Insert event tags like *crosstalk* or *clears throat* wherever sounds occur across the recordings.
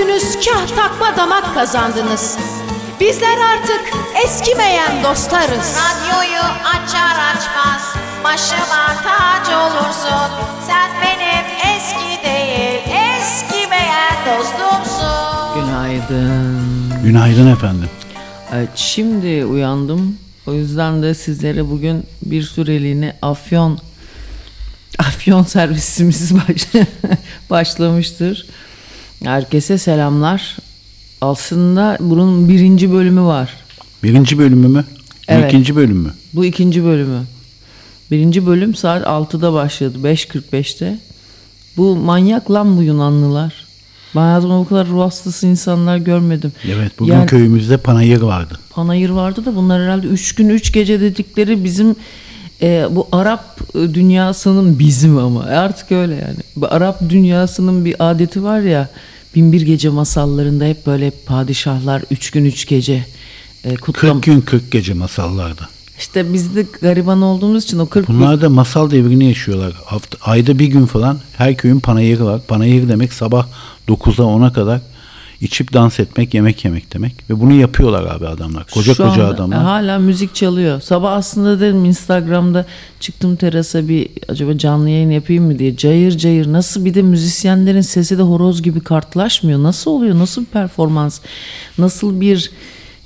büyüdünüz, kah takma damak kazandınız. Bizler artık eskimeyen dostlarız. Radyoyu açar açmaz başıma tac olursun. Sen benim eski değil eskimeyen dostumsun. Günaydın. Günaydın efendim. Evet, şimdi uyandım. O yüzden de sizlere bugün bir süreliğine afyon afyon *laughs* servisimiz baş, *laughs* başlamıştır. Herkese selamlar. Aslında bunun birinci bölümü var. Birinci bölümü mü? Bu Evet. İkinci bölüm mü? Bu ikinci bölümü. Birinci bölüm saat 6'da başladı. 5.45'te. Bu manyak lan bu Yunanlılar. Ben hayatımda bu kadar ruh hastası insanlar görmedim. Evet bugün Yani- köyümüzde panayır vardı. panayır vardı da bunlar herhalde 3 gün 3 gece dedikleri bizim e, bu Arap e, dünyasının bizim ama artık öyle yani. Bu Arap dünyasının bir adeti var ya binbir gece masallarında hep böyle padişahlar 3 gün 3 gece e, kutlam. 40 gün 40 gece masallarda. İşte biz de gariban olduğumuz için o 40 gün- Bunlar da masal devrini yaşıyorlar. Hafta, ayda bir gün falan her köyün panayırı var. Panayır demek sabah 9'a 10'a kadar içip dans etmek, yemek yemek demek. Ve bunu yapıyorlar abi adamlar. Koca Şu koca anda adamlar. Hala müzik çalıyor. Sabah aslında dedim Instagram'da çıktım terasa bir acaba canlı yayın yapayım mı diye. Cayır cayır nasıl bir de müzisyenlerin sesi de horoz gibi kartlaşmıyor. Nasıl oluyor? Nasıl bir performans? Nasıl bir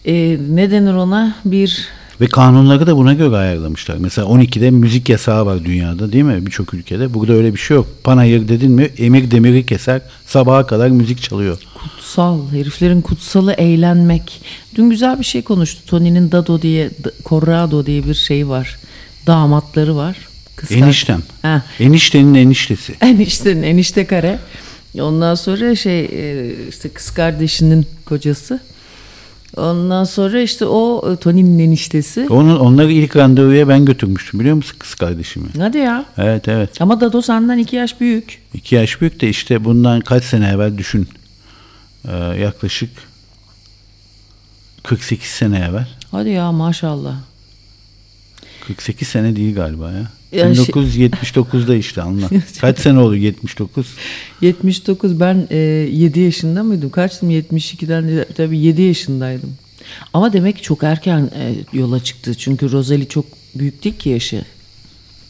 e, ne denir ona? Bir Ve kanunları da buna göre ayarlamışlar. Mesela 12'de müzik yasağı var dünyada değil mi? Birçok ülkede. Burada öyle bir şey yok. Panayır dedin mi emir demiri keser. Sabaha kadar müzik çalıyor. kutsal, heriflerin kutsalı eğlenmek. Dün güzel bir şey konuştu. Tony'nin Dado diye, Corrado diye bir şey var. Damatları var. Kız Eniştem. Ha. Eniştenin eniştesi. Eniştenin enişte kare. Ondan sonra şey e, işte kız kardeşinin kocası. Ondan sonra işte o e, Tony'nin eniştesi. Onun, onları ilk randevuya ben götürmüştüm biliyor musun kız kardeşimi? Hadi ya. Evet evet. Ama Dado senden iki yaş büyük. İki yaş büyük de işte bundan kaç sene evvel düşün. Ee, yaklaşık 48 sene evvel. Hadi ya maşallah. 48 sene değil galiba ya. Ya şey- 1979'da işte anla. *laughs* Kaç sene oldu 79? 79 ben e, 7 yaşında mıydım? Kaçtım 72'den de- tabii 7 yaşındaydım. Ama demek çok erken e, yola çıktı. Çünkü Rosalie çok büyük değil ki yaşı.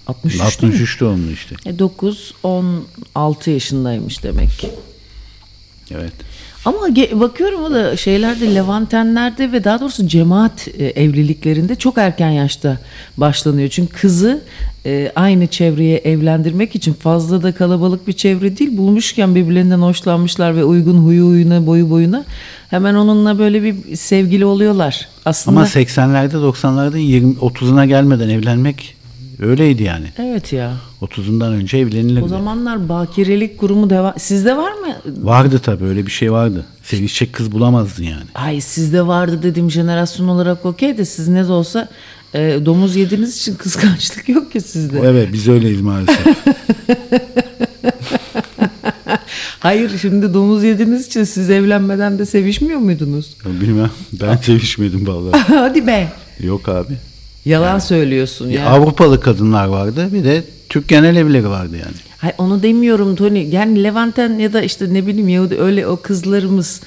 63 değil mi? 63 doğumlu işte. E, 9 16 yaşındaymış demek ki. Evet. Ama bakıyorum o da şeylerde Levantenlerde ve daha doğrusu cemaat e, evliliklerinde çok erken yaşta başlanıyor. Çünkü kızı e, aynı çevreye evlendirmek için fazla da kalabalık bir çevre değil. Bulmuşken birbirlerinden hoşlanmışlar ve uygun huyu huyuna boyu boyuna hemen onunla böyle bir sevgili oluyorlar. Aslında Ama 80'lerde 90'larda 20 30'una gelmeden evlenmek öyleydi yani. evet ya. 30'undan önce evlenilirdi. O zamanlar bakirelik kurumu devam. Sizde var mı? Vardı tabii öyle bir şey vardı. Sevişecek kız bulamazdın yani. Ay sizde vardı dediğim jenerasyon olarak okey de siz ne de olsa e, domuz yediğiniz için kıskançlık yok ki sizde. Evet biz öyleyiz maalesef. *laughs* Hayır şimdi domuz yediğiniz için siz evlenmeden de sevişmiyor muydunuz? Bilmem. Ben sevişmedim vallahi. *laughs* Hadi be. Yok abi. Yalan söylüyorsun ya. Avrupalı kadınlar vardı. Bir de Türk genel evleri vardı yani. Hayır, onu demiyorum Tony. Yani Levanten ya da işte ne bileyim Yahudi öyle o kızlarımız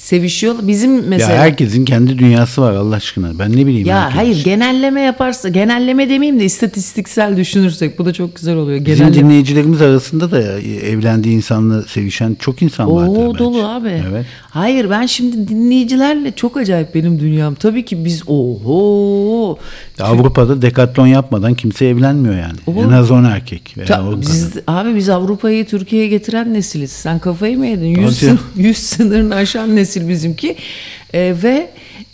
sevişiyor. Bizim mesela. Ya herkesin kendi dünyası var Allah aşkına. Ben ne bileyim. Ya herkes. hayır genelleme yaparsa genelleme demeyeyim de istatistiksel düşünürsek bu da çok güzel oluyor. Bizim Genelleme. dinleyicilerimiz arasında da evlendiği insanla sevişen çok insan vardır. Oo dolu abi. Evet. Hayır ben şimdi dinleyicilerle çok acayip benim dünyam. Tabii ki biz oho. Avrupa'da dekatlon yapmadan kimse evlenmiyor yani. Oo. En az 10 erkek veya Ta- 10 kadın. biz, abi biz Avrupa'yı Türkiye'ye getiren nesiliz. Sen kafayı mı yedin? Hadi 100, ya. sın- 100 sınırını aşan nesil *laughs* bizimki. Ee, ve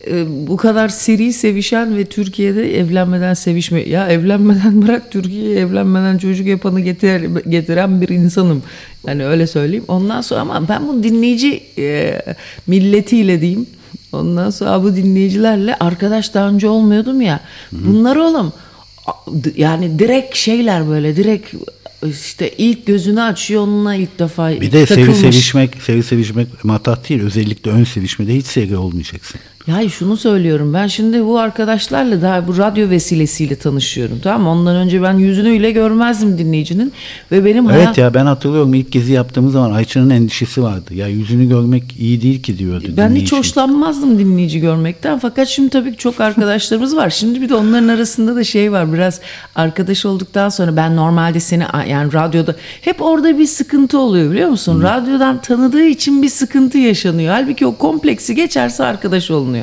e, bu kadar seri sevişen ve Türkiye'de evlenmeden sevişme. Ya evlenmeden *laughs* bırak Türkiye'ye evlenmeden çocuk yapanı getir, getiren bir insanım. Yani öyle söyleyeyim. Ondan sonra ama ben bu dinleyici e, milletiyle diyeyim. Ondan sonra bu dinleyicilerle arkadaş daha önce olmuyordum ya. Bunlar oğlum yani direkt şeyler böyle direkt işte ilk gözünü açıyor onunla ilk defa Bir de takılmış. sevişmek, sevi sevişmek matah değil. Özellikle ön sevişmede hiç sevgi olmayacaksın. Ya şunu söylüyorum ben şimdi bu arkadaşlarla daha bu radyo vesilesiyle tanışıyorum tamam mı? Ondan önce ben yüzünü bile görmezdim dinleyicinin ve benim hayat... Evet ya ben hatırlıyorum ilk gezi yaptığımız zaman Ayça'nın endişesi vardı. Ya yüzünü görmek iyi değil ki diyordu. Ben hiç hoşlanmazdım dinleyici görmekten fakat şimdi tabii çok arkadaşlarımız var. Şimdi bir de onların arasında da şey var biraz arkadaş olduktan sonra ben normalde seni yani radyoda hep orada bir sıkıntı oluyor biliyor musun? Radyodan tanıdığı için bir sıkıntı yaşanıyor. Halbuki o kompleksi geçerse arkadaş olunuyor.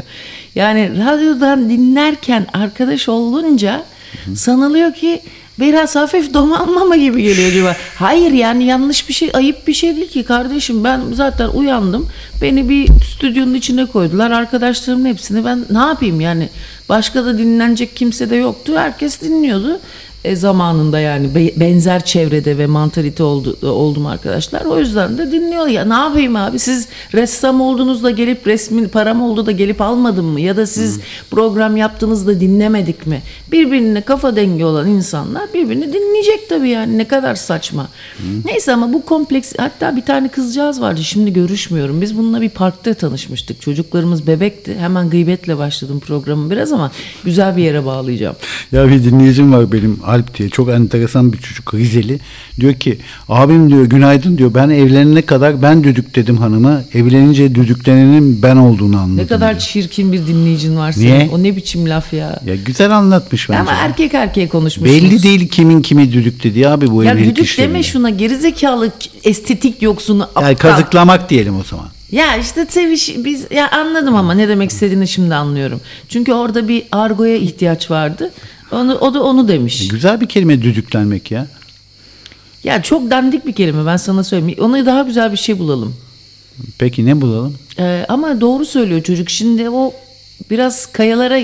Yani radyodan dinlerken arkadaş olunca sanılıyor ki biraz hafif domalmama gibi geliyor acaba. Hayır yani yanlış bir şey, ayıp bir şey değil ki kardeşim. Ben zaten uyandım. Beni bir stüdyonun içine koydular. Arkadaşlarımın hepsini ben ne yapayım yani. Başka da dinlenecek kimse de yoktu. Herkes dinliyordu. E, zamanında yani be- benzer çevrede ve mantalite oldu, oldum arkadaşlar. O yüzden de dinliyor ya ne yapayım abi siz ressam olduğunuzda gelip resmin param oldu da gelip almadım mı? Ya da siz program yaptığınızda dinlemedik mi? Birbirine kafa dengi olan insanlar birbirini dinleyecek tabii yani ne kadar saçma. Neyse ama bu kompleks hatta bir tane kızcağız vardı şimdi görüşmüyorum. Biz bununla bir parkta tanışmıştık. Çocuklarımız bebekti. Hemen gıybetle başladım programı biraz ama güzel bir yere bağlayacağım. Ya bir dinleyicim var benim Alp diye çok enteresan bir çocuk Rizeli. Diyor ki abim diyor günaydın diyor ben evlenene kadar ben düdük dedim hanıma evlenince düdüklenenin ben olduğunu anladım. Ne kadar diyor. çirkin bir dinleyicin var senin. Niye? O ne biçim laf ya. Ya güzel anlatmış bence. Ama erkek erkeğe konuşmuşsunuz. Belli değil kimin kimi düdük dediği abi bu Ya evlilik düdük işlerinde. deme şuna gerizekalı estetik yoksunu aptal. Yani kazıklamak diyelim o zaman. Ya işte seviş biz ya anladım ama ne demek istediğini şimdi anlıyorum. Çünkü orada bir argoya ihtiyaç vardı. Onu o da onu demiş. Güzel bir kelime düdüklenmek ya. Ya çok dandik bir kelime ben sana söyleyeyim. Ona daha güzel bir şey bulalım. Peki ne bulalım? Ee, ama doğru söylüyor çocuk. Şimdi o biraz kayalara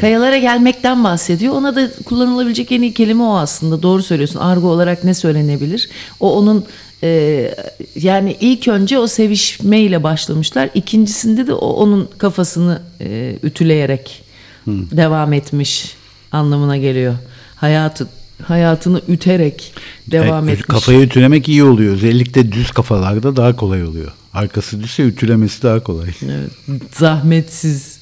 kayalara gelmekten bahsediyor. Ona da kullanılabilecek en iyi kelime o aslında. Doğru söylüyorsun. Argo olarak ne söylenebilir? O onun e, yani ilk önce o sevişmeyle başlamışlar. İkincisinde de o onun kafasını e, ütüleyerek devam etmiş anlamına geliyor. Hayatı hayatını üterek devam E, etmiş. Kafayı ütülemek iyi oluyor. Özellikle düz kafalarda daha kolay oluyor. Arkası düzse ütülemesi daha kolay. Evet, zahmetsiz.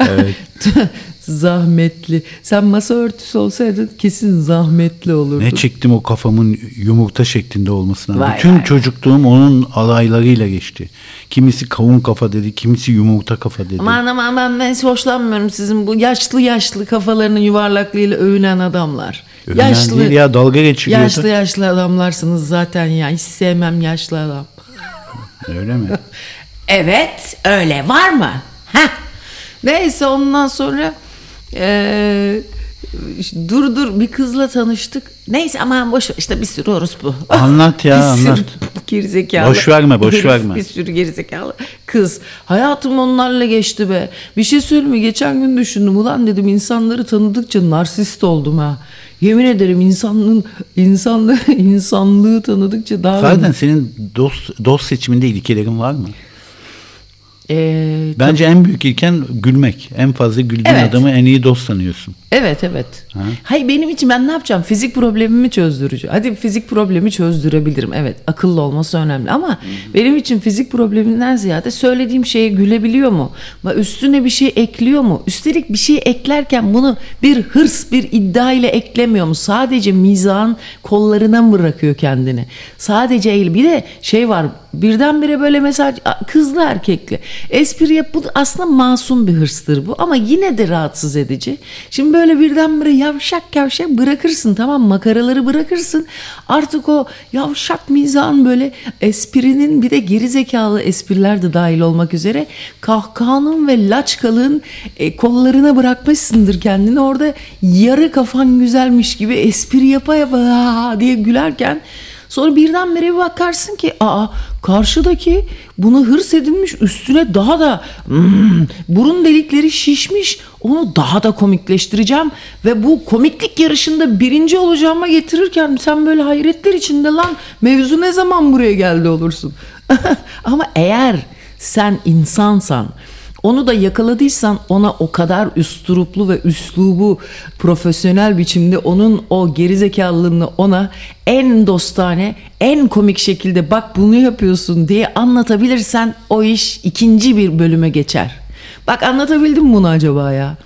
Evet. *laughs* zahmetli. Sen masa örtüsü olsaydın kesin zahmetli olurdu. Ne çektim o kafamın yumurta şeklinde olmasına. Vay Bütün vay. çocukluğum onun alaylarıyla geçti. Kimisi kavun kafa dedi, kimisi yumurta kafa dedi. Aman aman ben, ben hoşlanmıyorum sizin bu yaşlı yaşlı kafalarının yuvarlaklığıyla övünen adamlar. Övünen yaşlı değil ya dalga geçiliyordu. yaşlı yaşlı adamlarsınız zaten ya. Hiç sevmem yaşlı adam. Öyle mi? *laughs* Evet öyle var mı? Heh. Neyse ondan sonra işte dur dur bir kızla tanıştık. Neyse aman boş ver işte bir sürü orospu. Anlat ya, *laughs* bir sürü anlat. *laughs* gerizekalı. Boş verme, boş herif, verme. Bir sürü gerizekalı kız. Hayatım onlarla geçti be. Bir şey söyleyeyim mi? Geçen gün düşündüm. Ulan dedim insanları tanıdıkça narsist oldum ha. Yemin ederim insanlığın insanlığı *laughs* insanlığı tanıdıkça daha Zaten senin dost, dost seçiminde ilkelerin var mı? Ee, Bence en büyük ilken gülmek. En fazla güldüğün Evet. adamı en iyi dost sanıyorsun. Evet evet. Hayır benim için ben ne yapacağım? Fizik problemimi çözdüreceğim. Hadi fizik problemi çözdürebilirim. Evet akıllı olması önemli ama benim için fizik probleminden ziyade söylediğim şeye gülebiliyor mu? Üstüne bir şey ekliyor mu? Üstelik bir şey eklerken bunu bir hırs, bir iddia ile eklemiyor mu? Sadece mizahın kollarına mı bırakıyor kendini? Sadece eğil. Bir de şey var birdenbire böyle mesela kızlı erkekli. Espri yap bu da aslında masum bir hırstır bu ama yine de rahatsız edici. Şimdi böyle birdenbire yavşak yavşak bırakırsın tamam makaraları bırakırsın. Artık o yavşak mizahın böyle esprinin bir de geri zekalı espriler de dahil olmak üzere kahkahanın ve laçkalığın e, kollarına bırakmışsındır kendini. Orada yarı kafan güzelmiş gibi espri yapa yapa diye gülerken Sonra birdenbire bir bakarsın ki aa karşıdaki bunu hırs edinmiş üstüne daha da "Hmm, burun delikleri şişmiş onu daha da komikleştireceğim ve bu komiklik yarışında birinci olacağıma getirirken sen böyle hayretler içinde lan mevzu ne zaman buraya geldi olursun. *laughs* Ama eğer sen insansan onu da yakaladıysan ona o kadar üsturuplu ve üslubu profesyonel biçimde onun o gerizekalılığını ona en dostane, en komik şekilde bak bunu yapıyorsun diye anlatabilirsen o iş ikinci bir bölüme geçer. Bak anlatabildim mi bunu acaba ya?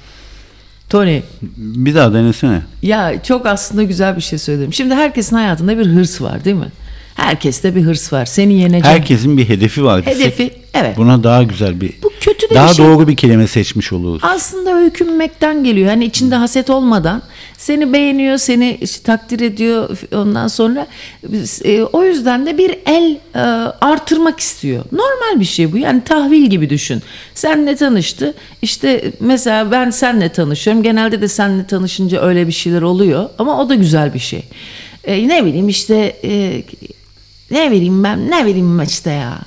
Tony Bir daha denesene. ya çok aslında güzel bir şey söyledim. Şimdi herkesin hayatında bir hırs var değil mi? Herkeste bir hırs var. Seni yenecek. Herkesin bir hedefi var. Hedefi, evet. Buna daha güzel bir Bu kötü de daha bir şey. doğru bir kelime seçmiş oluruz. Aslında öykünmekten geliyor. Hani içinde haset olmadan seni beğeniyor, seni işte takdir ediyor ondan sonra e, o yüzden de bir el e, artırmak istiyor. Normal bir şey bu. Yani tahvil gibi düşün. Senle tanıştı. İşte mesela ben senle tanışıyorum. Genelde de senle tanışınca öyle bir şeyler oluyor ama o da güzel bir şey. E, ne bileyim işte e, ne bileyim ben ne bileyim işte ya.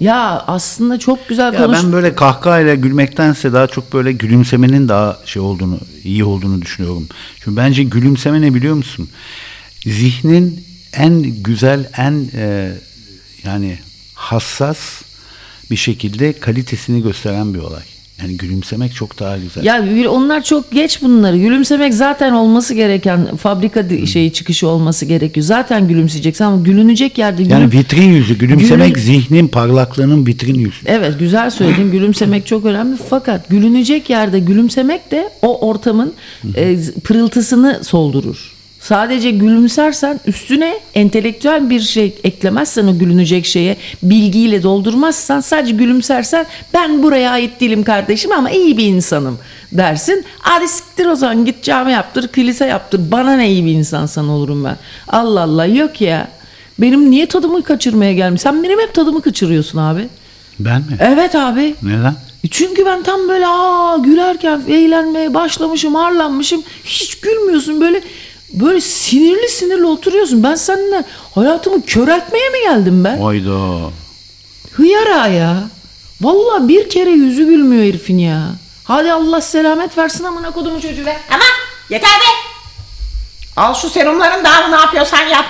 Ya aslında çok güzel Ya konuş. ben böyle kahkahayla gülmektense daha çok böyle gülümsemenin daha şey olduğunu, iyi olduğunu düşünüyorum. Çünkü bence gülümseme ne biliyor musun? Zihnin en güzel, en e, yani hassas bir şekilde kalitesini gösteren bir olay. Yani gülümsemek çok daha güzel. Ya onlar çok geç bunları. Gülümsemek zaten olması gereken fabrika di- şeyi çıkışı olması gerekiyor. Zaten gülümseyeceksin ama gülünecek yerde gülüm- yani vitrin yüzü, gülümsemek Gülün- zihnin parlaklığının vitrin yüzü. Evet güzel söyledin. Gülümsemek çok önemli. Fakat gülünecek yerde gülümsemek de o ortamın e, pırıltısını soldurur. Sadece gülümsersen üstüne entelektüel bir şey eklemezsen o gülünecek şeye bilgiyle doldurmazsan sadece gülümsersen ben buraya ait değilim kardeşim ama iyi bir insanım dersin. Hadi siktir o zaman git cami yaptır kilise yaptır bana ne iyi bir insansan olurum ben. Allah Allah yok ya. Benim niye tadımı kaçırmaya gelmiş? Sen benim hep tadımı kaçırıyorsun abi. Ben mi? Evet abi. Neden? E Çünkü ben tam böyle aa gülerken eğlenmeye başlamışım, harlanmışım. Hiç gülmüyorsun böyle böyle sinirli sinirli oturuyorsun. Ben seninle hayatımı köreltmeye mi geldim ben? Oyda. Hıyara ya. Vallahi bir kere yüzü gülmüyor herifin ya. Hadi Allah selamet versin amına kodumu çocuğu be. Tamam yeter be. Al şu serumların daha ne yapıyorsan yap.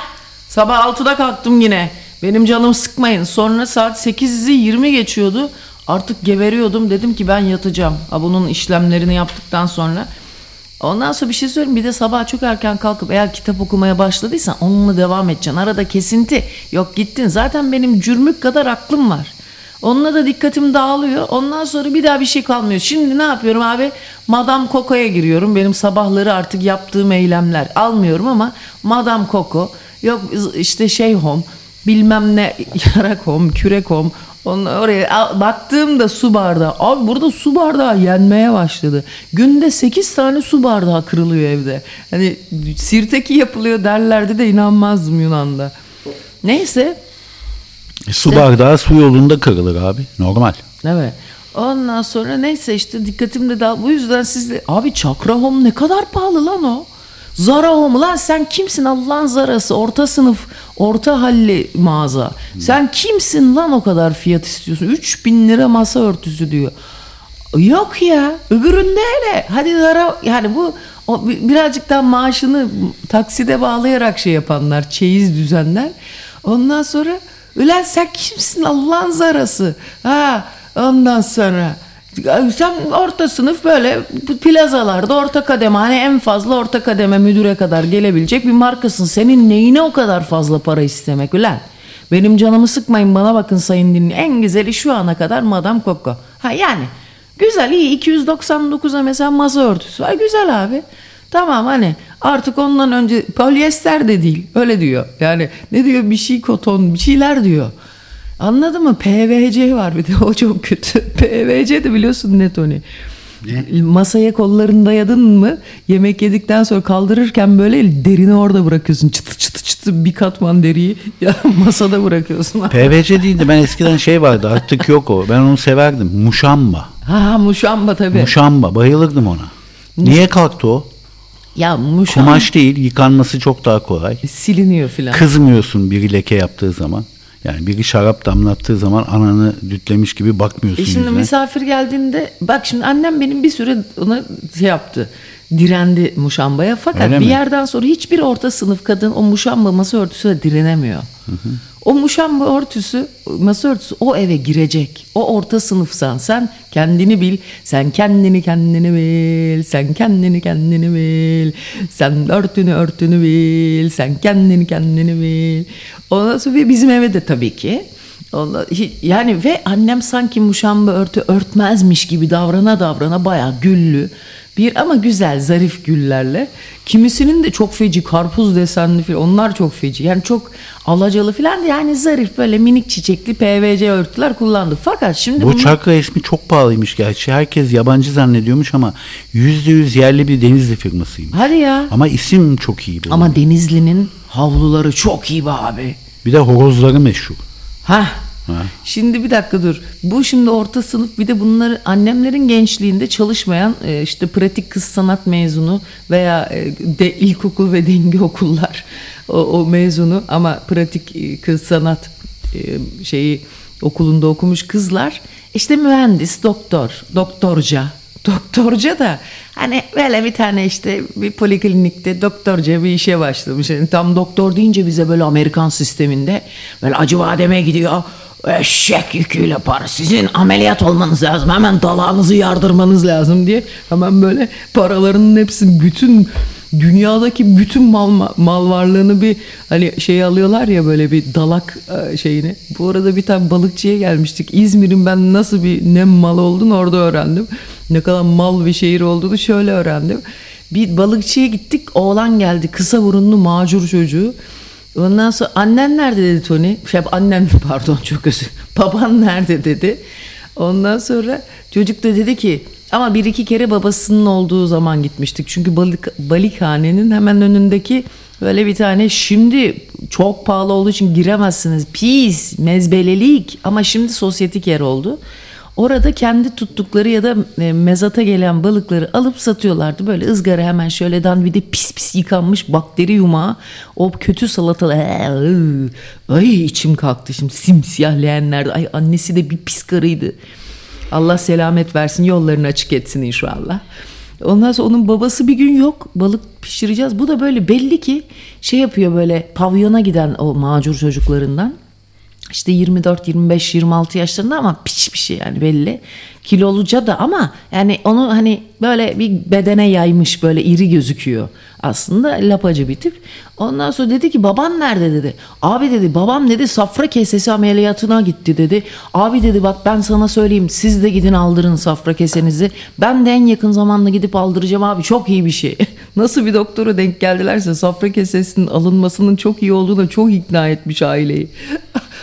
Sabah 6'da kalktım yine. Benim canımı sıkmayın. Sonra saat 8'i 20 geçiyordu. Artık geberiyordum. Dedim ki ben yatacağım. Ha, bunun işlemlerini yaptıktan sonra. Ondan sonra bir şey söyleyeyim. Bir de sabah çok erken kalkıp eğer kitap okumaya başladıysan onunla devam edeceksin. Arada kesinti. Yok gittin. Zaten benim cürmük kadar aklım var. Onunla da dikkatim dağılıyor. Ondan sonra bir daha bir şey kalmıyor. Şimdi ne yapıyorum abi? Madame Coco'ya giriyorum. Benim sabahları artık yaptığım eylemler. Almıyorum ama Madame Coco. Yok işte şey home. Bilmem ne *laughs* yarak home, kürek home. Onu oraya baktığımda su bardağı. Abi burada su bardağı yenmeye başladı. Günde 8 tane su bardağı kırılıyor evde. Hani sirteki yapılıyor derlerdi de inanmazdım Yunan'da. Neyse E, Su bardağı su yolunda kırılır abi. Normal. Evet. Ondan sonra neyse işte dikkatim de daha bu yüzden sizde abi Çakra Home ne kadar pahalı lan o. Zara Home lan sen kimsin Allah'ın zarası orta sınıf orta halli mağaza. Sen kimsin lan o kadar fiyat istiyorsun 3000 lira masa örtüsü diyor. Yok ya öbüründe öyle hadi Zara yani bu o bi- birazcık daha maaşını takside bağlayarak şey yapanlar çeyiz düzenler. Ondan sonra Ulan sen kimsin Allah'ın zarası? Ha ondan sonra sen orta sınıf böyle plazalarda orta kademe hani en fazla orta kademe müdüre kadar gelebilecek bir markasın. Senin neyine o kadar fazla para istemek ulan? Benim canımı sıkmayın bana bakın sayın dinleyin. En güzeli şu ana kadar Madame Coco. Ha yani güzel iyi 299'a mesela masa örtüsü var. Güzel abi. Tamam hani artık ondan önce polyester de değil öyle diyor. Yani ne diyor bir şey koton bir şeyler diyor. Anladın mı? PVC var bir de *laughs* o çok kötü. *laughs* PVC de biliyorsun ne Tony. Masaya kollarını dayadın mı yemek yedikten sonra kaldırırken böyle derini orada bırakıyorsun. Çıtı çıtı çıtı bir katman deriyi *laughs* ya masada bırakıyorsun. PVC değildi. Ben eskiden şey vardı. Artık yok o. Ben onu severdim. Muşamba. ha muşamba tabii. Muşamba. Bayılırdım ona. Niye kalktı o? ya muşamba Kumaş değil. Yıkanması çok daha kolay. siliniyor filan. Kızmıyorsun biri leke yaptığı zaman. Yani biri şarap damlattığı zaman ananı dütlemiş gibi bakmıyorsun E şimdi yüzüne. misafir geldiğinde bak şimdi annem benim bir süre ona şey yaptı. Direndi muşambaya fakat Öyle bir mi? yerden sonra hiçbir orta sınıf kadın o muşamba masa örtüsüne direnemiyor. O muşamba örtüsü, masa örtüsü o eve girecek. O orta sınıfsan sen kendini bil. Sen kendini kendini bil. Sen kendini kendini bil. Sen örtünü örtünü bil. Sen kendini kendini bil. Ondan sonra bizim eve de tabii ki yani ve annem sanki muşamba örtü örtmezmiş gibi davrana davrana bayağı güllü bir ama güzel zarif güllerle. Kimisinin de çok feci karpuz desenli falan onlar çok feci. Yani çok alacalı falan da yani zarif böyle minik çiçekli PVC örtüler kullandı. Fakat şimdi Bu bunlar- çakra ismi çok pahalıymış gerçi. Herkes yabancı zannediyormuş ama yüzde yüz yerli bir Denizli firmasıymış. Hadi ya. Ama isim çok iyi. Ama Denizli'nin havluları çok iyi be abi. Bir de horozları meşhur. Ha. Şimdi bir dakika dur. Bu şimdi orta sınıf bir de bunları annemlerin gençliğinde çalışmayan e, işte pratik kız sanat mezunu veya e, de ilkokul ve denge okullar o, o mezunu ama pratik e, kız sanat şeyi okulunda okumuş kızlar işte mühendis, doktor, doktorca doktorca da hani böyle bir tane işte bir poliklinikte doktorca bir işe başlamış. Yani tam doktor deyince bize böyle Amerikan sisteminde böyle acı bademe gidiyor. Eşek yüküyle para sizin ameliyat olmanız lazım hemen dalağınızı yardırmanız lazım diye hemen böyle paralarının hepsini bütün dünyadaki bütün mal mal varlığını bir hani şey alıyorlar ya böyle bir dalak e, şeyini. Bu arada bir tane balıkçıya gelmiştik. İzmir'in ben nasıl bir nem mal olduğunu orada öğrendim. Ne kadar mal bir şehir olduğunu şöyle öğrendim. Bir balıkçıya gittik. Oğlan geldi. Kısa burunlu macur çocuğu. Ondan sonra annen nerede dedi Tony. Şey, annen *laughs* pardon çok özür. Baban nerede dedi. Ondan sonra çocuk da dedi ki ama bir iki kere babasının olduğu zaman gitmiştik. Çünkü balık balıkhanenin hemen önündeki böyle bir tane şimdi çok pahalı olduğu için giremezsiniz. Pis, mezbelelik ama şimdi sosyetik yer oldu. Orada kendi tuttukları ya da e, mezata gelen balıkları alıp satıyorlardı. Böyle ızgara hemen şöyleden bir de pis pis yıkanmış bakteri yumağı. O kötü salatalı. Ay içim kalktı şimdi simsiyah leğenlerde. Ay annesi de bir pis karıydı. Allah selamet versin yollarını açık etsin inşallah. Ondan sonra onun babası bir gün yok balık pişireceğiz. Bu da böyle belli ki şey yapıyor böyle pavyona giden o macur çocuklarından. İşte 24, 25, 26 yaşlarında ama piç bir şey yani belli. Kiloluca da ama yani onu hani böyle bir bedene yaymış böyle iri gözüküyor. Aslında lapacı bir tip. Ondan sonra dedi ki baban nerede dedi. Abi dedi babam dedi safra kesesi ameliyatına gitti dedi. Abi dedi bak ben sana söyleyeyim siz de gidin aldırın safra kesenizi. Ben de en yakın zamanda gidip aldıracağım abi çok iyi bir şey. *laughs* Nasıl bir doktora denk geldilerse safra kesesinin alınmasının çok iyi olduğuna çok ikna etmiş aileyi. *laughs*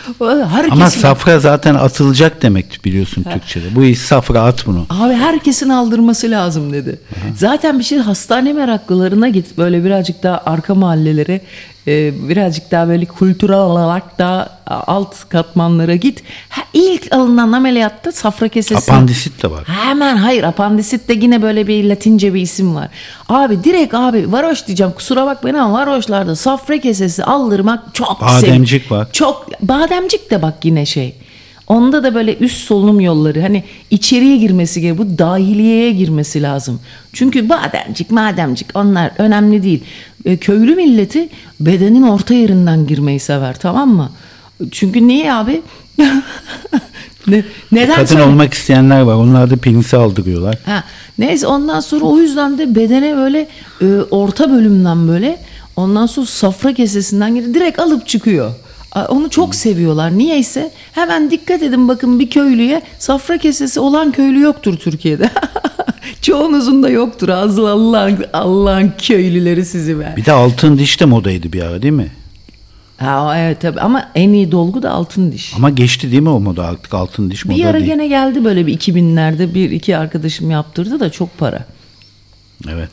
Herkesin, Ama safra zaten atılacak demekti biliyorsun Türkçe'de. Bu iş safra at bunu. Abi herkesin aldırması lazım dedi. Zaten bir şey hastane meraklılarına git böyle birazcık daha arka mahallelere birazcık daha böyle kültürel olarak daha alt katmanlara git. Ha, ilk alınan ameliyatta safra kesesi. Apandisit de var. Hemen hayır apandisit de yine böyle bir latince bir isim var. Abi direkt abi varoş diyeceğim kusura bakmayın ama varoşlarda safra kesesi aldırmak çok Bademcik sev- var. Çok bademcik de bak yine şey. Onda da böyle üst solunum yolları hani içeriye girmesi gerekiyor. Bu dahiliyeye girmesi lazım. Çünkü bademcik mademcik onlar önemli değil. E, köylü milleti bedenin orta yerinden girmeyi sever tamam mı? Çünkü niye abi? *laughs* ne, neden Kadın söyle- olmak isteyenler var. Onlar da penisi aldırıyorlar. Ha, neyse ondan sonra o yüzden de bedene böyle e, orta bölümden böyle ondan sonra safra kesesinden geri direkt alıp çıkıyor. Onu çok seviyorlar. Niyeyse hemen dikkat edin bakın bir köylüye safra kesesi olan köylü yoktur Türkiye'de. *laughs* Çoğunuzun da yoktur. Azıl Allah'ın Allah'ın köylüleri sizi be. Bir de altın diş de modaydı bir ara değil mi? Ha, evet tabii ama en iyi dolgu da altın diş. Ama geçti değil mi o moda artık altın diş moda bir ara değil. gene geldi böyle bir 2000'lerde bir iki arkadaşım yaptırdı da çok para. Evet.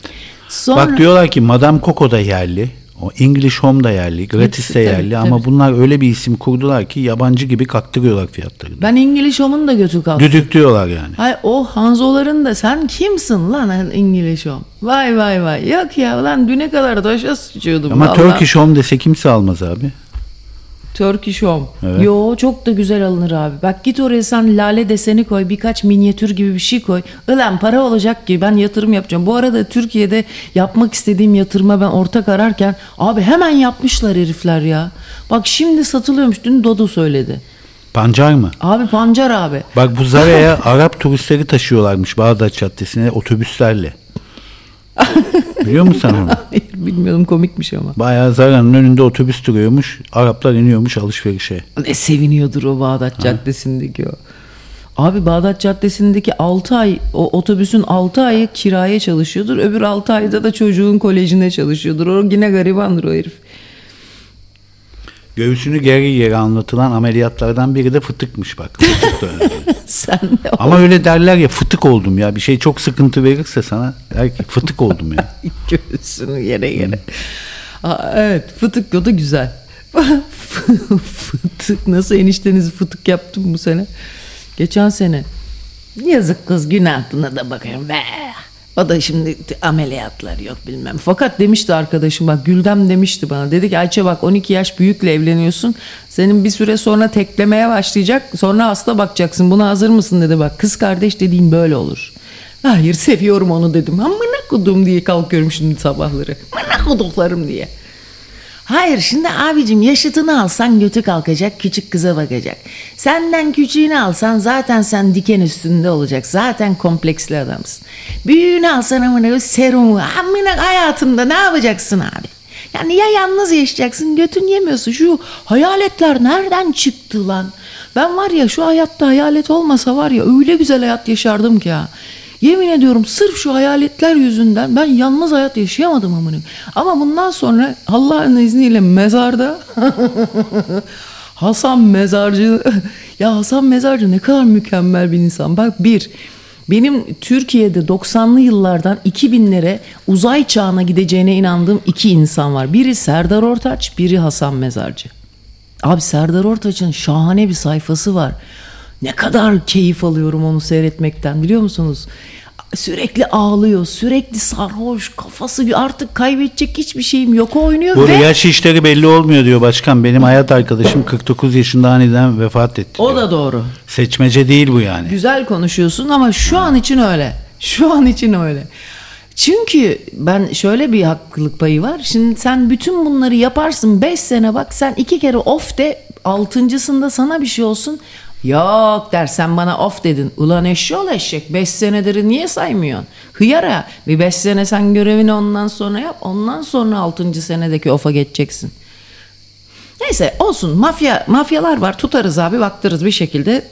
Sonra... Bak diyorlar ki Madame Coco da yerli. O English Home da yerli. Gratis de yerli. tabii. Ama bunlar öyle bir isim kurdular ki yabancı gibi kaktırıyorlar fiyatlarını. Ben İngiliz Home'un da götü kalktı. Düdük diyorlar yani. Hay o Hanzoların da sen kimsin lan İngiliz Home? Vay vay vay. Yok ya lan düne kadar taşa sıçıyordum. Ama vallahi. Turkish Home dese kimse almaz abi. Turkish Home. Evet. Yo çok da güzel alınır abi. Bak git oraya sen lale deseni koy birkaç minyatür gibi bir şey koy. Ulan para olacak ki ben yatırım yapacağım. Bu arada Türkiye'de yapmak istediğim yatırıma ben ortak ararken abi hemen yapmışlar herifler ya. Bak şimdi satılıyormuş dün Dodo söyledi. Pancar mı? Abi pancar abi. Bak bu Zara'ya *laughs* Arap turistleri taşıyorlarmış Bağdat Caddesi'ne otobüslerle. Biliyor musun sen onu? Hayır Bilmiyordum komikmiş ama. Bayağı Zara'nın önünde otobüs duruyormuş. Araplar iniyormuş alışverişe. Ne seviniyordur o Bağdat Caddesi'ndeki o. Abi Bağdat Caddesi'ndeki 6 ay o otobüsün 6 ayı kiraya çalışıyordur. Öbür 6 ayda da çocuğun kolejine çalışıyordur. O yine garibandır o herif. Göğsünü geri geri anlatılan ameliyatlardan biri de fıtıkmış bak. *laughs* Fıtık. Sen de Ama öyle derler ya fıtık oldum ya. Bir şey çok sıkıntı verirse sana der ki fıtık oldum ya. *laughs* göğsünü yere yere. Aa, evet fıtık o da güzel. *laughs* fıtık nasıl eniştenizi fıtık yaptım bu sene? Geçen sene. Yazık kız günah buna da bakıyorum. Be. O da şimdi ameliyatlar yok bilmem. Fakat demişti arkadaşım bak Güldem demişti bana. Dedi ki Ayça bak 12 yaş büyükle evleniyorsun. Senin bir süre sonra teklemeye başlayacak. Sonra hasta bakacaksın. Buna hazır mısın dedi bak. Kız kardeş dediğin böyle olur. Hayır seviyorum onu dedim. Amına kudum diye kalkıyorum şimdi sabahları. Amına kuduklarım diye. Hayır şimdi abicim yaşıtını alsan götü kalkacak küçük kıza bakacak. Senden küçüğünü alsan zaten sen diken üstünde olacak. Zaten kompleksli adamsın. Büyüğünü alsan amına serumu amına hayatında ne yapacaksın abi? Yani ya yalnız yaşayacaksın götün yemiyorsun. Şu hayaletler nereden çıktı lan? Ben var ya şu hayatta hayalet olmasa var ya öyle güzel hayat yaşardım ki ya. Yemin ediyorum sırf şu hayaletler yüzünden ben yalnız hayat yaşayamadım amına. Ama bundan sonra Allah'ın izniyle mezarda *laughs* Hasan Mezarcı *laughs* ya Hasan Mezarcı ne kadar mükemmel bir insan. Bak bir benim Türkiye'de 90'lı yıllardan 2000'lere uzay çağına gideceğine inandığım iki insan var. Biri Serdar Ortaç, biri Hasan Mezarcı. Abi Serdar Ortaç'ın şahane bir sayfası var. Ne kadar keyif alıyorum onu seyretmekten biliyor musunuz? Sürekli ağlıyor, sürekli sarhoş, kafası artık kaybedecek hiçbir şeyim yok oynuyor Bu ve yaş işleri belli olmuyor diyor başkan. Benim hayat arkadaşım 49 yaşında aniden vefat etti. o diyor. da doğru. Seçmece değil bu yani. Güzel konuşuyorsun ama şu an için öyle. Şu an için öyle. Çünkü ben şöyle bir haklılık payı var. Şimdi sen bütün bunları yaparsın 5 sene bak sen iki kere off de altıncısında sana bir şey olsun. Yok dersen bana off dedin. Ulan eşşoğlu eşek 5 senedir niye saymıyorsun? Hıyara bir 5 sene sen görevini ondan sonra yap. Ondan sonra 6. senedeki off'a geçeceksin. Neyse olsun mafya mafyalar var tutarız abi baktırız bir şekilde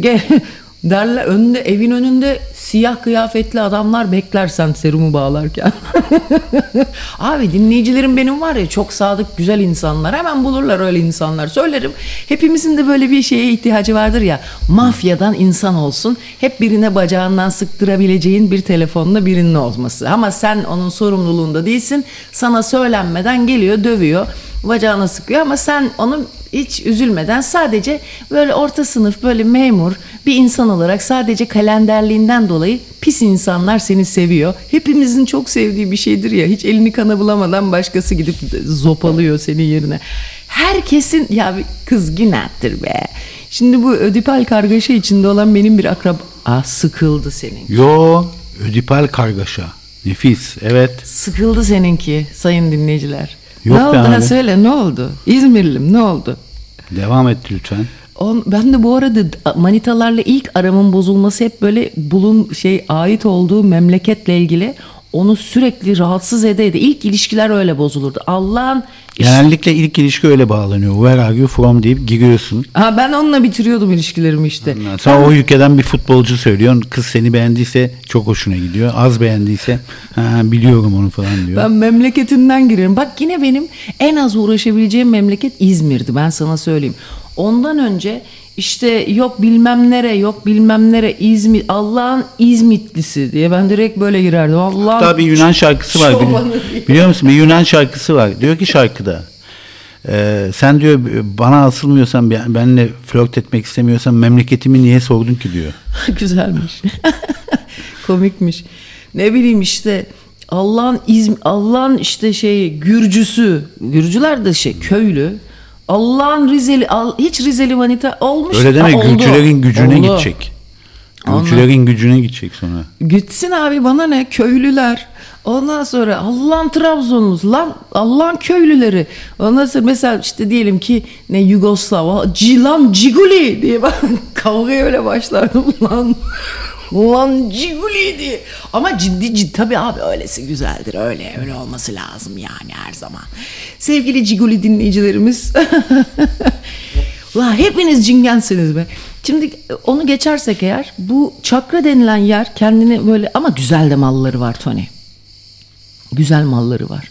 ge- *laughs* derler önünde evin önünde siyah kıyafetli adamlar bekler sen serumu bağlarken. *laughs* abi dinleyicilerim benim var ya çok sadık güzel insanlar hemen bulurlar öyle insanlar söylerim. Hepimizin de böyle bir şeye ihtiyacı vardır ya mafyadan insan olsun hep birine bacağından sıktırabileceğin bir telefonla birinin olması. Ama sen onun sorumluluğunda değilsin sana söylenmeden geliyor dövüyor bacağına sıkıyor ama sen onu hiç üzülmeden sadece böyle orta sınıf böyle memur bir insan olarak sadece kalenderliğinden dolayı pis insanlar seni seviyor. Hepimizin çok sevdiği bir şeydir ya hiç elini kana bulamadan başkası gidip zopalıyor senin yerine. Herkesin ya bir kız günahtır be. Şimdi bu ödipal kargaşa içinde olan benim bir akrab... Ah sıkıldı senin. Yo ödipal kargaşa. Nefis evet. Sıkıldı seninki sayın dinleyiciler. Yok ne oldu abi. söyle ne oldu? İzmirlim ne oldu? Devam et lütfen. On, ben de bu arada manitalarla ilk aramın bozulması hep böyle bulun şey ait olduğu memleketle ilgili onu sürekli rahatsız ede ede ilk ilişkiler öyle bozulurdu. Allah'ın Genellikle ilk ilişki öyle bağlanıyor. Where are you from deyip giriyorsun. ha ben onunla bitiriyordum ilişkilerimi işte. Sonra o ülkeden bir futbolcu söylüyorsun. Kız seni beğendiyse çok hoşuna gidiyor. Az beğendiyse ha, biliyorum onu falan diyor. Ben memleketinden girerim. Bak yine benim en az uğraşabileceğim memleket İzmir'di ben sana söyleyeyim. Ondan önce işte yok bilmem nere yok bilmem nere İzmir Allah'ın İzmitlisi diye ben direkt böyle girerdim. Allah'ın Hatta bir Yunan şarkısı var. çobanı Bili- diye. biliyor musun? Bir Yunan şarkısı var. Diyor ki şarkıda. e, sen diyor bana asılmıyorsan ben- benimle flört etmek istemiyorsan memleketimi niye sordun ki diyor. *laughs* Güzelmiş. *laughs* Komikmiş. Ne bileyim işte Allah'ın İzm Allah'ın işte şey Gürcüsü. Gürcüler de şey köylü. Allah'ın Rizeli al, hiç Rizeli manita olmuş. Öyle deme Ha, oldu. Gülcülerin gücüne Oldu. gidecek. Gülcülerin gücüne gidecek sonra. Gitsin abi bana ne köylüler. Ondan sonra Allah'ın Trabzonlusu lan Allah'ın köylüleri. Ondan sonra mesela işte diyelim ki ne Yugoslav, Cilan Ciguli diye ben *laughs* kavgaya öyle başlardım lan. Lan Ciguliydi. Ama ciddi ciddi tabii abi öylesi güzeldir. Öyle öyle olması lazım yani her zaman. Sevgili Ciguli dinleyicilerimiz. *laughs* Ulan hepiniz cingensiniz be. Şimdi onu geçersek eğer bu çakra denilen yer kendini böyle ama güzel de malları var Tony. Güzel malları var.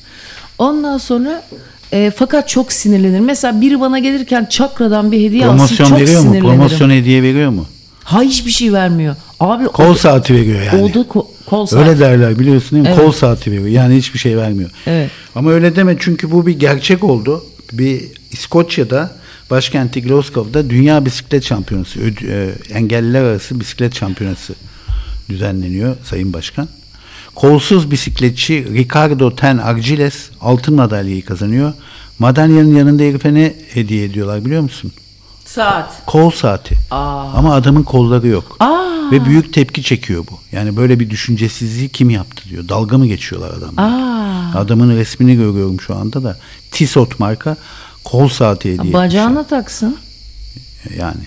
Ondan sonra e, fakat çok sinirlenir. Mesela biri bana gelirken çakradan bir hediye alsın Promosyon çok veriyor mu? sinirlenirim. Promosyon hediye veriyor mu? Ha hiçbir şey vermiyor. Abi o Kol da- saati veriyor yani. O da ko- kol saati. Öyle derler biliyorsun değil mi? Evet. Kol saati veriyor. Yani hiçbir şey vermiyor. Evet. Ama öyle deme çünkü bu bir gerçek oldu. Bir İskoçya'da başkenti Glasgow'da Dünya Bisiklet Şampiyonası, öd- e, engelliler arası bisiklet şampiyonası düzenleniyor Sayın Başkan. Kolsuz bisikletçi Ricardo Ten Argiles altın madalyayı kazanıyor. Madalyanın yanında herife ne hediye ediyorlar biliyor musun? Saat. Kol saati. Aa. Ama adamın kolları yok. Aa. Ve büyük tepki çekiyor bu. Yani böyle bir düşüncesizliği kim yaptı diyor. Dalga mı geçiyorlar adamlar? Aa. Adamın resmini görüyorum şu anda da. Tissot marka kol saati hediye Bacağına taksın. Yani.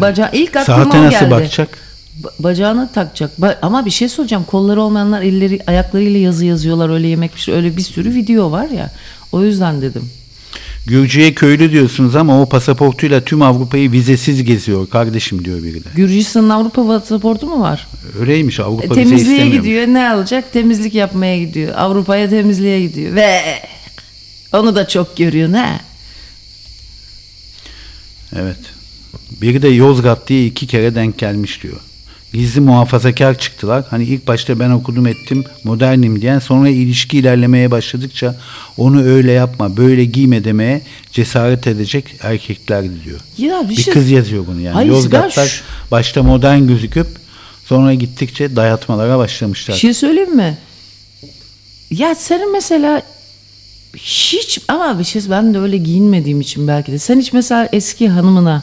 Bacağı ilk aklıma Saate nasıl geldi. bakacak? Ba- bacağına takacak. Ba- ama bir şey soracağım. Kolları olmayanlar elleri ayaklarıyla yazı yazıyorlar. Öyle yemek pişiriyor. Öyle bir sürü video var ya. O yüzden dedim. Gürcü'ye köylü diyorsunuz ama o pasaportuyla tüm Avrupa'yı vizesiz geziyor kardeşim diyor biri de. Gürcistan'ın Avrupa pasaportu mu var? Öyleymiş Avrupa E, vize temizliğe gidiyor. Ne alacak? Temizlik yapmaya gidiyor. Avrupa'ya temizliğe gidiyor. Ve onu da çok görüyor ne? Evet. Biri de Yozgat diye iki kere denk gelmiş diyor. Gizli muhafazakar çıktılar. Hani ilk başta ben okudum ettim modernim diyen sonra ilişki ilerlemeye başladıkça onu öyle yapma böyle giyme demeye cesaret edecek erkeklerdi diyor. Ya bir Bir şey- kız yazıyor bunu yani. Hayır, Yozgatlar ben şu- başta modern gözüküp sonra gittikçe dayatmalara başlamışlar. Bir şey söyleyeyim mi? Ya senin mesela hiç ama bir şey ben de öyle giyinmediğim için belki de. Sen hiç mesela eski hanımına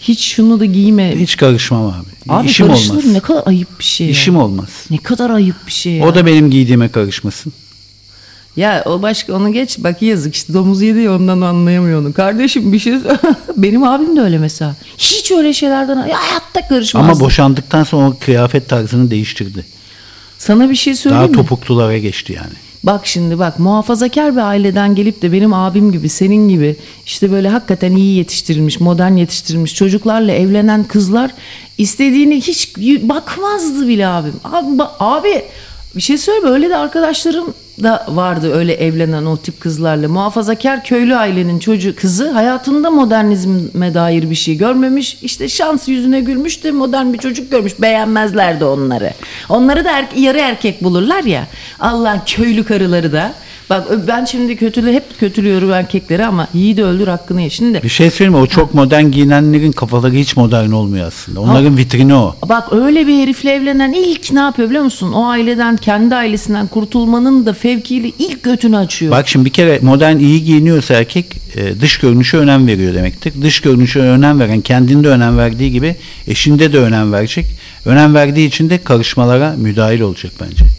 hiç şunu da giyme. Hiç karışmam abi. Abi İşim olmaz. ne kadar ayıp bir şey ya. İşim olmaz. Ne kadar ayıp bir şey ya. O da benim giydiğime karışmasın. Ya o başka onu geç bak yazık işte domuz yedi ondan anlayamıyor onu. Kardeşim bir şey *laughs* benim abim de öyle mesela. Hiç öyle şeylerden ya hayatta karışmaz. Ama boşandıktan sonra o kıyafet tarzını değiştirdi. Sana bir şey söyleyeyim Daha mi? topuklulara geçti yani. Bak şimdi bak muhafazakar bir aileden gelip de benim abim gibi senin gibi işte böyle hakikaten iyi yetiştirilmiş modern yetiştirilmiş çocuklarla evlenen kızlar istediğini hiç bakmazdı bile abim. Abi, abi bir şey söyleyeyim öyle de arkadaşlarım da vardı öyle evlenen o tip kızlarla. Muhafazakar köylü ailenin çocuğu kızı hayatında modernizme dair bir şey görmemiş. İşte şans yüzüne gülmüş de modern bir çocuk görmüş. Beğenmezlerdi onları. Onları da er- yarı erkek bulurlar ya. Allah köylü karıları da. Bak ben şimdi kötülü hep kötülüyorum erkekleri ama yiğidi öldür hakkını ye. Şimdi Bir şey söyleyeyim mi? O çok modern giyinenlerin kafaları hiç modern olmuyor aslında. Onların vitrini o. Bak öyle bir herifle evlenen ilk ne yapıyor biliyor musun? O aileden kendi ailesinden kurtulmanın da fevkiyle ilk götünü açıyor. Bak şimdi bir kere modern iyi giyiniyorsa erkek e, dış görünüşe önem veriyor demektir. Dış görünüşe önem veren kendinde önem verdiği gibi eşinde de önem verecek. Önem verdiği için de karışmalara müdahil olacak bence.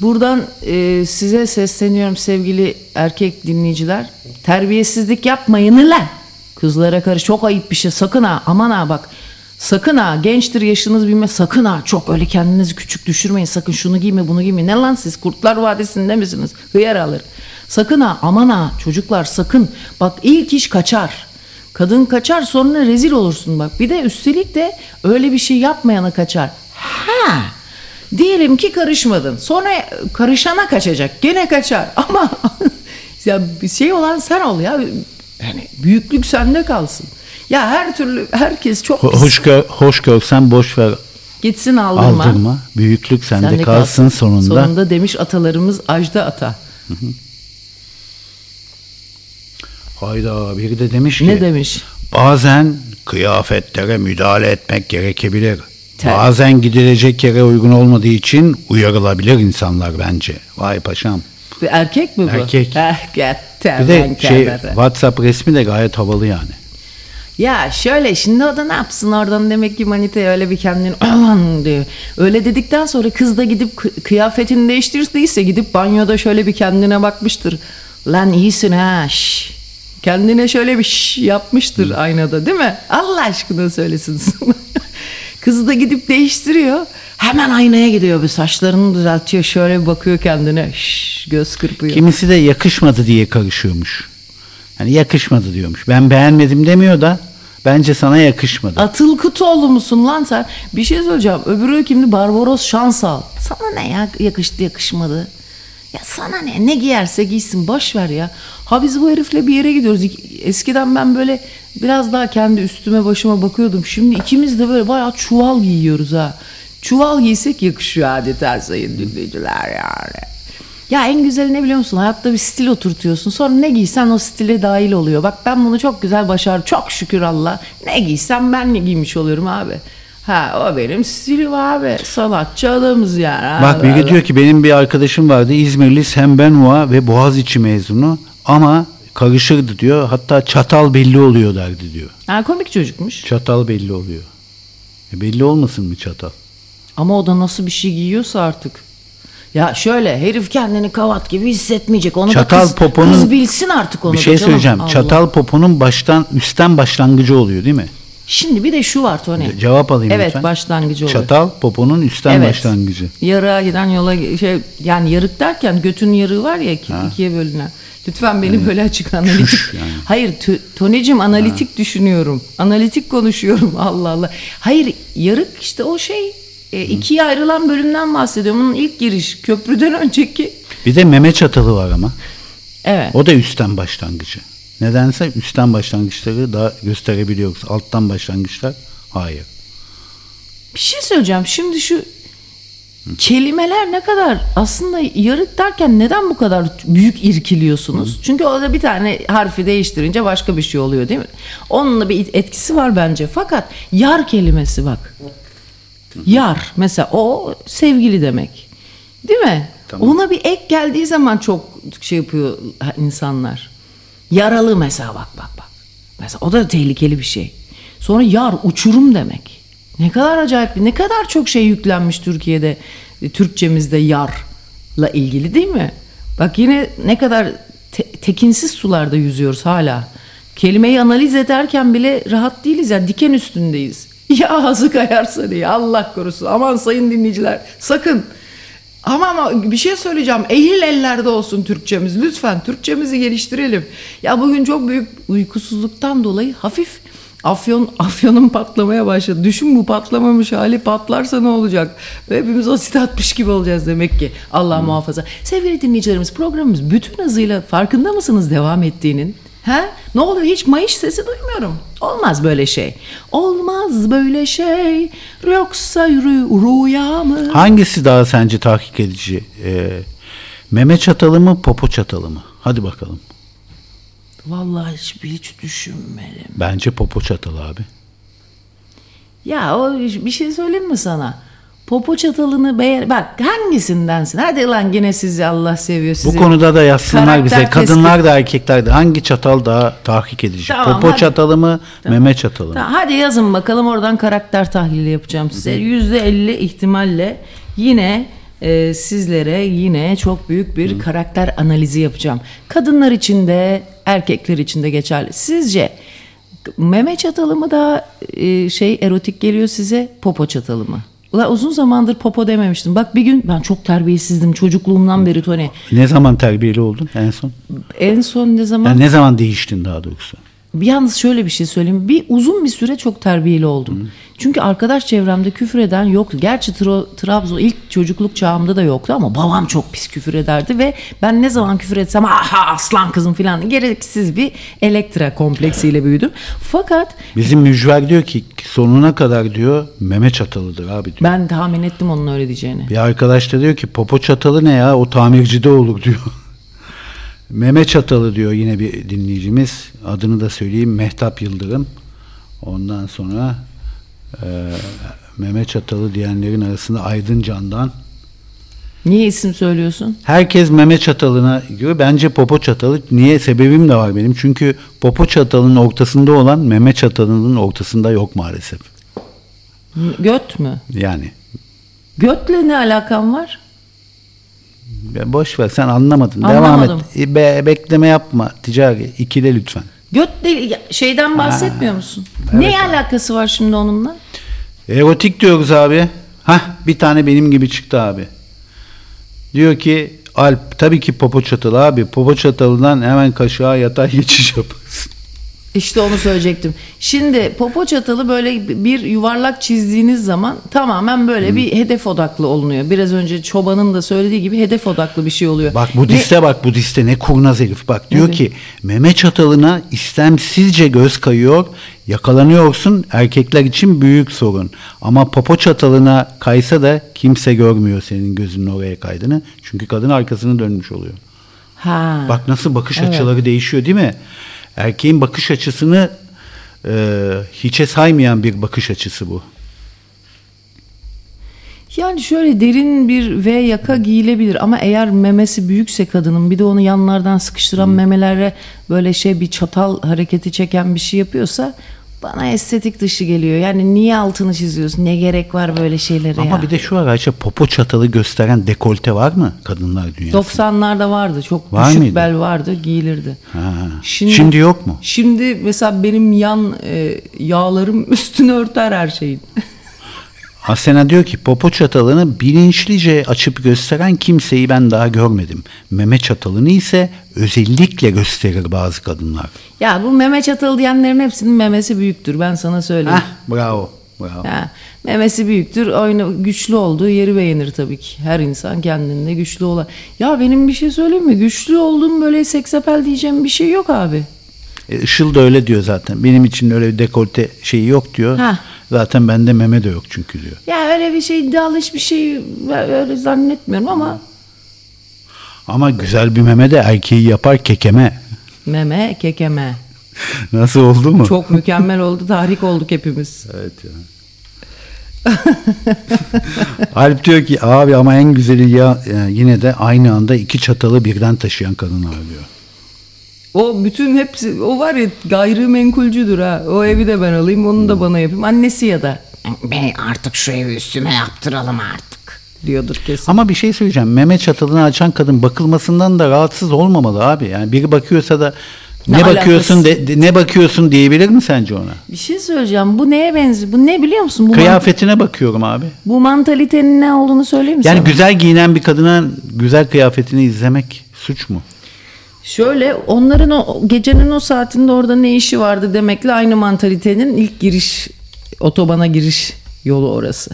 Buradan e, size sesleniyorum sevgili erkek dinleyiciler. Terbiyesizlik yapmayın lan. Kızlara karşı çok ayıp bir şey. Sakın ha aman ha bak. Sakın ha gençtir yaşınız bilmez sakın ha çok öyle kendinizi küçük düşürmeyin. Sakın şunu giyme bunu giyme. Ne lan siz? Kurtlar Vadisi'nde misiniz? Hıyar alır. Sakın ha aman ha çocuklar sakın. Bak ilk iş kaçar. Kadın kaçar sonra rezil olursun bak. Bir de üstelik de öyle bir şey yapmayana kaçar. Ha Diyelim ki karışmadın. Sonra karışana kaçacak. Gene kaçar. *laughs* Ama ya bir şey olan sen ol ya. Yani büyüklük sende kalsın. Ya her türlü herkes çok Ho- Hoş, gör, hoş görsen boş ver gitsin aldırma. aldırma. Büyüklük sende, Sende kalsın, sonunda. Sonunda demiş atalarımız Ajda Ata. Hayda biri de demiş ki Ne demiş? bazen kıyafetlere müdahale etmek gerekebilir. Tabii. Bazen gidilecek yere uygun olmadığı için uyarılabilir insanlar bence. Vay paşam. Bir erkek mi bu? Erkek. Getti Bir de şey kenara. WhatsApp resmi de gayet havalı yani. Ya şöyle şimdi o da ne yapsın oradan demek ki manitaya öyle bir kendini aman diyor. Öyle dedikten sonra kız da gidip kı- kıyafetini değiştirdiyse gidip banyoda şöyle bir kendine bakmıştır. Lan iyisin ha şş. Kendine şöyle bir şş yapmıştır aynada değil mi? Allah aşkına söylesin. *laughs* Kız da gidip değiştiriyor. Hemen aynaya gidiyor bir saçlarını düzeltiyor. Şöyle bir bakıyor kendine. Şş, göz kırpıyor. Kimisi de yakışmadı diye karışıyormuş. Yani yakışmadı diyormuş. Ben beğenmedim demiyor da bence sana yakışmadı. Atıl Kutuoğlu musun lan sen? Bir şey söyleyeceğim. Öbürü kimdi? Barbaros Şansal. Sana ne ya yakıştı yakışmadı. Ya sana ne? Ne giyerse giysin boş ver ya. Ha biz bu herifle bir yere gidiyoruz. Eskiden ben böyle biraz daha kendi üstüme başıma bakıyordum. Şimdi ikimiz de böyle bayağı çuval giyiyoruz ha. Çuval giysek yakışıyor adeta sayın dinleyiciler yani. Ya en güzeli ne biliyor musun? Hayatta bir stil oturtuyorsun. Sonra ne giysen o stile dahil oluyor. Bak ben bunu çok güzel başardım. Çok şükür Allah. Ne giysem ben ne giymiş oluyorum abi. Ha o benim stilim abi. Sanatçı adamız yani. Bak Allah. diyor ki benim bir arkadaşım vardı İzmirli Sembenua ve Boğaziçi mezunu ama karışırdı diyor. Hatta çatal belli oluyor derdi diyor. Ha, komik çocukmuş. Çatal belli oluyor. E belli olmasın mı çatal? Ama o da nasıl bir şey giyiyorsa artık. Ya şöyle herif kendini kavat gibi hissetmeyecek. Onu Çatal da kız, poponun- kız bilsin artık onu bir da şey canım. söyleyeceğim. Allah. Çatal poponun baştan üstten başlangıcı oluyor değil mi? Şimdi bir de şu var Tony. Cevap alayım Evet lütfen. başlangıcı oluyor. Çatal poponun üstten Evet. başlangıcı. Yarığa giden yola şey yani yarık derken götün yarığı var ya iki, ikiye bölünen. Lütfen beni böyle açık analitik. yani. Hayır t- Tonecim analitik düşünüyorum. Analitik konuşuyorum *laughs* Allah Allah. Hayır yarık işte o şey e, ikiye ayrılan bölümden bahsediyorum. Onun ilk giriş köprüden *laughs* önceki. Bir de meme çatalı var ama. Evet. O da üstten başlangıcı. Nedense üstten başlangıçları daha gösterebiliyoruz. Alttan başlangıçlar hayır. Bir şey söyleyeceğim. Şimdi şu kelimeler ne kadar aslında yarık derken neden bu kadar büyük irkiliyorsunuz? Çünkü orada bir tane harfi değiştirince başka bir şey oluyor değil mi? Onun da bir etkisi var bence. Fakat yar kelimesi bak. Yar mesela o sevgili demek. Değil mi? Tamam. Ona bir ek geldiği zaman çok şey yapıyor insanlar. Yaralı mesela bak bak bak. Mesela o da tehlikeli bir şey. Sonra yar uçurum demek. Ne kadar acayip bir ne kadar çok şey yüklenmiş Türkiye'de e, Türkçemizde yarla ilgili değil mi? Bak yine ne kadar te- tekinsiz sularda yüzüyoruz hala. Kelimeyi analiz ederken bile rahat değiliz ya diken üstündeyiz. *laughs* Ya ağzı kayarsa diye Allah korusun. Aman sayın dinleyiciler sakın. Ama ama bir şey söyleyeceğim. Ehil ellerde olsun Türkçemiz. Lütfen Türkçemizi geliştirelim. Ya bugün çok büyük uykusuzluktan dolayı hafif afyon *laughs* afyonun patlamaya başladı. Düşün bu patlamamış hali patlarsa ne olacak? Ve hepimiz asit atmış gibi olacağız demek ki. Allah muhafaza. Sevgili dinleyicilerimiz programımız bütün hızıyla farkında mısınız devam ettiğinin? He? Ne oluyor? Hiç mayış sesi duymuyorum. Olmaz böyle şey. Olmaz böyle şey. Yoksa rü- rüya mı? Hangisi daha sence tahkik edici? Ee, meme çatalı mı popo çatalı mı? Hadi bakalım. Vallahi hiçbir hiç düşünmedim. Bence popo çatalı abi. Ya o bir şey söyleyeyim mi sana? Popo çatalını beğen... Bak hangisindensin? Hadi lan yine sizi Allah seviyor sizi. Bu konuda da yazsınlar bize. Karakter Kadınlar da erkekler de hangi çatal daha tahkik edici? Tamam, popo hadi. çatalı mı, meme çatalı mı? Tamam, hadi yazın bakalım oradan karakter tahlili yapacağım size. Yüzde elli ihtimalle yine e, sizlere yine çok büyük bir karakter analizi yapacağım. Kadınlar için de erkekler için de geçerli. Sizce meme çatalı mı daha e, şey erotik geliyor size popo çatalı mı? Ulan uzun zamandır popo dememiştim. Bak bir gün ben çok terbiyesizdim çocukluğumdan beri Tony. Ne zaman terbiyeli oldun en son? En son ne zaman? Yani ne zaman değiştin daha doğrusu? Yalnız şöyle bir şey söyleyeyim. Bir uzun bir süre çok terbiyeli oldum. Çünkü arkadaş çevremde küfür eden yoktu. Gerçi Tro- Trabzon ilk çocukluk çağımda da yoktu ama babam çok pis küfür ederdi ve ben ne zaman küfür etsem aha aslan kızım falan gereksiz bir elektra kompleksiyle büyüdüm. Fakat Bizim mücver diyor ki sonuna kadar diyor meme çatalıdır abi diyor. ben tahmin ettim onun öyle diyeceğini. Bir arkadaş da diyor ki popo çatalı ne ya o tamircide olur diyor. Meme çatalı diyor yine bir dinleyicimiz. Adını da söyleyeyim Mehtap Yıldırım. Ondan sonra e, meme çatalı diyenlerin arasında Aydın Can'dan. Niye isim söylüyorsun? Herkes meme çatalına göre bence popo çatalı. Niye? Sebebim de var benim. Çünkü popo çatalının ortasında olan meme çatalının ortasında yok maalesef. Göt mü? Yani Götle ne alakan var? Boş ver sen anlamadın. Devam Anlamadım. et. E, be- bekleme yapma. Ticari ikile lütfen. Göt ya- şeyden bahsetmiyor musun? ne alakası var şimdi onunla? Erotik diyoruz abi. Hah bir tane benim gibi çıktı abi. Diyor ki Alp tabii ki popo çatalı abi. Popo çatalından hemen kaşığa yatay geçiş yaparsın. İşte onu söyleyecektim. Şimdi popo çatalı böyle bir yuvarlak çizdiğiniz zaman tamamen böyle bir hedef odaklı olunuyor. Biraz önce çobanın da söylediği gibi hedef odaklı bir şey oluyor. Bak Budist'e bak Budist'e ne kurnaz herif bak. Diyor ki meme çatalına istemsizce göz kayıyor. Yakalanıyorsun erkekler için büyük sorun. Ama popo çatalına kaysa da kimse görmüyor senin gözünün oraya kaydığını. Çünkü kadın arkasını dönmüş oluyor. Ha. Bak nasıl bakış Evet. açıları değişiyor değil mi? Erkeğin bakış açısını e, hiçe saymayan bir bakış açısı bu. Yani şöyle derin bir V yaka giyilebilir ama eğer memesi büyükse kadının bir de onu yanlardan sıkıştıran memelere böyle şey bir çatal hareketi çeken bir şey yapıyorsa bana estetik dışı geliyor. Yani niye altını çiziyorsun? Ne gerek var böyle şeylere Ama ya? bir de şu var Ayşe popo çatalı gösteren dekolte var mı kadınlar dünyasında? 90'larda vardı. Çok Var düşük mıydı? bel vardı, giyilirdi. Ha. Şimdi yok mu? Şimdi mesela benim yan e, yağlarım *laughs* üstünü örter her şeyin. Asena diyor ki popo çatalını bilinçlice açıp gösteren kimseyi ben daha görmedim. Meme çatalını ise özellikle gösterir bazı kadınlar. ya bu meme çatalı diyenlerin hepsinin memesi büyüktür. Ben sana söyleyeyim. Heh, bravo. Bravo. Ha, memesi büyüktür. Oyunu güçlü olduğu yeri beğenir tabii ki. Her insan kendinde güçlü olan. Ya benim bir şey söyleyeyim mi? Güçlü olduğum böyle seksapel diyeceğim bir şey yok abi. E, Işıl da öyle diyor zaten. Benim için öyle bir dekolte şeyi yok diyor. Heh. Zaten bende meme de yok çünkü diyor. Ya öyle bir şey iddialı hiçbir şey öyle zannetmiyorum ama Ama güzel bir meme de erkeği yapar kekeme. meme kekeme. Nasıl oldu mu? Çok mükemmel oldu. Tahrik olduk hepimiz. Evet ya. *laughs* Alp diyor ki abi ama en güzeli ya e, yine de aynı anda iki çatalı birden taşıyan kadınlar diyor. O bütün hepsi o var ya gayrimenkulcüdür ha. O evi de ben alayım onu da bana yapayım. Annesi ya da Bey artık şu evi üstüme yaptıralım artık. diyordur kesin. Ama bir şey söyleyeceğim. Meme çatalını açan kadın bakılmasından da rahatsız olmamalı abi. Yani biri bakıyorsa da ne, Ne bakıyorsun de, de- ne bakıyorsun diyebilir mi sence ona? Bir şey söyleyeceğim. Bu neye benziyor? Bu ne biliyor musun? Bu, man- Kıyafetine bakıyorum abi. bu mantalitenin ne olduğunu söyleyeyim mi Yani sana? güzel giyinen bir kadının güzel kıyafetini izlemek suç mu? Şöyle onların o gecenin o saatinde orada ne işi vardı demekle aynı mantalitenin ilk giriş otobana giriş yolu orası.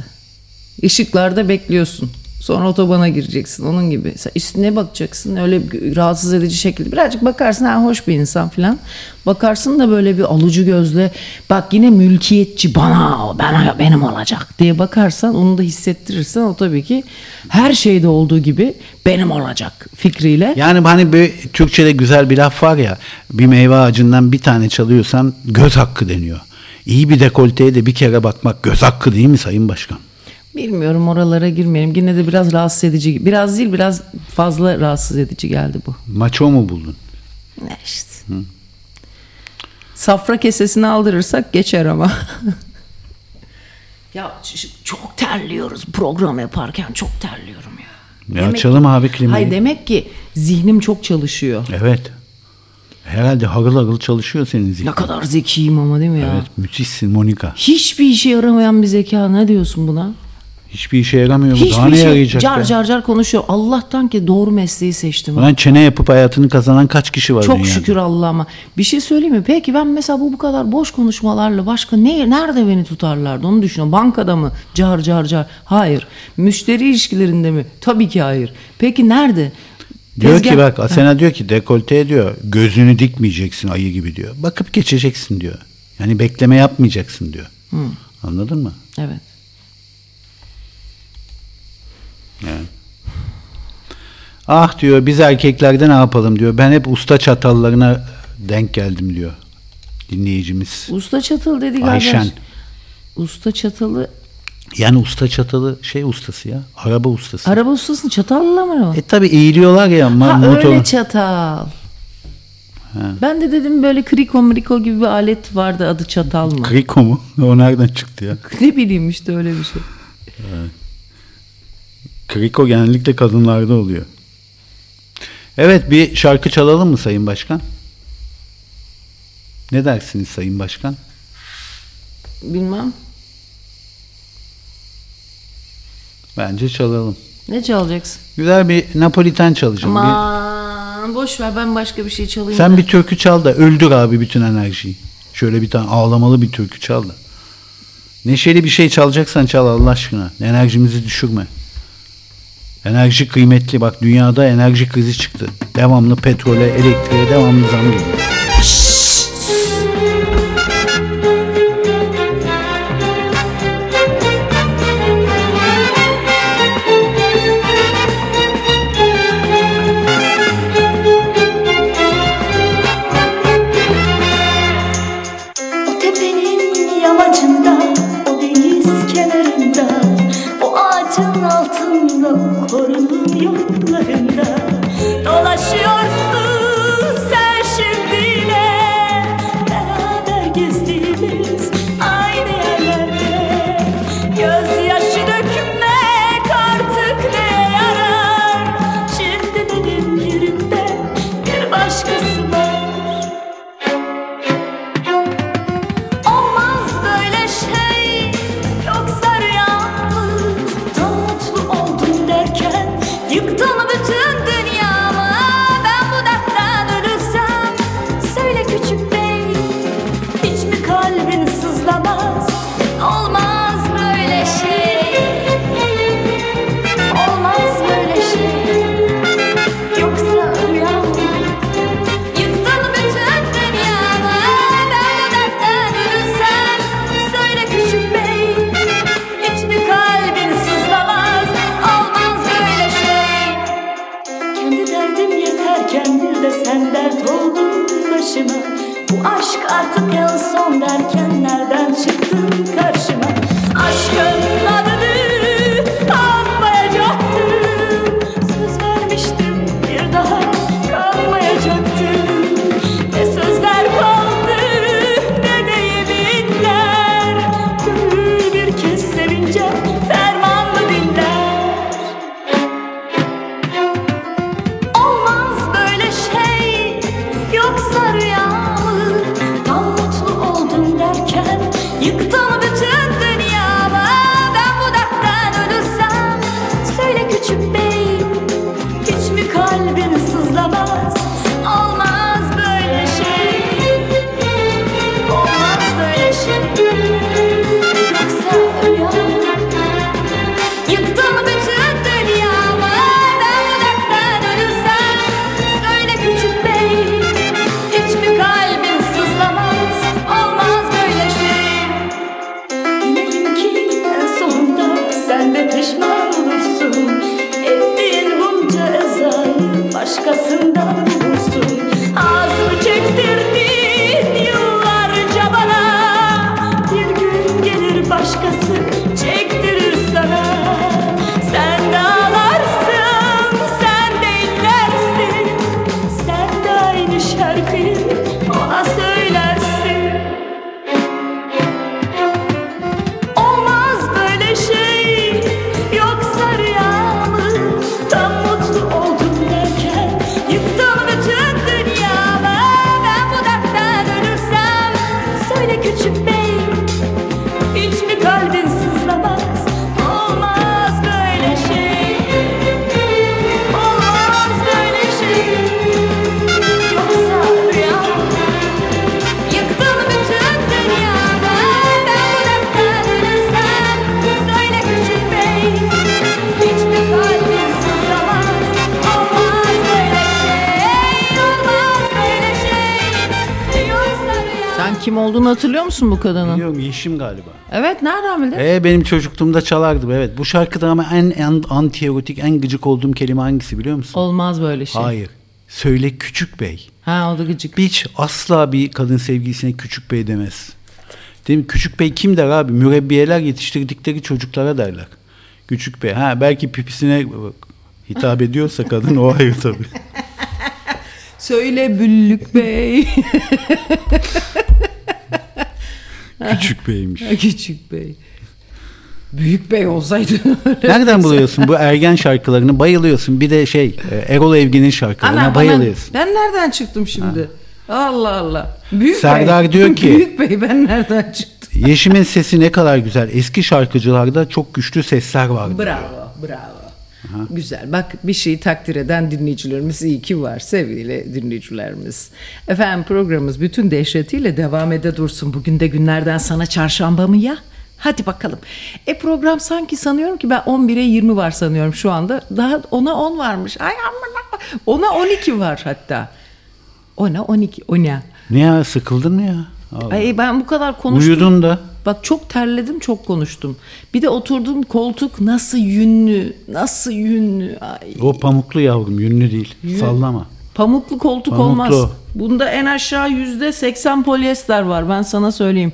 Işıklarda bekliyorsun. Sonra otobana gireceksin onun gibi. Sen üstüne bakacaksın öyle bir rahatsız edici şekilde. Birazcık bakarsın ha hoş bir insan falan. Bakarsın da böyle bir alıcı gözle bak yine mülkiyetçi bana bana benim olacak diye bakarsan onu da hissettirirsen o tabii ki her şeyde olduğu gibi benim olacak fikriyle. Yani hani bir Türkçe'de güzel bir laf var ya bir meyve ağacından bir tane çalıyorsan göz hakkı deniyor. İyi bir dekolteye de bir kere bakmak göz hakkı değil mi Sayın Başkan? Bilmiyorum oralara girmeyelim. Yine de biraz rahatsız edici. Biraz değil biraz fazla rahatsız edici geldi bu. Maço mu buldun? Ne işte. Safra kesesini aldırırsak geçer ama. ya çok terliyoruz program yaparken çok terliyorum ya. Ya açalım abi klimayı. Hayır demek ki zihnim çok çalışıyor. Evet. Herhalde harıl harıl çalışıyor senin zihnin. Ne kadar zekiyim ama değil mi ya? Evet müthişsin Monika. Hiçbir işe yaramayan bir zeka ne diyorsun buna? Hiçbir işe yaramıyor. Daha Hiçbir ne şey yarayacak car be? car car konuşuyor. Allah'tan ki doğru mesleği seçtim. Ulan çene yapıp hayatını kazanan kaç kişi var Çok dünyada? şükür Allah'ıma. Bir şey söyleyeyim mi? Peki ben mesela bu bu kadar boş konuşmalarla başka ne nerede beni tutarlardı onu düşünüyorum. Bankada mı? Car car car. Hayır. Müşteri ilişkilerinde mi? Tabii ki hayır. Peki nerede? Diyor Tezgah- ki bak Asena diyor ki dekolteye diyor gözünü dikmeyeceksin ayı gibi diyor. Bakıp geçeceksin diyor. Yani bekleme yapmayacaksın diyor. Anladın mı? Evet. Ah diyor biz erkeklerde ne yapalım diyor. Ben hep usta çatallarına denk geldim diyor. Dinleyicimiz. Usta çatalı dedi galiba. Ayşen. Usta çatalı. Yani usta çatalı şey ustası ya. Araba ustası. Araba ustasının çatalla mı e tabi eğiliyorlar ya. Ha motor- öyle çatal. Ben de dedim böyle kriko mriko gibi bir alet vardı adı çatal mı? Kriko mu? *laughs* O nereden çıktı ya? ne bileyim işte öyle bir şey. Kriko genellikle kadınlarda oluyor. Evet bir şarkı çalalım mı Sayın Başkan? Ne dersiniz Sayın Başkan? Bilmem. Bence çalalım. Ne çalacaksın? Güzel bir Napoliten çalacağım. Bir- Aman boş ver ben başka bir şey çalayım. sen da. bir türkü çal da öldür abi bütün enerjiyi. Şöyle bir tane ağlamalı bir türkü çal da. Neşeli bir şey çalacaksan çal Allah aşkına. Enerjimizi düşürme. Enerji kıymetli. Bak dünyada enerji krizi çıktı. Devamlı petrole, elektriğe devamlı zam geliyor. Bu kadının? Biliyorum Yeşim galiba. Evet nereden bildin? E benim çocukluğumda çalardı evet. Bu şarkıda ama en, en anti-erotik, en gıcık olduğum kelime hangisi biliyor musun? Olmaz böyle şey. Hayır. Söyle küçük bey. Ha o da gıcık. Hiç asla bir kadın sevgilisine küçük bey demez. Değil mi? Küçük bey kim der abi? Mürebbiyeler yetiştirdikleri çocuklara derler. Küçük bey. Ha belki pipisine hitap ediyorsa kadın o ayrı tabii. *laughs* Söyle Büllük Bey. *laughs* Küçük beymiş. *laughs* Küçük Bey. Büyük Bey olsaydı. Nereden buluyorsun bu ergen şarkılarını? Bayılıyorsun. Bir de şey e, Erol Evgin'in şarkılarına Ana, bayılıyorsun. Ben, ben nereden çıktım şimdi? Allah Allah. Büyük Serdar Bey. diyor ki- *laughs* Büyük Bey ben nereden çıktım? Yeşim'in sesi ne kadar güzel. Eski şarkıcılarda çok güçlü sesler vardı. Bravo. bravo. Güzel. Bak bir şeyi takdir eden dinleyicilerimiz iyi ki var sevgili dinleyicilerimiz. Efendim programımız bütün dehşetiyle devam ede dursun. Bugün de günlerden sana çarşamba mı ya? Hadi bakalım. E program sanki sanıyorum ki ben 11'e 20 var sanıyorum şu anda. Daha ona 10 varmış. Ay aman ona 12 var hatta. Ona 12. O ne? Ne ya sıkıldın mı ya? Allah. Ay ben bu kadar konuştum. Uyudun da. Bak çok terledim çok konuştum. Bir de oturduğum koltuk nasıl yünlü, nasıl yünlü. Ay. O pamuklu yavrum yünlü değil. Sallama. Pamuklu koltuk Pamuklu. olmaz. Bunda en aşağı yüzde seksen polyester var ben sana söyleyeyim.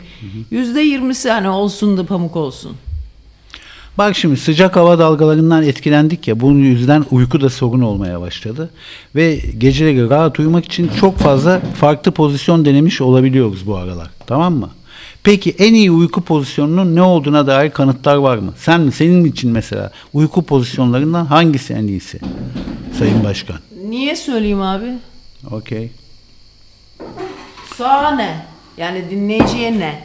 Yüzde yirmisi hani olsun da pamuk olsun. Bak şimdi sıcak hava dalgalarından etkilendik ya bunun yüzden uyku da sorun olmaya başladı. Ve geceleri rahat uyumak için çok fazla farklı pozisyon denemiş olabiliyoruz bu aralar. Tamam mı? Peki en iyi uyku pozisyonunun ne olduğuna dair kanıtlar var mı? Sen mi? Senin için mesela uyku pozisyonlarından hangisi en iyisi? Sayın Başkan. Niye söyleyeyim abi? Okey. Sağ ne? Yani dinleyiciye ne?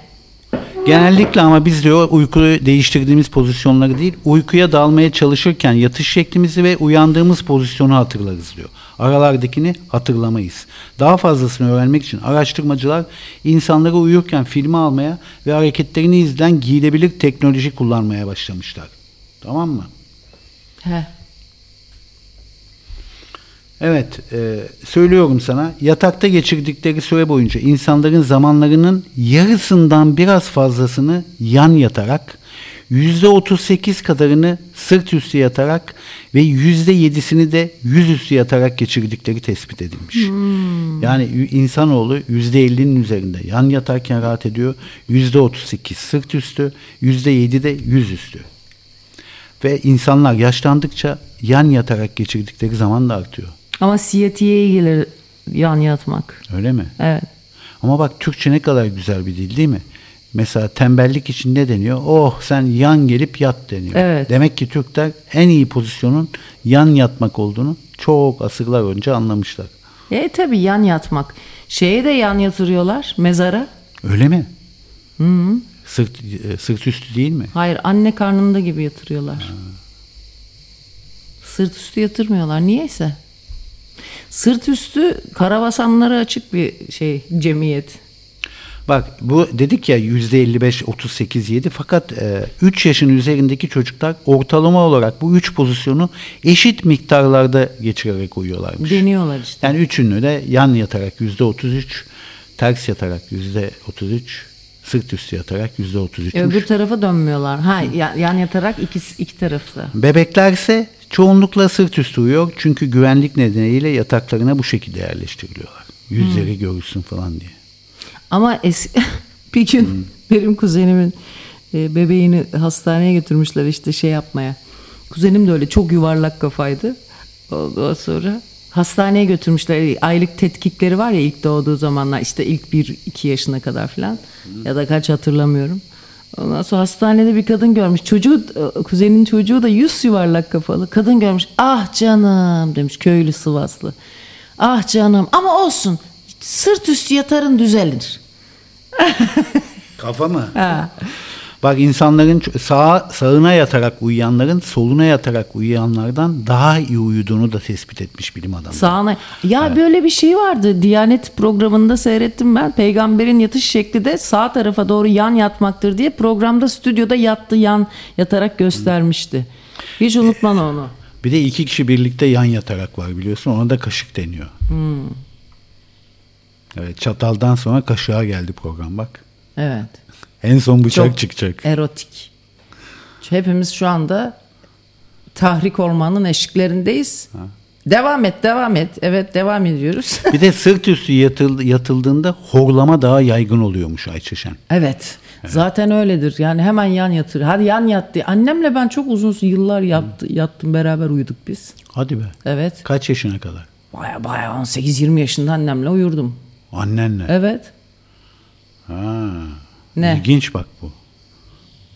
Genellikle ama biz diyor uykuyu değiştirdiğimiz pozisyonları değil, uykuya dalmaya çalışırken yatış şeklimizi ve uyandığımız pozisyonu hatırlarız diyor. Aralardakini hatırlamayız. Daha fazlasını öğrenmek için araştırmacılar insanları uyurken filmi almaya ve hareketlerini izleyen giyilebilir teknoloji kullanmaya başlamışlar. Tamam mı? He. Evet, e, söylüyorum sana. Yatakta geçirdikleri süre boyunca insanların zamanlarının yarısından biraz fazlasını yan yatarak, %38 kadarını sırt üstü yatarak ve %7'sini de yüzüstü yatarak geçirdikleri tespit edilmiş. Yani y- insanoğlu %50'nin üzerinde yan yatarken rahat ediyor. %38 sırt üstü, %7 de yüzüstü. Ve insanlar yaşlandıkça yan yatarak geçirdikleri zaman da artıyor. Ama siyatiye gelir yan yatmak. Öyle mi? Evet. Ama bak Türkçe ne kadar güzel bir dil değil mi? Mesela tembellik için ne deniyor? Oh sen yan gelip yat deniyor. Evet. Demek ki Türkler en iyi pozisyonun yan yatmak olduğunu çok asırlar önce anlamışlar. E tabi yan yatmak. Şeye de yan yatırıyorlar mezara. Öyle mi? Sırt, e, sırt üstü değil mi? Hayır anne karnında gibi yatırıyorlar. Sırt üstü yatırmıyorlar niyeyse. Sırt üstü karabasanlara açık bir şey cemiyet. Bak bu dedik ya %55 38 7 fakat 3 yaşın üzerindeki çocuklar ortalama olarak bu 3 pozisyonu eşit miktarlarda geçirerek uyuyorlarmış. Deniyorlar işte. Yani üçünü de yan yatarak yüzde 33, ters yatarak yüzde 33, sırt üstü yatarak yüzde 33. Öbür tarafa dönmüyorlar. Ha ya- yan yatarak iki, iki tarafta. Bebeklerse çoğunlukla sırt üstü uyuyor çünkü güvenlik nedeniyle yataklarına bu şekilde yerleştiriliyorlar. Yüzleri görülsün falan diye. Ama es- *laughs* bir gün benim kuzenimin e, bebeğini hastaneye götürmüşler işte şey yapmaya. Kuzenim de öyle çok yuvarlak kafaydı. Ondan sonra hastaneye götürmüşler. Aylık tetkikleri var ya ilk doğduğu zamanlar işte ilk bir iki yaşına kadar falan ya da kaç hatırlamıyorum. Ondan sonra hastanede bir kadın görmüş. Çocuğu, e, kuzenin çocuğu da yüz yuvarlak kafalı. Kadın görmüş. Ah canım demiş köylü Sivaslı. Ah canım ama olsun. Sırt üstü yatarın düzelir. *laughs* Kafa mı? Ha. Bak insanların ç- sağ sağına yatarak uyuyanların soluna yatarak uyuyanlardan daha iyi uyuduğunu da tespit etmiş bilim adamları. Sağına. Ya böyle bir şey vardı. Diyanet programında seyrettim ben. Peygamberin yatış şekli de sağ tarafa doğru yan yatmaktır diye programda stüdyoda yattı yan yatarak göstermişti. Hiç unutmam onu. Bir de iki kişi birlikte yan yatarak var biliyorsun. Ona da kaşık deniyor. Evet, çataldan sonra kaşığa geldi program bak. Evet. En son bıçak Çok çıkacak. Erotik. Hepimiz şu anda tahrik olmanın eşiklerindeyiz. Devam et, devam et. Evet, devam ediyoruz. *laughs* Bir de sırt üstü yatıl- yatıldığında horlama daha yaygın oluyormuş Ayça Şen. Evet. Zaten öyledir. Yani hemen yan yatır. Hadi yan yat diye. Annemle ben çok uzun yıllar yattı, yattım beraber uyuduk biz. Hadi be. Evet. Kaç yaşına kadar? Baya baya 18-20 yaşında annemle uyurdum. Annenle. Evet. Ha. Ne? İlginç bak bu.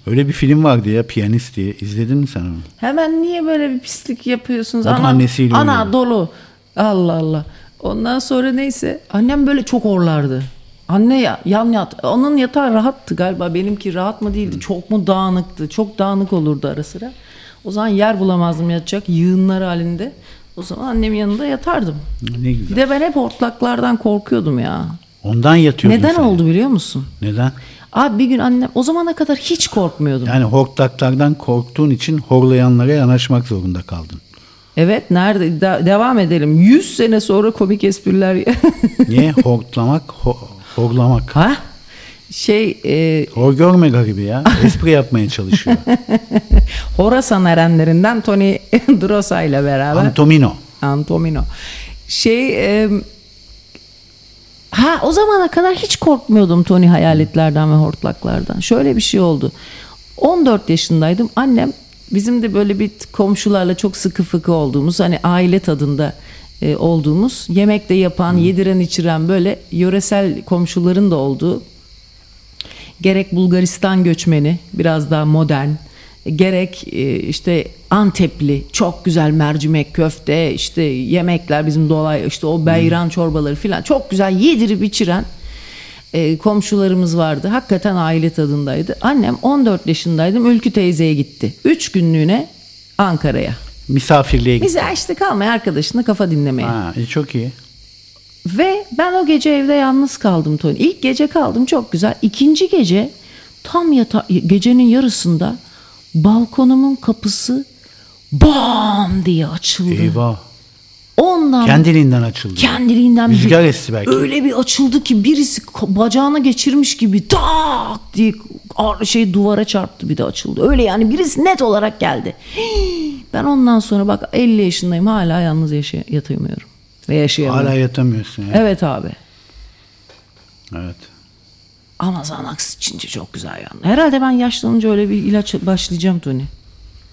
Öyle bir film vardı ya Piyanist diye. İzledin mi sen onu? Hemen niye böyle bir pislik yapıyorsunuz? O da annesiyle ana uyuyor. dolu. Allah Allah. Ondan sonra neyse annem böyle çok horlardı. Anne ya, yan yat. Onun yatağı rahattı galiba. Benimki rahat mı değildi. Çok mu dağınıktı. Çok dağınık olurdu ara sıra. O zaman yer bulamazdım yatacak. Yığınlar halinde. O zaman annemin yanında yatardım. Ne güzel. Bir de ben hep hortlaklardan korkuyordum ya. Ondan yatıyordun Neden sen. oldu biliyor musun? Neden? Abi bir gün annem o zamana kadar hiç korkmuyordum. Yani hortlaklardan korktuğun için horlayanlara yanaşmak zorunda kaldın. Evet nerede De- devam edelim. 100 sene sonra komik espriler Niye? *laughs* Hortlamak, ho- horlamak. ha? Şey e, Hor görme garibi ya. *laughs* Espri yapmaya çalışıyor. *laughs* Horasan erenlerinden Tony *laughs* Drosa ile beraber Antomino. Antomino. Şey e, ha o zamana kadar hiç korkmuyordum Tony hayaletlerden ve hortlaklardan. Şöyle bir şey oldu. 14 yaşındaydım. Annem bizim de böyle bir komşularla çok sıkı fıkı olduğumuz hani aile tadında e, olduğumuz yemekte yapan, yediren içiren böyle yöresel komşuların da olduğu gerek Bulgaristan göçmeni biraz daha modern gerek e, işte Antepli çok güzel mercimek köfte işte yemekler bizim dolay işte o beyran çorbaları filan çok güzel yedirip içiren e, komşularımız vardı. Hakikaten aile tadındaydı. Annem 14 yaşındaydım. Ülkü teyzeye gitti. 3 günlüğüne Ankara'ya. Misafirliğe gitti. Bize işte kalmaya arkadaşına kafa dinlemeye. Ha, e, çok iyi. Ve ben o gece evde yalnız kaldım Tony. İlk gece kaldım çok güzel. İkinci gece tam yata gecenin yarısında balkonumun kapısı bam diye açıldı. Eyvah. Ondan Kendiliğinden açıldı. kendiliğinden Rüzgar esti belki. öyle bir açıldı ki birisi bacağına geçirmiş gibi tak diye şey duvara çarptı bir de açıldı. Öyle yani birisi net olarak geldi. Hii! Ben ondan sonra bak 50 yaşındayım hala yalnız yaşay yatamıyorum. Ve yaşayamıyorum. Hala yatamıyorsun ya. Evet abi. Evet. Ama Xanax içince çok güzel yandı. Herhalde ben yaşlanınca öyle bir ilaç başlayacağım Tony.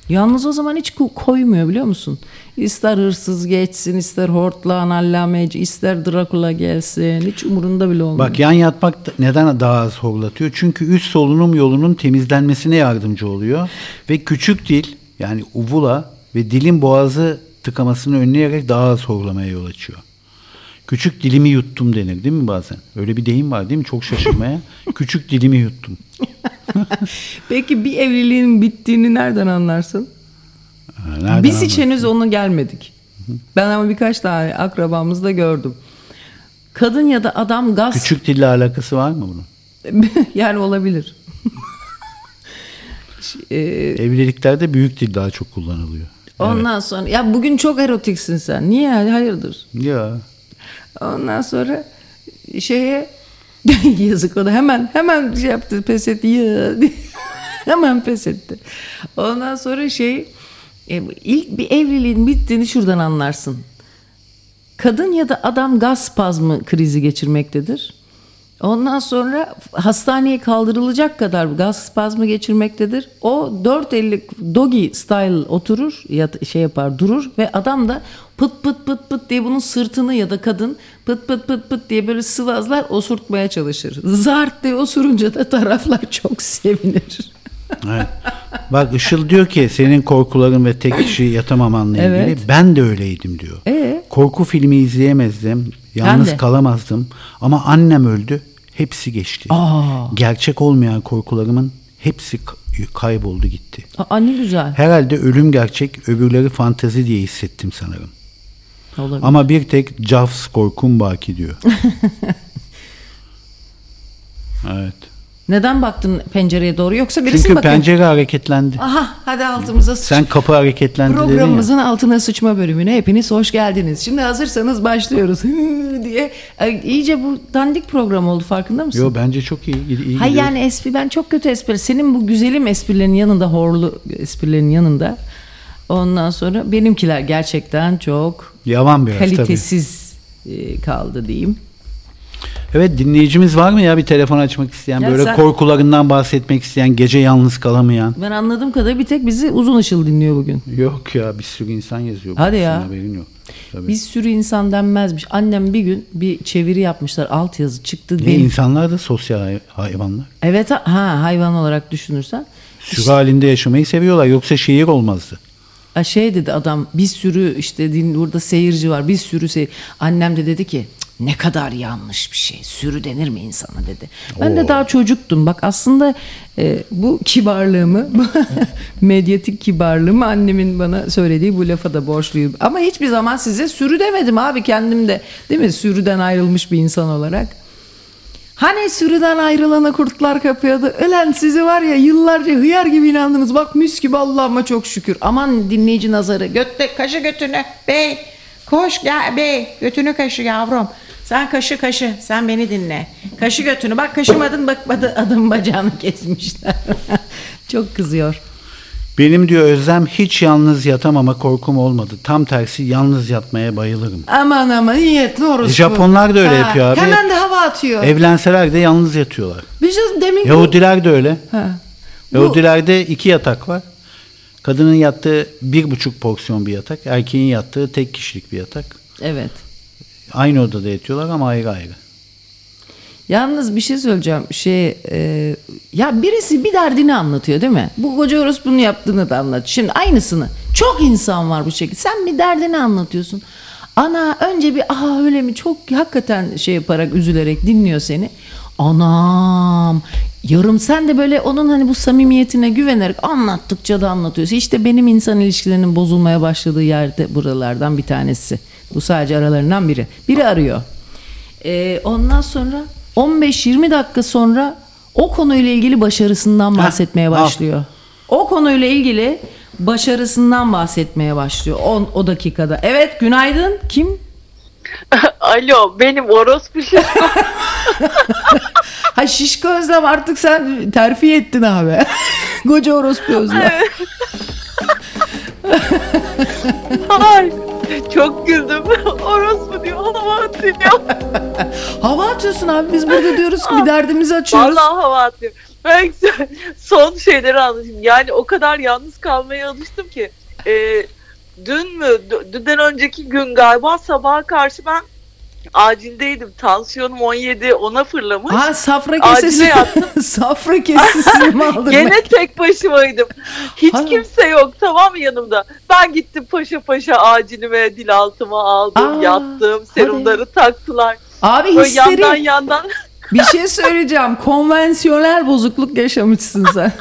Yalnız o zaman hiç ko- koymuyor biliyor musun? İster hırsız geçsin, ister hortlayan allameci, ister Drakula gelsin. Hiç umurunda bile olmuyor. Bak yan yatmak neden daha az horlatıyor? Çünkü üst solunum yolunun temizlenmesine yardımcı oluyor. Ve küçük dil yani uvula ve dilin boğazı tıkamasını önleyerek daha az horlamaya yol açıyor. Küçük dilimi yuttum denir değil mi bazen? Öyle bir deyim var değil mi? Çok şaşırmaya. *laughs* Küçük dilimi yuttum. *laughs* Peki bir evliliğin bittiğini nereden anlarsın? Ha, nereden Biz hiç anladın? henüz onu gelmedik. Ben ama birkaç tane akrabamızda gördüm. Kadın ya da adam gaz Küçük dille alakası var mı bunun? *laughs* yani olabilir. Ee, Evliliklerde büyük dil daha çok kullanılıyor. Ondan sonra ya bugün çok erotiksin sen. Niye? Hayırdır? Ya Ondan sonra şeye *laughs* yazık o da hemen hemen şey yaptı pes etti ya *laughs* hemen pes etti. Ondan sonra şey e, ilk bir evliliğin bittiğini şuradan anlarsın. Kadın ya da adam gaz spazmı krizi geçirmektedir. Ondan sonra hastaneye kaldırılacak kadar gaz spazmı geçirmektedir. O dört ellik doggy style oturur ya şey yapar durur ve adam da pıt pıt pıt pıt diye bunun sırtını ya da kadın pıt pıt pıt pıt diye böyle sıvazlar osurtmaya çalışır. Zart diye osurunca da taraflar çok sevinir. Evet. Bak Işıl diyor ki senin korkuların ve tek kişi yatamamanla ilgili. Evet. Ben de öyleydim diyor. Ee? Korku filmi izleyemezdim. Yalnız de. kalamazdım. Ama annem öldü. Hepsi geçti. Aa. Gerçek olmayan korkularımın hepsi kayboldu gitti. Aa ne güzel. Herhalde ölüm gerçek, öbürleri fantezi diye hissettim sanırım. Olabilir. Ama bir tek Jaws korkum baki diyor. *laughs* evet. Neden baktın pencereye doğru yoksa birisi mi Çünkü bakıyor? pencere hareketlendi. Aha hadi altımıza sıç. Sen kapı hareketlendi. Programımızın altına sıçma bölümüne hepiniz hoş geldiniz. Şimdi hazırsanız başlıyoruz *laughs* diye. İyice bu dandik program oldu farkında mısın? Yo bence çok iyi. iyi, iyi Hay gidiyor. yani espri ben çok kötü espri. Senin bu güzelim esprilerin yanında horlu esprilerin yanında ondan sonra benimkiler gerçekten çok Yavan biraz tabii. kalitesiz e, kaldı diyeyim. Evet dinleyicimiz var mı ya bir telefon açmak isteyen Ya böyle sen- korkularından bahsetmek isteyen gece yalnız kalamayan. Ben anladığım kadarıyla bir tek bizi uzun ışıl dinliyor bugün. Yok ya bir sürü insan yazıyor. Hadi ya. haberin yok. Tabii. Bir sürü insan denmezmiş. Annem bir gün bir çeviri yapmışlar. Alt yazı çıktı. Niye Benim- insanlar da sosyal hay- hayvanlar. Evet ha ha, hayvan olarak düşünürsen. Sürü halinde yaşamayı seviyorlar. Yoksa şehir olmazdı. Şey dedi adam bir sürü işte din, burada seyirci var bir sürü seyir. Annem de dedi ki "Cık, Ne kadar yanlış bir şey. Sürü denir mi insana dedi. Ben de daha çocuktum. Bak aslında e, bu kibarlığımı, *laughs* medyatik kibarlığımı annemin bana söylediği bu lafa da borçluyum. Ama hiçbir zaman size sürü demedim abi kendim de. Değil mi? Sürüden ayrılmış bir insan olarak. Hani sürüden ayrılana kurtlar kapıyordu. Ölen sizi var ya yıllarca hıyar gibi inandınız. Bak mis gibi Allah'ıma çok şükür. Aman dinleyici nazarı. Götte kaşı götünü. Bey koş gel bey götünü kaşı yavrum. Sen kaşı kaşı sen beni dinle. Kaşı götünü bak kaşımadın bakmadı Adım bacağını kesmişler. *laughs* çok kızıyor. Benim diyor Özlem hiç yalnız yatamama korkum olmadı. Tam tersi yalnız yatmaya bayılırım. Aman aman niyetli orospu. Japonlar da öyle yapıyor abi. Hemen de hava atıyor. Evlenseler de yalnız yatıyorlar. Bir şey demin Yahudiler de öyle. Ha. Bu- Yahudilerde iki yatak var. Kadının yattığı bir buçuk porsiyon bir yatak. Erkeğin yattığı tek kişilik bir yatak. Evet. Aynı odada yatıyorlar ama ayrı ayrı. Yalnız bir şey söyleyeceğim. Şey, e, ya birisi bir derdini anlatıyor değil mi? Bu koca orospunun yaptığını da anlat. Şimdi aynısını. Çok insan var bu şekilde. Sen bir derdini anlatıyorsun. Ana önce bir aha öyle mi çok hakikaten şey yaparak üzülerek dinliyor seni. Anam yarım sen de böyle onun hani bu samimiyetine güvenerek anlattıkça da anlatıyorsun. İşte benim insan ilişkilerinin bozulmaya başladığı yerde buralardan bir tanesi. Bu sadece aralarından biri. Biri arıyor. Ee, ondan sonra 15-20 dakika sonra o konuyla ilgili başarısından bahsetmeye başlıyor. O konuyla ilgili başarısından bahsetmeye başlıyor o, o dakikada. Evet günaydın. Kim? *laughs* Alo benim orospu şey. *laughs* Ha şişko Özlem artık sen terfi ettin abi. *laughs* Koca orospu Özlem. Ay, çok güldüm. Orospu diyor hava atıyor. Hava atıyorsun abi biz burada diyoruz ki bir derdimizi açıyoruz. Vallahi hava atıyor. Ben son şeyleri anlatayım. Yani o kadar yalnız kalmaya alıştım ki. e, dün mü? Dünden önceki gün galiba sabaha karşı ben acildeydim. Tansiyonum 17 ona fırlamış. Ha safra kesesi. *laughs* safra kesesini mi aldın? Gene tek başımaydım. Hiç Ha. kimse yok tamam mı yanımda. Ben gittim paşa paşa acilime dil altıma aldım Aa, yattım serumları taktılar. Abi Böyle histeri. yandan yandan *laughs* Bir şey söyleyeceğim. Konvansiyonel bozukluk yaşamışsın sen.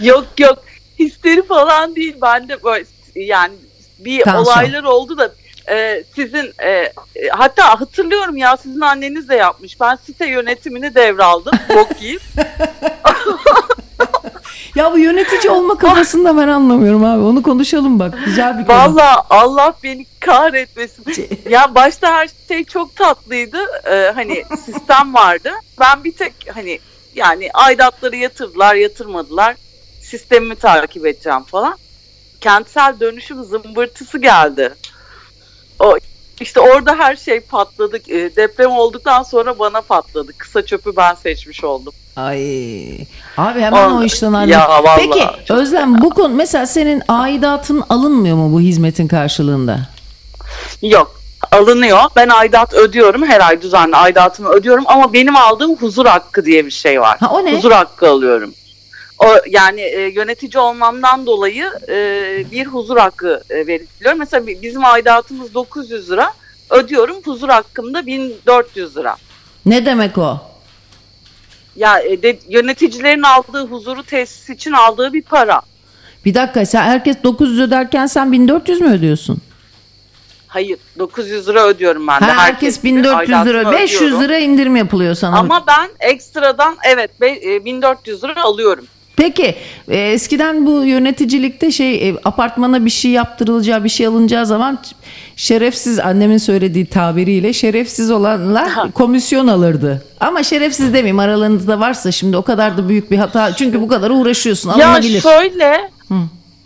*laughs* yok yok histeri falan değil ben de böyle yani bir Tansiyon. olaylar oldu da e, sizin e, e, hatta hatırlıyorum ya sizin anneniz de yapmış. Ben site yönetimini devraldım. Bok yiyip. *laughs* ya bu yönetici olma kafasını da ben anlamıyorum abi. Onu konuşalım bak. Güzel bir konu. Valla Allah beni kahretmesin. *laughs* ya başta her şey çok tatlıydı. Ee, hani sistem vardı. Ben bir tek hani yani aidatları yatırdılar yatırmadılar. Sistemimi takip edeceğim falan. Kentsel dönüşüm zımbırtısı geldi. O işte orada her şey patladı. Ee, deprem olduktan sonra bana patladı. Kısa çöpü ben seçmiş oldum. Ay. Abi hemen o Vallahi- işten. Ya vallahi Peki Özlem bu konu mesela senin aidatın alınmıyor mu bu hizmetin karşılığında? Yok alınıyor. Ben aidat ödüyorum. Her ay düzenli aidatımı ödüyorum ama benim aldığım huzur hakkı diye bir şey var. Ha, o ne? Huzur hakkı alıyorum. O yani e, yönetici olmamdan dolayı e, bir huzur hakkı e, veriliyor. Mesela bi- bizim aidatımız 900 lira. Ödüyorum. Huzur hakkım da 1400 lira. Ne demek o? Ya e, de, yöneticilerin aldığı huzuru tesis için aldığı bir para. Bir dakika sen herkes 900 öderken sen 1400 mü ödüyorsun? Hayır 900 lira ödüyorum ben de. Ha, herkes 1400 lira, aidatımı 500 ödüyorum. lira indirim yapılıyor sana. Ama ben ekstradan evet be- e, 1400 lira alıyorum. Peki e, eskiden bu yöneticilikte şey e, apartmana bir şey yaptırılacağı bir şey alınacağı zaman şerefsiz annemin söylediği tabiriyle şerefsiz olanlar komisyon alırdı. Ama şerefsiz demeyeyim aralarınızda varsa şimdi o kadar da büyük bir hata. Çünkü bu kadar uğraşıyorsun Ya alınabilir. şöyle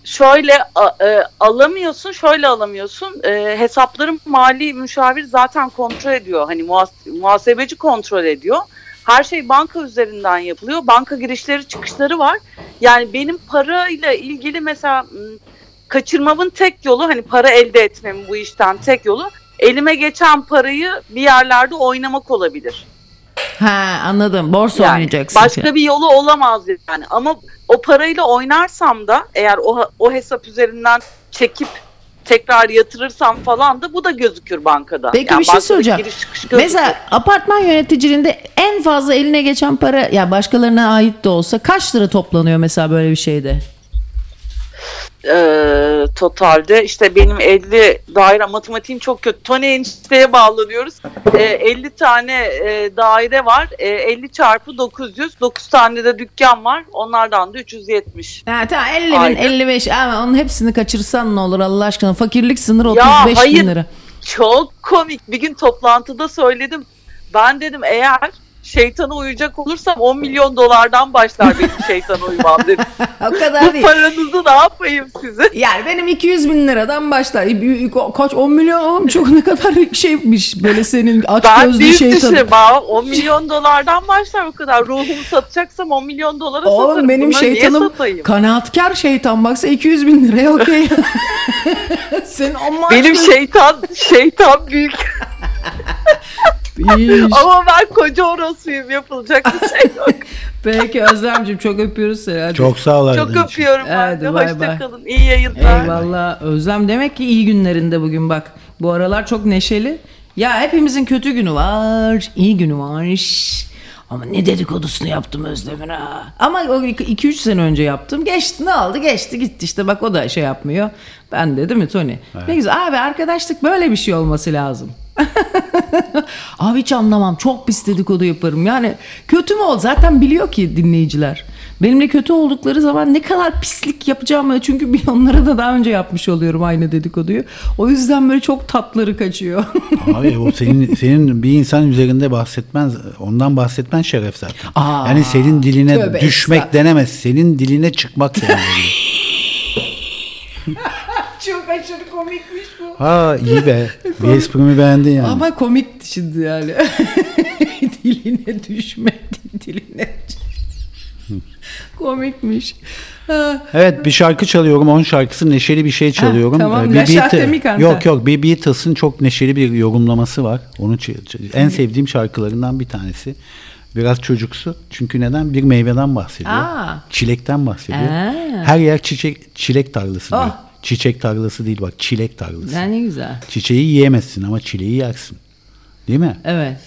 şöyle a- e, alamıyorsun şöyle alamıyorsun. E, hesapların mali müşavir zaten kontrol ediyor. Hani muhas- muhasebeci kontrol ediyor her şey banka üzerinden yapılıyor banka girişleri çıkışları var yani benim parayla ilgili mesela kaçırmamın tek yolu hani para elde etmemin bu işten tek yolu elime geçen parayı bir yerlerde oynamak olabilir. Ha anladım borsa Yani oynayacaksın. başka bir yolu olamaz yani. Ama o parayla oynarsam da eğer o o hesap üzerinden çekip tekrar yatırırsam falan da bu da gözükür bankada. Peki Yani bir şey soracağım. giriş çıkış gözükür. Mesela apartman yöneticiliğinde en fazla eline geçen para ya başkalarına ait de olsa kaç lira toplanıyor mesela böyle bir şeyde? Ee, totalde işte benim 50 daire matematiğim çok kötü. Tony enişteye bağlanıyoruz. Ee, 50 tane e, daire var. Ee, 50 çarpı 900. 9 tane de dükkan var. Onlardan da 370. Ha, tamam 50 bin Aynen. 55 ama onun hepsini kaçırsan ne olur Allah aşkına fakirlik sınırı Ya 35 hayır. bin lira. Çok komik. Bir gün toplantıda söyledim. Ben dedim eğer şeytana uyacak olursam 10 milyon dolardan başlar benim *laughs* şeytana uymam dedim. o kadar Bu değil. paranızı ne yapayım size? Yani benim 200 bin liradan başlar. Kaç 10 milyon oğlum çok ne kadar şeymiş böyle senin aç Ben gözlü büyük şeytan. düşün. Bana 10 milyon dolardan başlar bu kadar. Ruhumu satacaksam 10 milyon dolara Oğlum satarım. benim Bunları şeytanım kanaatkar şeytan baksa 200 bin liraya okey. *laughs* Senin Benim şeytan şeytan büyük *laughs* İyiymiş. ama ben koca orosuyum yapılacak bir şey yok. *laughs* Peki Özlemciğim çok öpüyoruz seni. Hadi. Çok sağ ol Çok öpüyorum Hadi bay. Hoşçakalın. İyi yayınlar. Eyvallah. Özlem demek ki iyi günlerinde bugün bak. Bu aralar çok neşeli. Ya hepimizin kötü günü var, iyi günü var. Ama ne dedikodusunu yaptım Özlem'in ha. Ama o 2-3 sene önce yaptım. Geçti ne oldu geçti gitti işte bak o da şey yapmıyor. Ben de değil mi Tony? Ne güzel abi arkadaşlık böyle bir şey olması lazım. *laughs* Abi hiç anlamam. Çok pis dedikodu yaparım. Yani kötü mü ol? Zaten biliyor ki dinleyiciler. Benimle kötü oldukları zaman ne kadar pislik yapacağımı çünkü bir onlara da daha önce yapmış oluyorum aynı dedikoduyu. O yüzden böyle çok tatları kaçıyor. *laughs* Abi o senin senin bir insan üzerinde bahsetmen ondan bahsetmen şeref zaten. Aa, yani senin diline düşmek estağfurullah. denemez. Senin diline çıkmak denemez. *laughs* çok aşırı komikmiş bu. ha iyi be. *laughs* bir esprimi beğendin yani. Ama komik şimdi yani. *laughs* diline düşmek *laughs* diline. Komikmiş. Ha. Evet bir şarkı çalıyorum. Onun şarkısı neşeli bir şey çalıyorum. tamam. Ee, bir mi canta? Yok yok bir Beatles'ın çok neşeli bir yorumlaması var. Onu en sevdiğim şarkılarından bir tanesi. Biraz çocuksu. Çünkü neden? Bir meyveden bahsediyor. Aa. Çilekten bahsediyor. Aa. Her yer çiçek çilek tarlası diyor. Çiçek tarlası değil bak çilek tarlası. Ne güzel. Çiçeği yiyemezsin ama çileği yersin. Değil mi? Evet.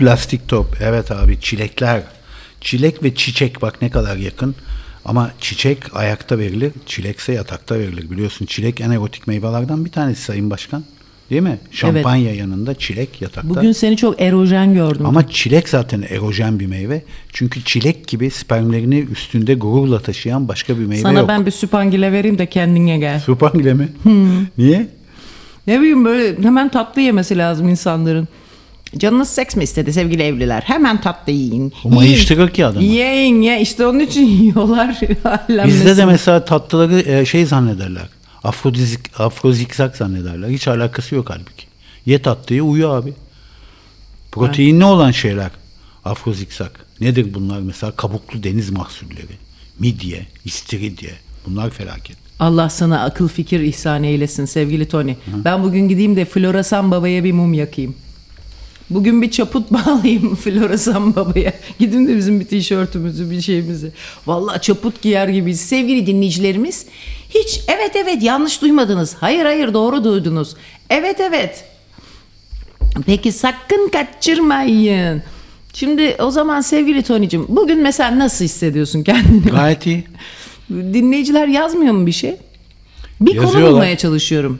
Plastik top. Evet abi çilekler. Çilek ve çiçek bak ne kadar yakın. Ama çiçek ayakta verilir, çilekse yatakta verilir. Biliyorsun çilek en erotik meyvelerden bir tanesi Sayın Başkan. Değil mi? Şampanya yanında çilek yatakta. Bugün seni çok erojen gördüm. Ama çilek zaten erojen bir meyve. Çünkü çilek gibi spermlerini üstünde gururla taşıyan başka bir meyve Sana yok. ben bir süpangile vereyim de kendine gel. Supangile mi? Niye? Ne bileyim böyle hemen tatlı yemesi lazım insanların. Canınız seks mi istedi sevgili evliler? Hemen tatlı yiyin. Mayıştırır ki adamı. Yiyin ya işte onun için *laughs* yiyorlar. Bizde de mesela tatlıları e, şey zannederler. Afrodizik, afrozikzak zannederler. Hiç alakası yok halbuki. Ye tatlıyı uyu abi. Proteinli olan şeyler afrozikzak. Nedir bunlar mesela? Kabuklu deniz mahsulleri. Midye, istiridye. Bunlar felaket. Allah sana akıl fikir ihsan eylesin sevgili Tony. Ben bugün gideyim de Florasan Baba'ya bir mum yakayım. Bugün bir çaput *laughs* bağlayayım Florasan Baba'ya. Gidin de bizim bir tişörtümüzü bir şeyimizi. Vallahi çaput giyer gibiyiz. Sevgili dinleyicilerimiz hiç evet evet yanlış duymadınız. Hayır hayır doğru duydunuz. Evet evet. Peki sakın kaçırmayın. Şimdi o zaman sevgili Tony'cim bugün mesela nasıl hissediyorsun kendini? Gayet iyi. *laughs* Dinleyiciler yazmıyor mu bir şey? Bir konu bulmaya çalışıyorum.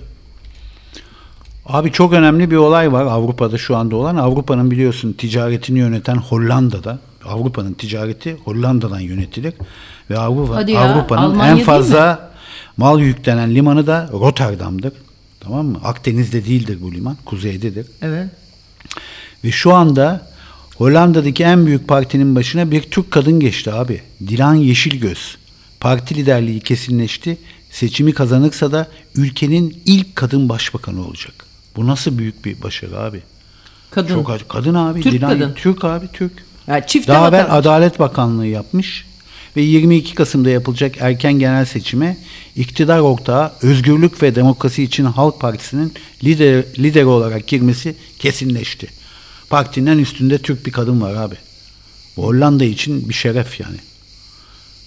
Abi çok önemli bir olay var Avrupa'da şu anda olan. Avrupa'nın biliyorsun ticaretini yöneten Hollanda'da. Avrupa'nın ticareti Hollanda'dan yönetilir. Ve Avrupa, Avrupa'nın en fazla mal yüklenen limanı da Rotterdam'dır. Tamam mı? Akdeniz'de değildir bu liman. Kuzeydedir. Evet. Ve şu anda Hollanda'daki en büyük partinin başına bir Türk kadın geçti abi. Dilan Yeşilgöz. Parti liderliği kesinleşti. Seçimi kazanırsa da ülkenin ilk kadın başbakanı olacak. Bu nasıl büyük bir başarı abi? Kadın. Çok acı. Kadın abi. Türk Dilan, kadın. Türk abi Türk. Ya çifte Daha evvel. Adalet Bakanlığı yapmış ve 22 Kasım'da yapılacak erken genel seçime iktidar ortağı Özgürlük ve Demokrasi için Halk Partisi'nin lider, lideri olarak girmesi kesinleşti. Partinin en üstünde Türk bir kadın var abi. Bu Hollanda için bir şeref yani.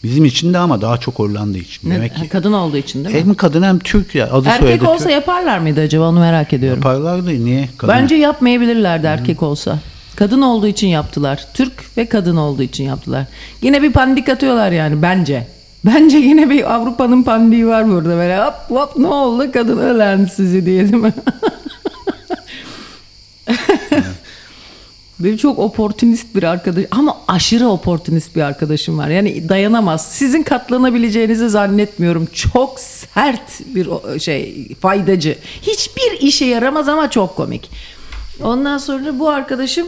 Bizim için de ama daha çok Hollanda için. Ne- Demek ki kadın olduğu için değil mi? hem kadın hem Türk ya. Adı Erkek soyadı olsa Türk. yaparlar mıydı acaba onu merak ediyorum. Yaparlardı. Niye? Kadın. Bence yapmayabilirlerdi erkek olsa. Kadın olduğu için yaptılar. Türk ve kadın olduğu için yaptılar. Yine bir pandik atıyorlar yani bence. *laughs* Bence yine bir Avrupa'nın pandiği var burada böyle hop hop ne oldu kadın ölen sizi diye değil mi? Benim çok oportunist bir arkadaş ama aşırı oportunist bir arkadaşım var. Yani dayanamaz. Sizin katlanabileceğinizi zannetmiyorum. Çok sert bir şey faydacı. Hiçbir işe yaramaz ama çok komik. Ondan sonra bu arkadaşım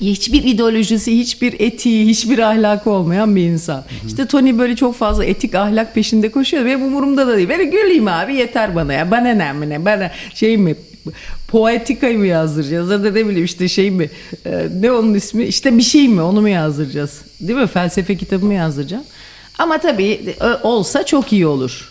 hiçbir ideolojisi, hiçbir etiği, hiçbir ahlakı olmayan bir insan. İşte Tony böyle çok fazla etik ahlak peşinde koşuyor. Benim umurumda da değil. Böyle güleyim abi yeter bana ya. Bana ne ne? Bana şey mi? Poetikayı mı yazdıracağız? Ya da ne bileyim işte şey mi? Ee, ne onun ismi? İşte bir şey mi? Onu mu yazdıracağız? Değil mi? Felsefe kitabı mı yazdıracağım? Ama tabii e, olsa çok iyi olur.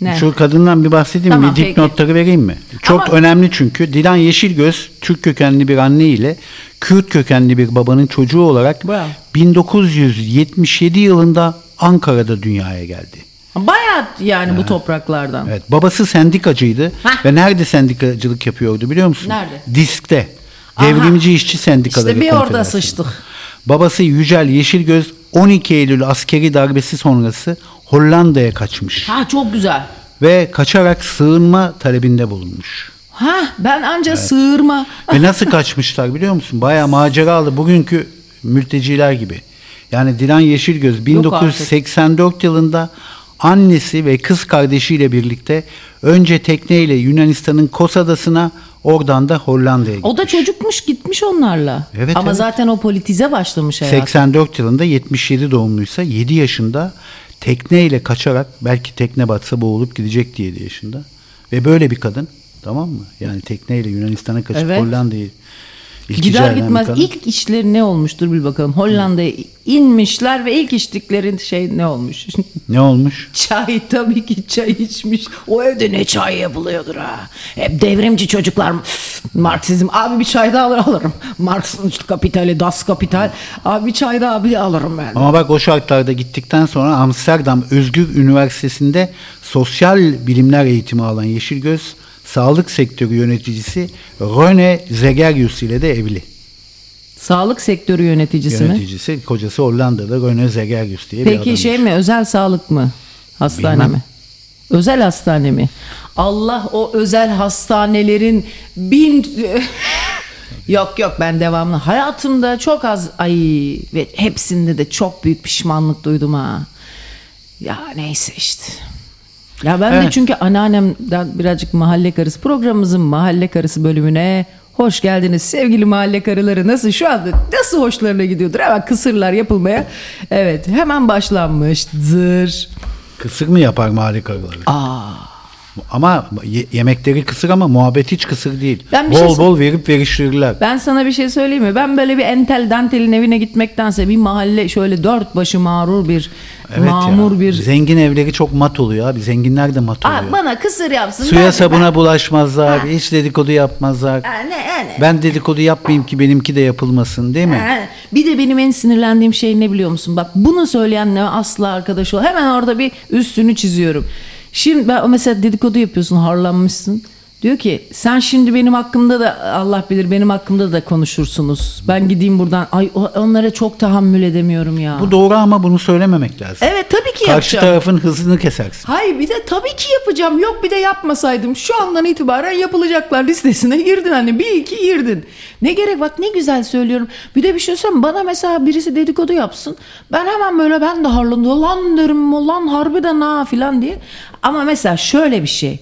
Ne? Şu kadından bir bahsedeyim Tamam, mi? peki. Dipnotları vereyim mi? Çok Ama- önemli çünkü. Dilan Yeşilgöz Türk kökenli bir anne ile Kürt kökenli bir babanın çocuğu olarak Bravo. 1977 yılında Ankara'da dünyaya geldi. Bayağı yani bu topraklardan. Evet, babası sendikacıydı Hah. ve nerede sendikacılık yapıyordu biliyor musun? Nerede? Disk'te. Aha. Devrimci İşçi Sendikaları İşte bir orada Konfederasyonu. sıçtık. Babası Yücel Yeşilgöz 12 Eylül askeri darbesi sonrası Hollanda'ya kaçmış Ha çok güzel. ve kaçarak sığınma talebinde bulunmuş. Ha ben anca sığırma. Ve *laughs* nasıl kaçmışlar biliyor musun? Bayağı maceralı. Bugünkü mülteciler gibi. Yani Dilan Yeşilgöz 1984 yılında annesi ve kız kardeşiyle birlikte önce tekneyle Yunanistan'ın Kos Adası'na oradan da Hollanda'ya O da gitmiş. çocukmuş gitmiş onlarla. Evet, Ama evet. zaten o politize başlamış hayat. 84 yılında 77 doğumluysa 7 yaşında tekneyle kaçarak belki tekne batsa boğulup gidecekti 7 yaşında. Ve böyle bir kadın tamam mı? Yani tekneyle Yunanistan'a kaçıp Evet. Hollanda'yı iltica Gider bir gitmez kadın. ilk işleri ne olmuştur bil bakalım. Hollanda'ya inmişler ve ilk içtikleri şey ne olmuş? *laughs* Ne olmuş? çay tabii ki çay içmiş. O evde ne çay yapılıyordur ha. Hep devrimci çocuklar Marksizm. Abi bir çay da alır alırım. Marx'ın işte kapitali, Das Kapital. Abi bir çay da abi alırım ben. Ama bak o şartlarda gittikten sonra Amsterdam Özgür Üniversitesi'nde sosyal bilimler eğitimi alan Yeşilgöz sağlık sektörü yöneticisi Rene Zegerius ile de evli. Sağlık sektörü yöneticisi mi? Yöneticisi kocası Hollanda'da Rene Zegerius diye bir Peki şey mi özel sağlık mı? Hastane Bilmem. mi? Özel hastane mi? Allah o özel hastanelerin bin... *laughs* yok yok ben devamlı. Hayatımda çok az ay ve hepsinde de çok büyük pişmanlık duydum ha. Ya neyse işte. Ya ben de Evet. çünkü anneannemden birazcık mahalle karısı programımızın mahalle karısı bölümüne hoş geldiniz sevgili mahalle karıları nasıl şu anda nasıl hoşlarına gidiyordur hemen kısırlar yapılmaya evet hemen başlanmış zır Kısır mı yapar mahalle karıları? Ama ye- yemekleri kısır ama muhabbet hiç kısır değil. Ben bir bol şey- bol verip veriştirirler. ben sana bir şey söyleyeyim mi ben böyle bir entel dantelin evine gitmektense bir mahalle şöyle dört başı mağrur bir Evet mamur ya. bir Zengin evleri çok mat oluyor abi. Zenginler de mat oluyor. Aa, bana kısır yapsın Suya ben- sabuna bulaşmazlar. Hiç dedikodu yapmazlar. Ha, ne, ne? Ben dedikodu yapmayayım ki benimki de yapılmasın değil mi? Ha, Bir de benim en sinirlendiğim şey ne biliyor musun? Bak bunu söyleyenle asla arkadaş ol. Hemen orada bir üstünü çiziyorum. Şimdi ben mesela dedikodu yapıyorsun, harlanmışsın. Diyor ki sen şimdi benim hakkımda da Allah bilir benim hakkımda da konuşursunuz. Ben gideyim buradan. Ay onlara çok tahammül edemiyorum ya. Bu doğru ama bunu söylememek lazım. Evet tabii ki Karşı yapacağım. tarafın hızını kesersin. Hayır bir de tabii ki yapacağım. Yok bir de yapmasaydım. Şu andan itibaren yapılacaklar listesine girdin. Hani bir iki girdin. Ne gerek bak ne güzel söylüyorum. Bir de bir şey söyleyeyim. Bana mesela birisi dedikodu yapsın. Ben hemen böyle ben de harlanıyorum. Lan derim lan harbiden ha filan diye. Ama mesela şöyle bir şey.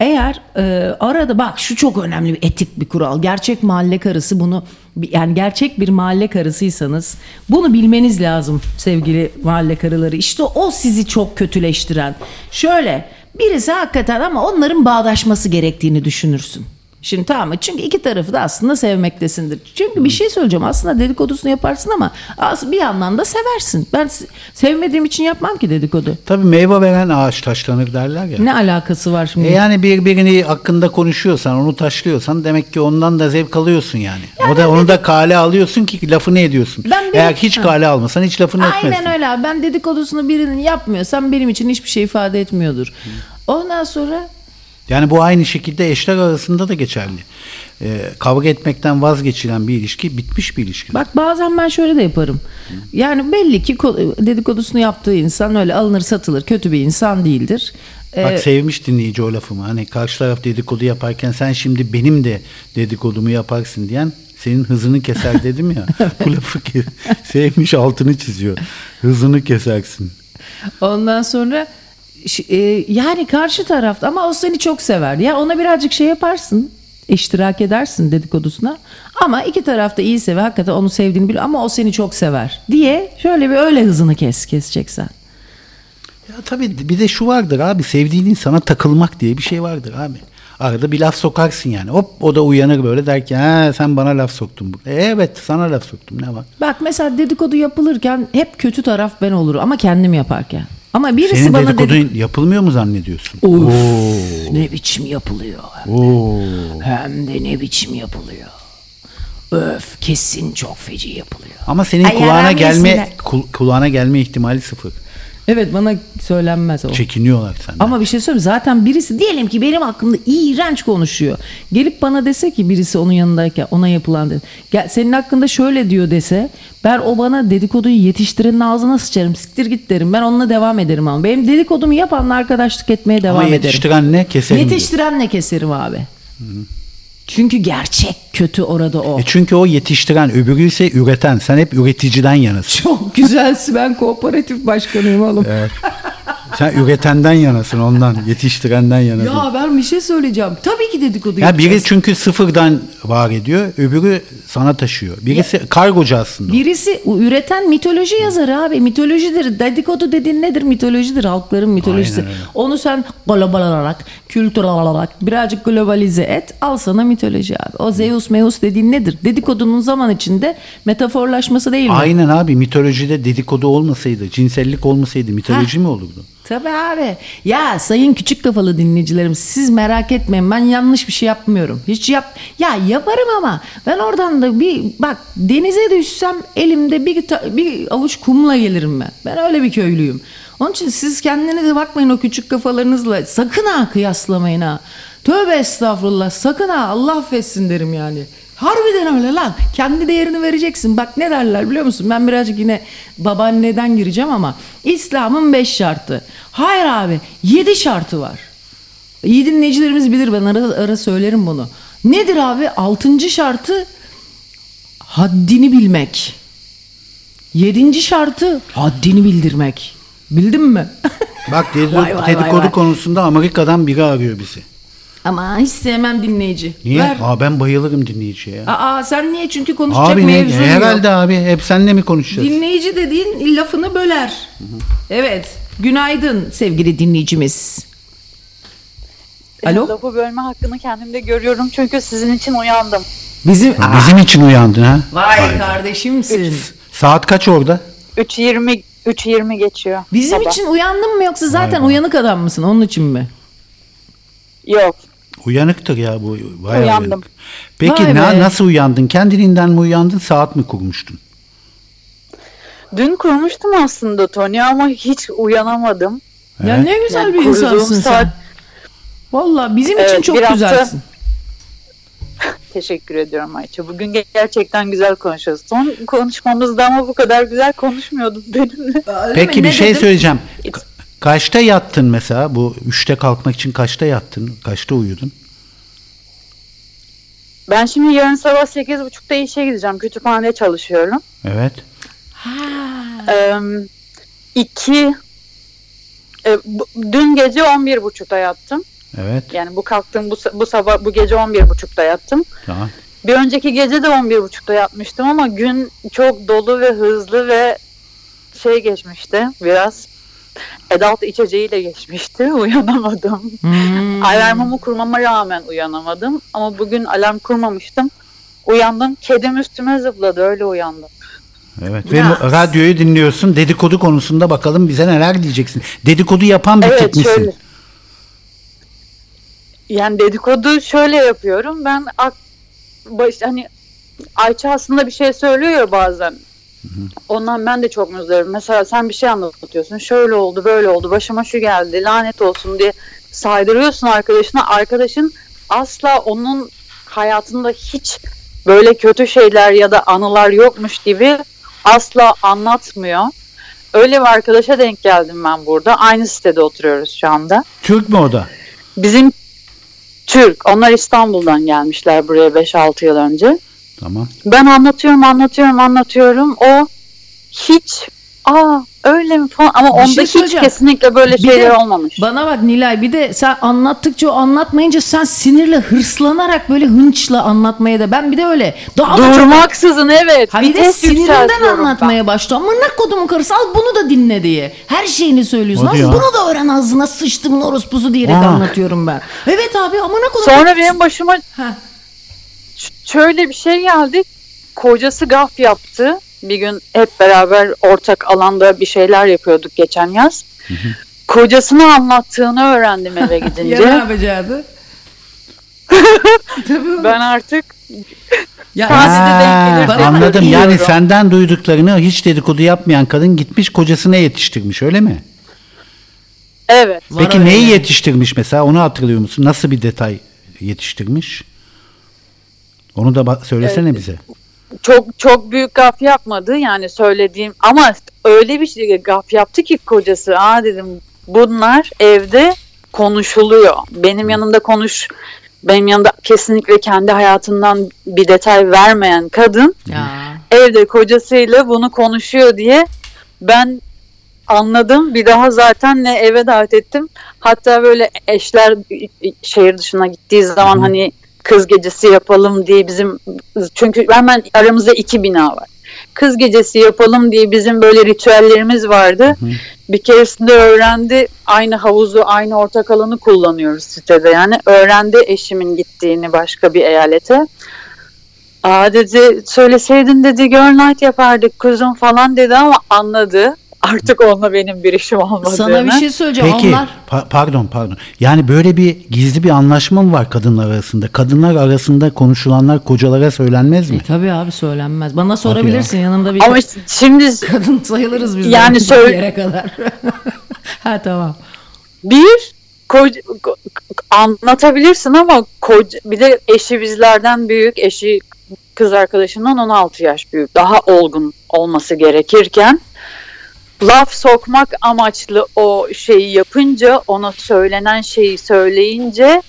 Eğer e, arada bak şu çok önemli bir etik bir kural. Gerçek mahalle karısı bunu yani gerçek bir mahalle karısıysanız bunu bilmeniz lazım sevgili mahalle karıları. İşte o sizi çok kötüleştiren. Şöyle birisi hakikaten ama onların bağdaşması gerektiğini düşünürsün. Şimdi tamam mı? Çünkü iki tarafı da aslında sevmektesindir. Çünkü bir şey söyleyeceğim. Aslında dedikodusunu yaparsın ama as- bir yandan da seversin. Ben sevmediğim için yapmam ki dedikodu. Tabii meyve veren ağaç taşlanır derler ya. Ne alakası var şimdi? E yani birbirini hakkında konuşuyorsan, onu taşlıyorsan demek ki ondan da zevk alıyorsun yani. o da onu da kale alıyorsun ki lafını ediyorsun. Ben bir- Eğer hiç kale almasan hiç lafını etmezsin. Aynen öyle abi. Ben dedikodusunu birinin yapmıyorsam benim için hiçbir şey ifade etmiyordur. Ondan sonra Yani bu aynı şekilde eşler arasında da geçerli. Ee, kavga etmekten vazgeçilen bir ilişki bitmiş bir ilişki. bak bazen ben şöyle de yaparım. Yani belli ki ko- dedikodusunu yaptığı insan öyle alınır satılır kötü bir insan değildir. Bak Ee, sevmiş dinleyici o lafımı. Hani karşı taraf dedikodu yaparken sen şimdi benim de dedikodumu yaparsın diyen senin hızını keser dedim ya. *laughs* bu lafı sevmiş altını çiziyor. Hızını kesersin. Ondan sonra yani karşı tarafta ama o seni çok sever. Ya ona birazcık şey yaparsın. iştirak edersin dedikodusuna. Ama iki tarafta iyi sever. Hakikaten onu sevdiğini biliyor ama o seni çok sever diye şöyle bir öyle hızını kes keseceksen. Ya tabii bir de şu vardır abi sevdiğin insana takılmak diye bir şey vardır abi. Arada bir laf sokarsın yani. Hop o da uyanır böyle der ki ha sen bana laf soktun. E, evet sana laf soktum ne var? Bak mesela dedikodu yapılırken hep kötü taraf ben olurum ama kendim yaparken. Ama birisi Senin bana dedikodun dedi yapılmıyor mu zannediyorsun? Of, ne biçim yapılıyor. Oo. Hem de ne biçim yapılıyor. Öf kesin çok feci yapılıyor. Ama senin Ay, kulağına gelme kul- kulağına gelme ihtimali sıfır. Evet bana söylenmez o. Çekiniyorlar senden. Ama bir şey söyleyeyim zaten birisi diyelim ki benim hakkımda iğrenç konuşuyor. Gelip bana dese ki birisi onun yanındayken ona yapılan dedi. Gel, senin hakkında şöyle diyor dese ben o bana dedikoduyu yetiştirenin ağzına sıçarım siktir git derim ben onunla devam ederim ama benim dedikodumu yapanla arkadaşlık etmeye devam Ama ederim. yetiştiren ne? Keserim diyor. Yetiştirenle keserim abi. Çünkü gerçek kötü orada o. E çünkü o yetiştiren öbürü ise üreten. Sen hep üreticiden yanasın. Çok güzelsin ben kooperatif başkanıyım oğlum. *laughs* Sen üretenden yanasın ondan. Yetiştirenden yanasın. Ya ben bir şey söyleyeceğim. Tabii ki dedikodu Ya yapacağız. biri çünkü sıfırdan var ediyor, öbürü sana taşıyor. Birisi kargocu aslında. Birisi üreten mitoloji yazarı abi. Mitolojidir. Dedikodu dediğin nedir? Mitolojidir. Halkların mitolojisi. Onu sen global olarak, kültürel olarak birazcık globalize et. Al sana mitoloji abi. O Zeus Meus dediğin nedir? Dedikodunun zaman içinde metaforlaşması değil mi? Aynen abi mitolojide dedikodu olmasaydı, cinsellik olmasaydı mitoloji mi olurdu? Tabii abi. Ya sayın küçük kafalı dinleyicilerim siz merak etmeyin ben yanlış bir şey yapmıyorum. Hiç yap ya yaparım ama ben oradan da bir bak denize düşsem elimde bir bir avuç kumla gelirim ben. Ben öyle bir köylüyüm. Onun için siz kendinize bakmayın o küçük kafalarınızla. Sakın ha kıyaslamayın ha. Tövbe estağfurullah. Sakın ha Allah affetsin derim yani. Harbiden öyle lan. Kendi değerini vereceksin. Bak ne derler biliyor musun? Ben birazcık yine babaanneden gireceğim ama İslam'ın beş şartı. Hayır abi yedi şartı var. İyi dinleyicilerimiz bilir ben ara, ara söylerim bunu. Nedir abi? Altıncı şartı haddini bilmek. Yedinci şartı haddini bildirmek. Bildin mi? Bak dedi- *laughs* Vay, vay, dedikodu vay. konusunda Amerika'dan biri arıyor bizi. Ama hiç sevmem dinleyici. Niye? Ver. Aa ben bayılırım dinleyiciye ya. Aa sen niye? Çünkü konuşacak Abi ne? mevzun yok. Herhalde abi hep seninle mi konuşacağız? Dinleyici dediğin lafını böler. Evet. Günaydın sevgili dinleyicimiz. Alo? Lafı bölme hakkını kendimde görüyorum çünkü sizin için uyandım. Bizim Bizim için uyandın ha? Vay kardeşimsin. Saat kaç orada? 3.20 3.20 geçiyor. Bizim sabah. için uyandın mı yoksa zaten uyanık adam mısın onun için mi? Yok. Uyanıktır ya bu. Bayağı Uyandım. uyanık. Peki Vay na- be. nasıl uyandın? Kendiliğinden mi uyandın? Saat mi kurmuştun? Dün kurmuştum aslında Tony ama hiç uyanamadım. Ya Evet. ne güzel Yani bir insansın sen. saat- Valla bizim için Evet, çok bir hafta- güzelsin. *laughs* Teşekkür ediyorum Ayça. Bugün ge- gerçekten güzel konuşuyoruz. Son konuşmamızda ama bu kadar güzel konuşmuyordun benimle. Peki bir Ne şey dedim? söyleyeceğim. Ka- Kaçta yattın mesela? Bu üçte kalkmak için kaçta yattın? Kaçta uyudun? Ben şimdi yarın sabah 8.30'da işe gideceğim. Kütüphanede çalışıyorum. Evet. Ee, iki e, bu- dün gece 11.30'da yattım. Evet. Yani bu kalktığım bu, bu sabah bu gece 11.30'da yattım. Tamam. Bir önceki gece de 11.30'da yatmıştım ama gün çok dolu ve hızlı ve şey geçmişti biraz adult içeceğiyle geçmişti. *laughs* Uyanamadım. Hmm. Alarmımı kurmama rağmen uyanamadım. Ama bugün alarm kurmamıştım. Uyandım. Kedim üstüme zıpladı. Öyle uyandım. Evet. Ve Ya. radyoyu dinliyorsun. Dedikodu konusunda bakalım bize neler diyeceksin. Dedikodu yapan bir tip Evet misin? şöyle. Yani dedikodu şöyle yapıyorum. Ben ak, baş, hani Ayça aslında bir şey söylüyor ya Ondan ben de çok muzdarım. Mesela sen bir şey anlatıyorsun. Şöyle oldu, böyle oldu. Başıma şu geldi. Lanet olsun diye saydırıyorsun arkadaşına. Arkadaşın asla onun hayatında hiç böyle kötü şeyler ya da anılar yokmuş gibi asla anlatmıyor. Öyle bir arkadaşa denk geldim ben burada. Aynı sitede oturuyoruz şu anda. Türk mü o da? Bizim Türk. Onlar İstanbul'dan gelmişler buraya 5-6 yıl önce. Tamam. Ben anlatıyorum, anlatıyorum, anlatıyorum. O hiç aa öyle mi falan ama Bir şey onda hiç söyleyeceğim. kesinlikle böyle Bir şeyler de olmamış. Bana bak Nilay bir de sen anlattıkça o anlatmayınca sen sinirle hırslanarak böyle hınçla anlatmaya da ben bir de öyle daha da çok Durmaksızın evet. Ha bir de sinirinden yükseltiyorum ben. anlatmaya başlıyor. Ama ne kodumun karısı al bunu da dinle diye. Her şeyini söylüyorsun. Ya. bunu da öğren ağzına sıçtımın orospusu diyerek Aa. anlatıyorum ben. Evet abi ama ne kodumun Sonra benim başıma Ha. Şöyle bir şey geldi. Kocası gaf yaptı. Bir gün hep beraber ortak alanda bir şeyler yapıyorduk geçen yaz. Kocasını anlattığını öğrendim eve *laughs* Ya ne gidince. yapacaktı? *laughs* Tabii. ben artık Ya Ha. Anladım. Yani senden duyduklarını hiç dedikodu yapmayan kadın gitmiş kocasına yetiştirmiş öyle mi? evet. Peki neyi yani. yetiştirmiş mesela onu hatırlıyor musun? Nasıl bir detay yetiştirmiş? Onu da söylesene bize. çok çok büyük gaf yapmadı yani söylediğim ama öyle bir şey gaf yaptı ki kocası aa dedim bunlar evde konuşuluyor benim yanımda konuş benim yanımda kesinlikle kendi hayatından bir detay vermeyen kadın Ya. evde kocasıyla bunu konuşuyor diye ben anladım. Bir daha zaten ne eve davet ettim. Hatta böyle eşler şehir dışına gittiği zaman hani kız gecesi yapalım diye bizim çünkü hemen aramızda iki bina var. Kız gecesi yapalım diye bizim böyle ritüellerimiz vardı. Bir keresinde öğrendi aynı havuzu aynı ortak alanı kullanıyoruz sitede yani. Öğrendi eşimin gittiğini başka bir eyalete. Aa dedi söyleseydin dedi girl night yapardık kuzum falan dedi ama anladı. Artık onunla benim bir işim olmadığını. Sana bir şey söyleyeceğim. Peki Onlar pa- pardon pardon. Yani böyle bir gizli bir anlaşma mı var kadınlar arasında? Kadınlar arasında konuşulanlar kocalara söylenmez mi? E tabii abi söylenmez. Bana sorabilirsin yanında bir Ama şimdi *laughs* kadın sayılırız biz. Yani söyle- yere kadar. *laughs* ha tamam. bir koca- ko- anlatabilirsin ama koca, bir de eşi bizlerden büyük. Eşi kız arkadaşından 16 yaş büyük. Daha olgun olması gerekirken laf sokmak amaçlı o şeyi yapınca ona söylenen şeyi söyleyince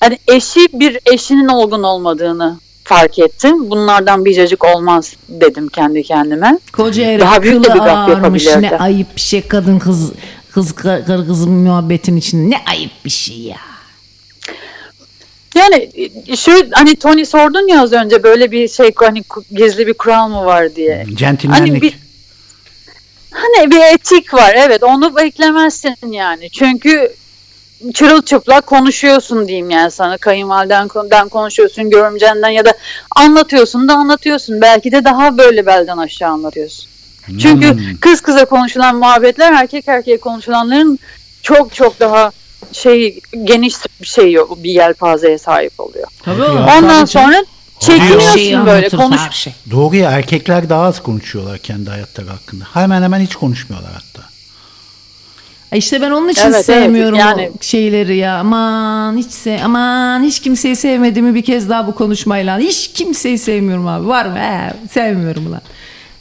hani eşi bir eşinin olgun olmadığını fark ettim. Bunlardan bir cacık olmaz dedim kendi kendime. Koca herif Daha büyük de bir gaf ağarmış. Ne yapabilirdi. ayıp bir şey kadın kız kız karı kızın muhabbetin içinde. Ne ayıp bir şey ya. Yani şu hani Tony sordun ya az önce böyle bir şey hani gizli bir kural mı var diye. Centilmenlik. Hani bir hani bir etik var evet onu beklemezsin yani. Çünkü çırılçıplak konuşuyorsun diyeyim yani sana kayınvaliden konuşuyorsun görümcenden ya da anlatıyorsun da anlatıyorsun. Belki de daha böyle belden aşağı anlatıyorsun. Çünkü Hmm. kız kıza konuşulan muhabbetler erkek erkeğe konuşulanların çok çok daha şey geniş bir şey bir yelpazeye sahip oluyor. Tabii. Ondan Tabii sonra Şeyi çekiniyorsun böyle konuş. her şey. Doğru ya erkekler daha az konuşuyorlar kendi hayatları hakkında. Hemen hemen hiç konuşmuyorlar hatta. İşte ben onun için Evet, evet, sevmiyorum yani- o şeyleri ya. Aman hiç se aman hiç kimseyi sevmediğimi bir kez daha bu konuşmayla. Hiç kimseyi sevmiyorum abi. Var mı? He, sevmiyorum lan.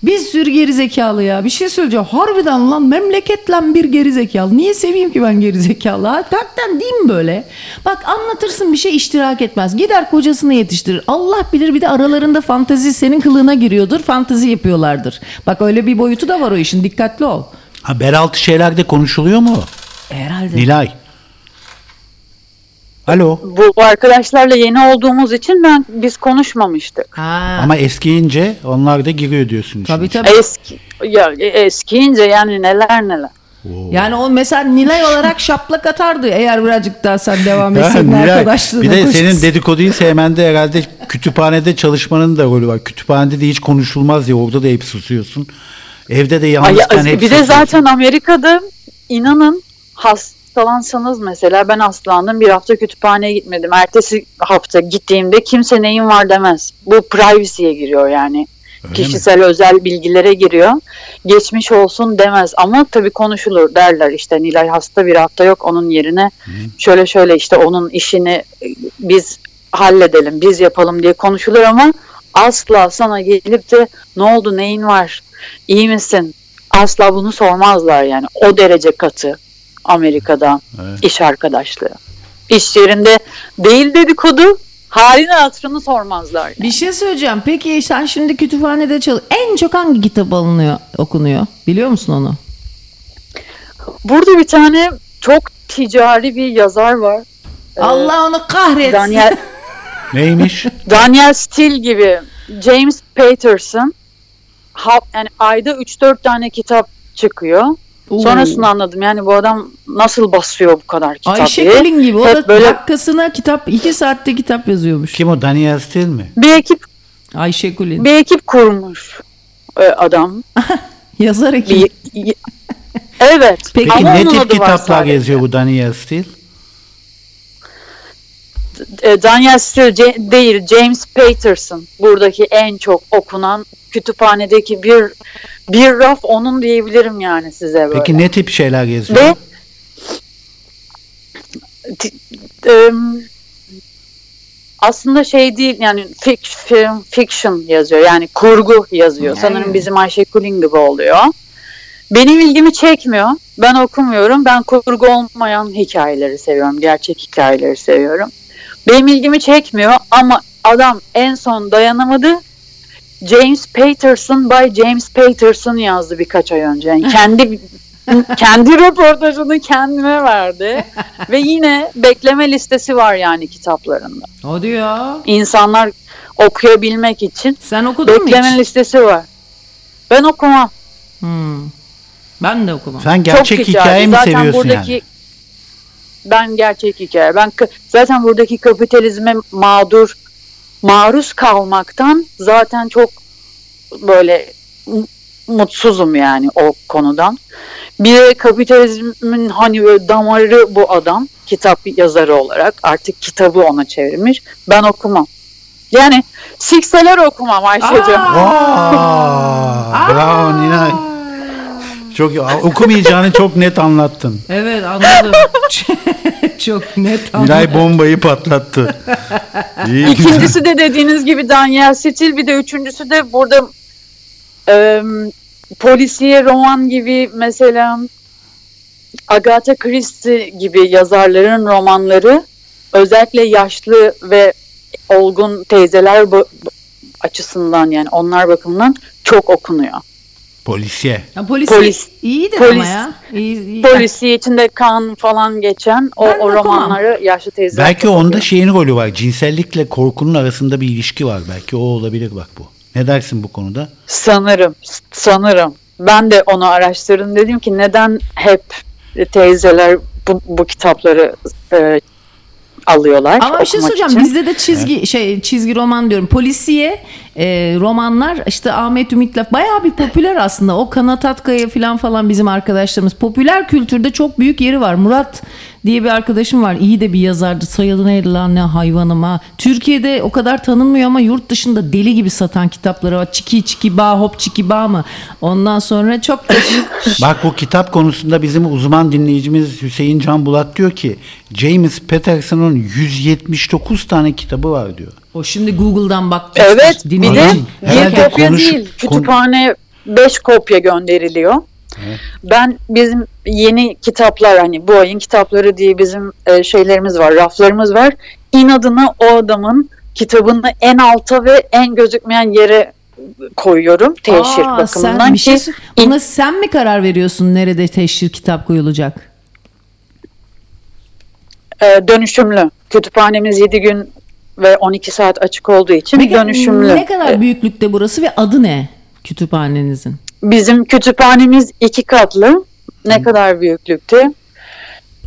Bir sürü gerizekalı ya. Bir şey söyleyeceğim. Harbiden lan memleket lan bir gerizekalı. Niye seveyim ki ben gerizekalı? Hakikaten değil mi böyle? Bak anlatırsın bir şey iştirak etmez. Gider kocasını yetiştirir. Allah bilir bir de aralarında fantezi senin kılığına giriyordur. Fantezi yapıyorlardır. Bak öyle bir boyutu da var o işin. Dikkatli ol. Ha beraltı şeylerde konuşuluyor mu? Herhalde. Nilay. Alo. Bu arkadaşlarla yeni olduğumuz için ben biz konuşmamıştık. Ha. Ama eskiyince onlar da giriyor diyorsun. Tabii tabii. Eski ya eskiyince yani neler neler. Yani o mesela Nilay olarak şaplak atardı eğer birazcık daha sen devam etseydin Nilay, arkadaşlığına. bir de koşarsın. senin dedikoduyu sevmende herhalde kütüphanede çalışmanın da rolü var. Kütüphanede de hiç konuşulmaz ya orada da hep susuyorsun. Evde de Ay, yalnızken hep bir de susuyorsun. zaten Amerika'da inanın hastalansanız mesela ben hastalandım bir hafta kütüphaneye gitmedim. Ertesi hafta gittiğimde kimse neyin var demez. Bu privacy'ye giriyor yani. Öyle mi? Kişisel özel bilgilere giriyor. Geçmiş olsun demez ama tabii konuşulur derler işte Nilay hasta bir hafta yok onun yerine şöyle şöyle işte onun işini biz halledelim biz yapalım diye konuşulur ama asla sana gelip de ne oldu neyin var iyi misin asla bunu sormazlar yani o derece katı Amerika'da Evet. iş arkadaşlığı. İş yerinde değil dedikodu halini hatırını sormazlar. Bir şey söyleyeceğim. Peki sen şimdi kütüphanede çalış. En çok hangi kitap alınıyor, okunuyor? Biliyor musun onu? Burada bir tane çok ticari bir yazar var. Ee, Allah onu kahretsin. Daniel *laughs* Neymiş? Daniel Steele gibi James Patterson ha, yani ayda 3-4 tane kitap çıkıyor. Oo. Sonrasında anladım yani bu adam nasıl basıyor bu kadar kitap Ayşe. Kulin gibi. O Hep da böyle dakikasına kitap, iki saatte kitap yazıyormuş. Kim o? Daniel Steele mi? bir ekip Ayşe Kulin. bir ekip kurmuş e, adam. *laughs* Yazar ekibi. Bir, *laughs* evet. Peki Ama ne onun tip adı var kitaplar yazıyor bu Daniel Steele? E, Daniel Steele değil James Patterson buradaki en çok okunan kütüphanedeki bir bir raf onun diyebilirim yani size böyle. Peki ne tip şeyler yazıyor? Ve aslında şey değil yani fik- film fiction yazıyor yani kurgu yazıyor. Sanırım bizim Ayşe Kulin gibi oluyor. Benim ilgimi çekmiyor. Ben okumuyorum. Ben kurgu olmayan hikayeleri seviyorum. Gerçek hikayeleri seviyorum. Benim ilgimi çekmiyor ama adam en son dayanamadı. James Patterson by James Patterson yazdı birkaç ay önce. Yani kendi *laughs* kendi röportajını kendime verdi ve yine bekleme listesi var yani kitaplarında. O diyor. İnsanlar okuyabilmek için Sen okudun mu bekleme hiç? listesi var. Ben okumam. Hmm. Ben de okumam. Sen gerçek hikaye mi seviyorsun buradaki, yani? Ben gerçek hikaye. Ben zaten buradaki kapitalizme mağdur maruz kalmaktan zaten çok böyle mutsuzum yani o konudan. Bir de kapitalizmin hani böyle damarı bu adam kitap yazarı olarak artık kitabı ona çevirmiş. Ben okumam. Yani sikseler okumam Ayşe'cim. Aa, bravo Nina. Çok okumayacağını çok net anlattın. Evet anladım. *laughs* Çok net anladım. Nilay bombayı patlattı. İyi güzel. İkincisi de dediğiniz gibi Daniel Stil bir de üçüncüsü de burada e, polisiye roman gibi mesela Agatha Christie gibi yazarların romanları özellikle yaşlı ve olgun teyzeler açısından yani onlar bakımından çok okunuyor. Polisiye. Ya polis, Polis- iyidir polis- ama ya. İyi, iyi. Polisiye içinde kan falan geçen o, Ben o romanları yaşlı teyzeler Belki onda okuyor. şeyin rolü var. Cinsellikle korkunun arasında bir ilişki var. Belki o olabilir bak bu. Ne dersin bu konuda? Sanırım, sanırım. Ben de onu araştırdım. Dedim ki neden hep teyzeler bu, bu kitapları e, alıyorlar Ama bir şey soracağım. için. Bizde de çizgi şey çizgi roman diyorum. Polisiye e, romanlar işte Ahmet Ümit'le bayağı bir popüler aslında. O Kanat Atkaya falan falan bizim arkadaşlarımız. Popüler kültürde çok büyük yeri var. Murat diye bir arkadaşım var. İyi de bir yazardı. Soyadı neydi lan ne hayvanım ha. Türkiye'de o kadar tanınmıyor ama yurt dışında deli gibi satan kitapları var. Çiki çiki ba hop çiki ba mı? Ondan sonra çok da *laughs* Bak bu kitap konusunda bizim uzman dinleyicimiz Hüseyin Can Bulat diyor ki James Patterson'un 179 tane kitabı var diyor. o şimdi Google'dan bak. Evet bir de bir kopya konuş- değil. Kütüphane 5 kopya gönderiliyor. Ben bizim yeni kitaplar hani bu ayın kitapları diye bizim e, şeylerimiz var, raflarımız var. İnadına o adamın kitabını en alta ve en gözükmeyen yere koyuyorum teşhir Aa, bakımından sen, bir şey, ki buna sen mi karar veriyorsun nerede teşhir kitap koyulacak? e, dönüşümlü. Kütüphanemiz 7 gün ve 12 saat açık olduğu için Peki dönüşümlü. ne kadar E, büyüklükte burası ve adı ne kütüphanenizin? Bizim kütüphanemiz iki katlı. Ne kadar büyüklükte?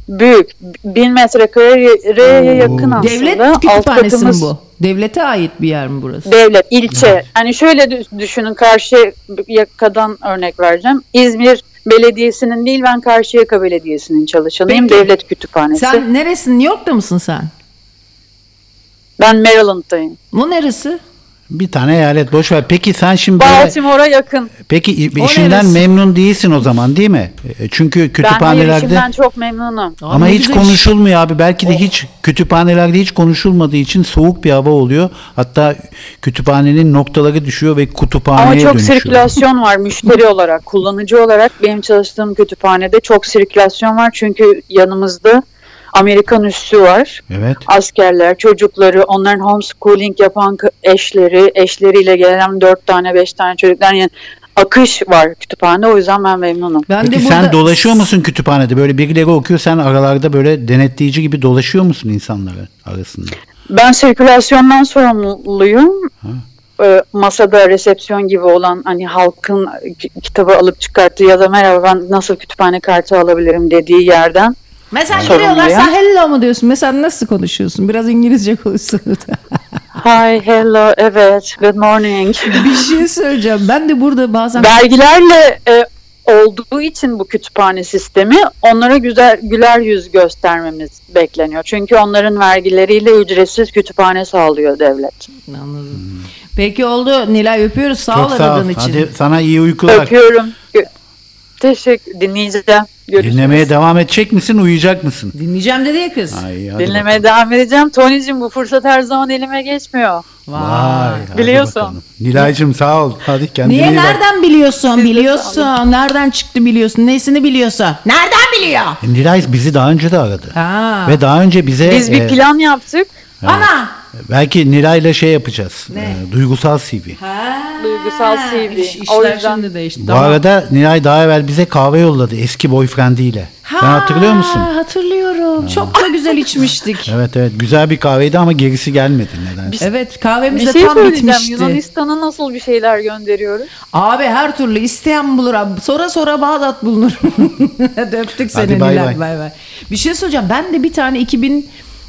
Büyük. Bin metrekareye yakın aslında. Devlet kütüphanesi mi katımız bu? Devlete ait bir yer mi burası? Devlet, ilçe. Hani şöyle dü- düşünün karşı yakadan örnek vereceğim. İzmir Belediyesi'nin değil ben Karşıyaka Belediyesi'nin çalışanıyım. Peki. Devlet kütüphanesi. Sen neresin? New York'ta mısın sen? Ben Maryland'dayım. Bu neresi? Bir tane eyalet boş ver. Peki sen şimdi böyle, Baltimore'a yakın. peki O işinden neresi? memnun değilsin o zaman değil mi? E, Çünkü Ben kütüphanelerde işimden çok memnunum. ama ne hiç güzel iş. konuşulmuyor abi. Belki de hiç kütüphanelerde hiç konuşulmadığı için soğuk bir hava oluyor. Hatta kütüphanenin noktaları düşüyor ve kütüphaneye Ama çok dönüşüyor. sirkülasyon var müşteri *laughs* olarak, kullanıcı olarak benim çalıştığım kütüphanede çok sirkülasyon var. Çünkü yanımızda Amerikan üssü var. Evet. Askerler, çocukları, onların homeschooling yapan eşleri, eşleriyle gelen dört tane, beş tane çocuklar. Yani akış var kütüphanede. O yüzden ben memnunum. Ben Peki de burada sen dolaşıyor musun kütüphanede? Böyle birileri okuyor sen aralarda böyle denetleyici gibi dolaşıyor musun insanları arasında? Ben sirkülasyondan sorumluyum. Ee, masada resepsiyon gibi olan hani halkın ki- kitabı alıp çıkarttığı ya da merhaba ben nasıl kütüphane kartı alabilirim dediği yerden. Mesela Sorun giriyorlar ya. sen hello mu diyorsun? Mesela nasıl konuşuyorsun? Biraz İngilizce konuşsun. *laughs* Hi, hello, evet, good morning. *laughs* bir şey söyleyeceğim. Ben de burada bazen Vergilerle e, olduğu için bu kütüphane sistemi onlara güzel güler yüz göstermemiz bekleniyor. Çünkü onların vergileriyle ücretsiz kütüphane sağlıyor devlet. Anladım. Peki oldu. Nilay öpüyoruz. Sağ ol Çok sağ ol. için. Hadi sana iyi uykular. Öpüyorum. Teşekkür dinleyeceğim. Görüşürüz. Dinlemeye devam edecek misin uyuyacak mısın? Dinleyeceğim dedi ya kız. Ay, hadi Dinlemeye devam edeceğim. Tony'cim bu fırsat her zaman elime geçmiyor. Vay, hadi Biliyorsun. bakalım. Nilay'cığım sağ ol. Hadi kendine Niye iyi bak. nereden biliyorsun? Biliyorsun. Nereden çıktı biliyorsun? Nesini biliyorsun? Nereden biliyor? Nilay bizi daha önce de aradı. Ha. Ve daha önce bize Biz bir e, plan yaptık. Ana. Belki Nilay'la şey yapacağız. E, duygusal CV. Ha. Duygusal CV. İş, O işler yüzden- şimdi değişti. Bu Tamam. arada Nilay daha evvel bize kahve yolladı eski boyfriendiyle. Sen hatırlıyor musun? Hatırlıyorum. Çok da güzel içmiştik. *laughs* Evet evet güzel bir kahveydi ama gerisi gelmedi nedense. Evet kahvemiz Bir de şey tam bitmişti. Yunanistan'a nasıl bir şeyler gönderiyoruz? Abi her türlü isteyen bulur abi. Sonra sonra Bağdat bulunur. *laughs* Hadi öptük seni Hadi Nilay. bay. Bay. Bir şey söyleyeceğim. Ben de bir tane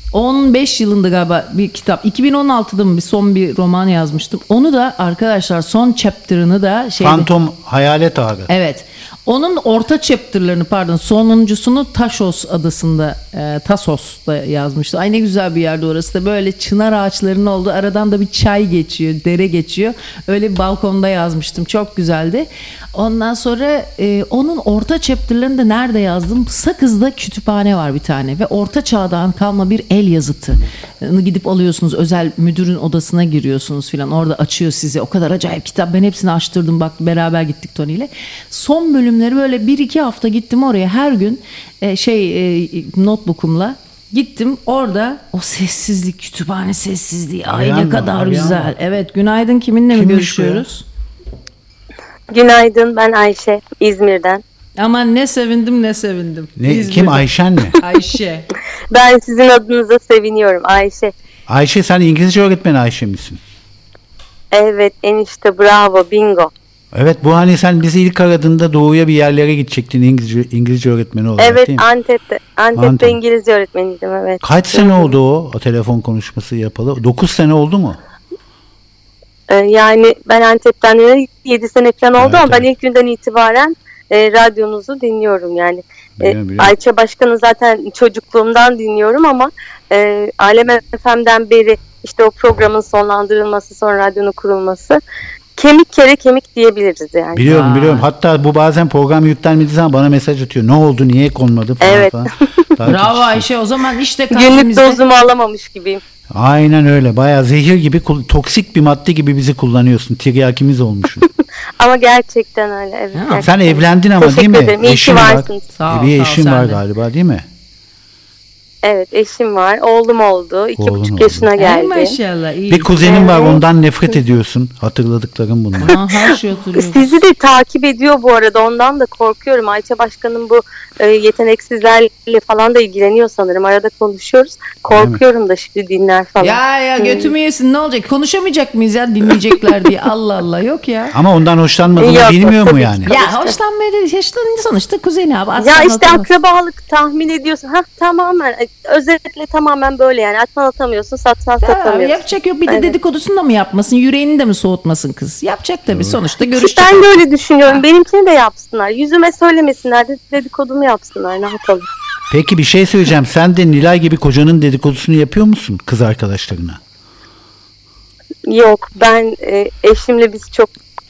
2015 yılında galiba bir kitap. 2016'da mı bir son bir roman yazmıştım. Onu da arkadaşlar son chapter'ını da şeyde, Fantom hayalet ağrı. Evet. Onun orta chapter'larını pardon sonuncusunu Taşos adasında e, Tasos'ta yazmıştı. Ay ne güzel bir yerde orası da böyle çınar ağaçlarının olduğu aradan da bir çay geçiyor, dere geçiyor. Öyle bir balkonda yazmıştım. Çok güzeldi. Ondan sonra e, onun orta chapter'larını da nerede yazdım? Sakız'da kütüphane var bir tane ve orta çağdan kalma bir el yazıtı. Gidip alıyorsunuz özel müdürün odasına giriyorsunuz filan orada açıyor size o kadar acayip kitap ben hepsini açtırdım bak beraber gittik Tony ile son bölümleri böyle bir iki hafta gittim oraya her gün e, şey e, notebook'umla gittim orada o sessizlik kütüphane sessizliği ay ne kadar Arayan güzel mı? evet günaydın kiminle mi Kimmiş bu görüşüyoruz Günaydın ben Ayşe İzmir'den. aman ne sevindim ne sevindim Ne, kim Ayşen mi? *laughs* Ayşe Ben sizin adınıza seviniyorum Ayşe. Ayşe sen İngilizce öğretmeni Ayşe misin? Evet enişte bravo bingo. Evet bu hani sen bizi ilk aradığında doğuya bir yerlere gidecektin İngilizce, İngilizce öğretmeni olarak Evet değil mi? Antep'te. Antep'te Antep. İngilizce öğretmeniydim evet. Kaç sene oldu o, o telefon konuşması yapalı? 9 sene oldu mu? Ee, yani ben Antep'ten 7 sene falan oldu Evet, ama ben evet. ilk günden itibaren e, radyonuzu dinliyorum yani. E, Biliyorum, biliyorum. Ayça Başkan'ı zaten çocukluğumdan dinliyorum ama e, Alem FM'den beri işte o programın sonlandırılması sonra radyonun kurulması kemik kere kemik diyebiliriz yani. Biliyorum biliyorum. Hatta bu bazen program yüklenmediği zaman bana mesaj atıyor. Ne oldu niye konmadı falan Evet. falan. *laughs* Bravo. Ayşe o zaman işte Günlük dozumu alamamış gibiyim. Aynen öyle. Bayağı zehir gibi toksik bir madde gibi bizi kullanıyorsun. Tiryakimiz olmuşsun. *laughs* Ama gerçekten öyle evet. gerçekten. Sen evlendin ama Teşekkür değil mi? ederim. İyi ki Eşin var. varsınız. Sağ ol, bir eşin var de. galiba değil mi? Evet eşim var. Oğlum oldu. İki Oğlun buçuk oldu. yaşına Ay geldi. maşallah iyi. Bir kuzenin var ondan nefret ediyorsun. Hatırladıklarım bunlar. Aa, her şey hatırlıyorum. Sizi de takip ediyor bu arada. Ondan da korkuyorum. Ayça Başkan'ın bu e, yeteneksizlerle falan da ilgileniyor sanırım. Arada konuşuyoruz. Korkuyorum da şimdi dinler falan. Ya ya götümü yesin ne olacak? Konuşamayacak mıyız ya dinleyecekler diye. Allah Allah yok ya. Ama ondan hoşlanmadığını Yok, bilmiyor mu tabii *laughs* yani? ki. Ya hoşlanmaya değil. Hoşlanınca sonuçta kuzeni abi. Ya aslan işte akrabalık tahmin ediyorsun. Ha tamamen e, özetle tamamen böyle yani. Atman atamıyorsun, satsan Ya, satamıyorsun. yapacak yok bir de Evet. dedikodusunu da mı yapmasın? Yüreğini de mi soğutmasın kız? Yapacak tabii sonuçta görüşecek. Ben de öyle düşünüyorum. Benimkini de yapsınlar. Yüzüme söylemesinler. de- Dedikodumu yapsınlar. Ne yapalım? Peki bir şey söyleyeceğim. Sen de Nilay gibi kocanın dedikodusunu yapıyor musun kız arkadaşlarına? Yok ben e, eşimle biz çok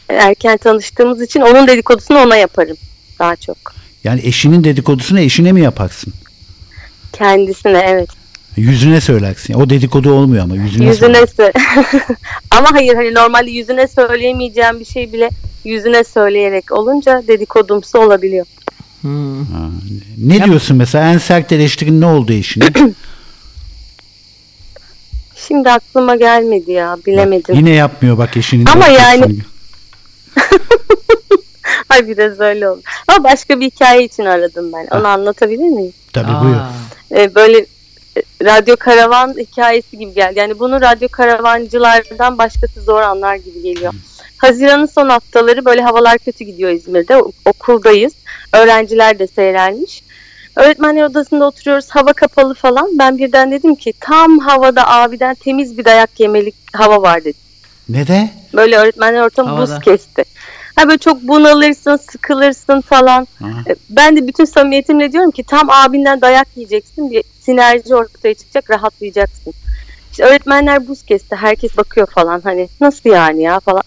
erken tanıştığımız için onun dedikodusunu ona yaparım daha çok. Yani eşinin dedikodusunu eşine mi yaparsın? Kendisine evet. Yüzüne söylersin. O dedikodu olmuyor ama yüzüne, Yüzüne *laughs* Ama hayır hani normalde yüzüne söyleyemeyeceğim bir şey bile yüzüne söyleyerek olunca dedikodumsu olabiliyor. Ne diyorsun mesela en sert eleştirin ne oldu eşine? *clears throat* Şimdi aklıma gelmedi ya bilemedim. Yine yapmıyor bak eşinin. Ama yani- *laughs* Ay biraz öyle oldu. Ama başka bir hikaye için aradım ben. Onu anlatabilir miyim? Tabii Aa, buyur. Ee, böyle e, radyo karavan hikayesi gibi geldi. Yani bunu radyo karavancılardan başkası zor anlar gibi geliyor. Haziran'ın son haftaları böyle havalar kötü gidiyor İzmir'de. Okuldayız. Öğrenciler de seyrelmiş. Öğretmenler odasında oturuyoruz. Hava kapalı falan. Ben birden dedim ki tam havada abiden temiz bir dayak yemelik hava var dedim. Ne de? Böyle öğretmenler ortamı Havada. buz kesti. Ha böyle çok bunalırsın, sıkılırsın falan. Aha. E, Ben de bütün samimiyetimle diyorum ki tam abinden dayak yiyeceksin. Bir sinerji ortaya çıkacak, rahatlayacaksın. İşte öğretmenler buz kesti. Herkes bakıyor falan. Hani nasıl yani ya falan.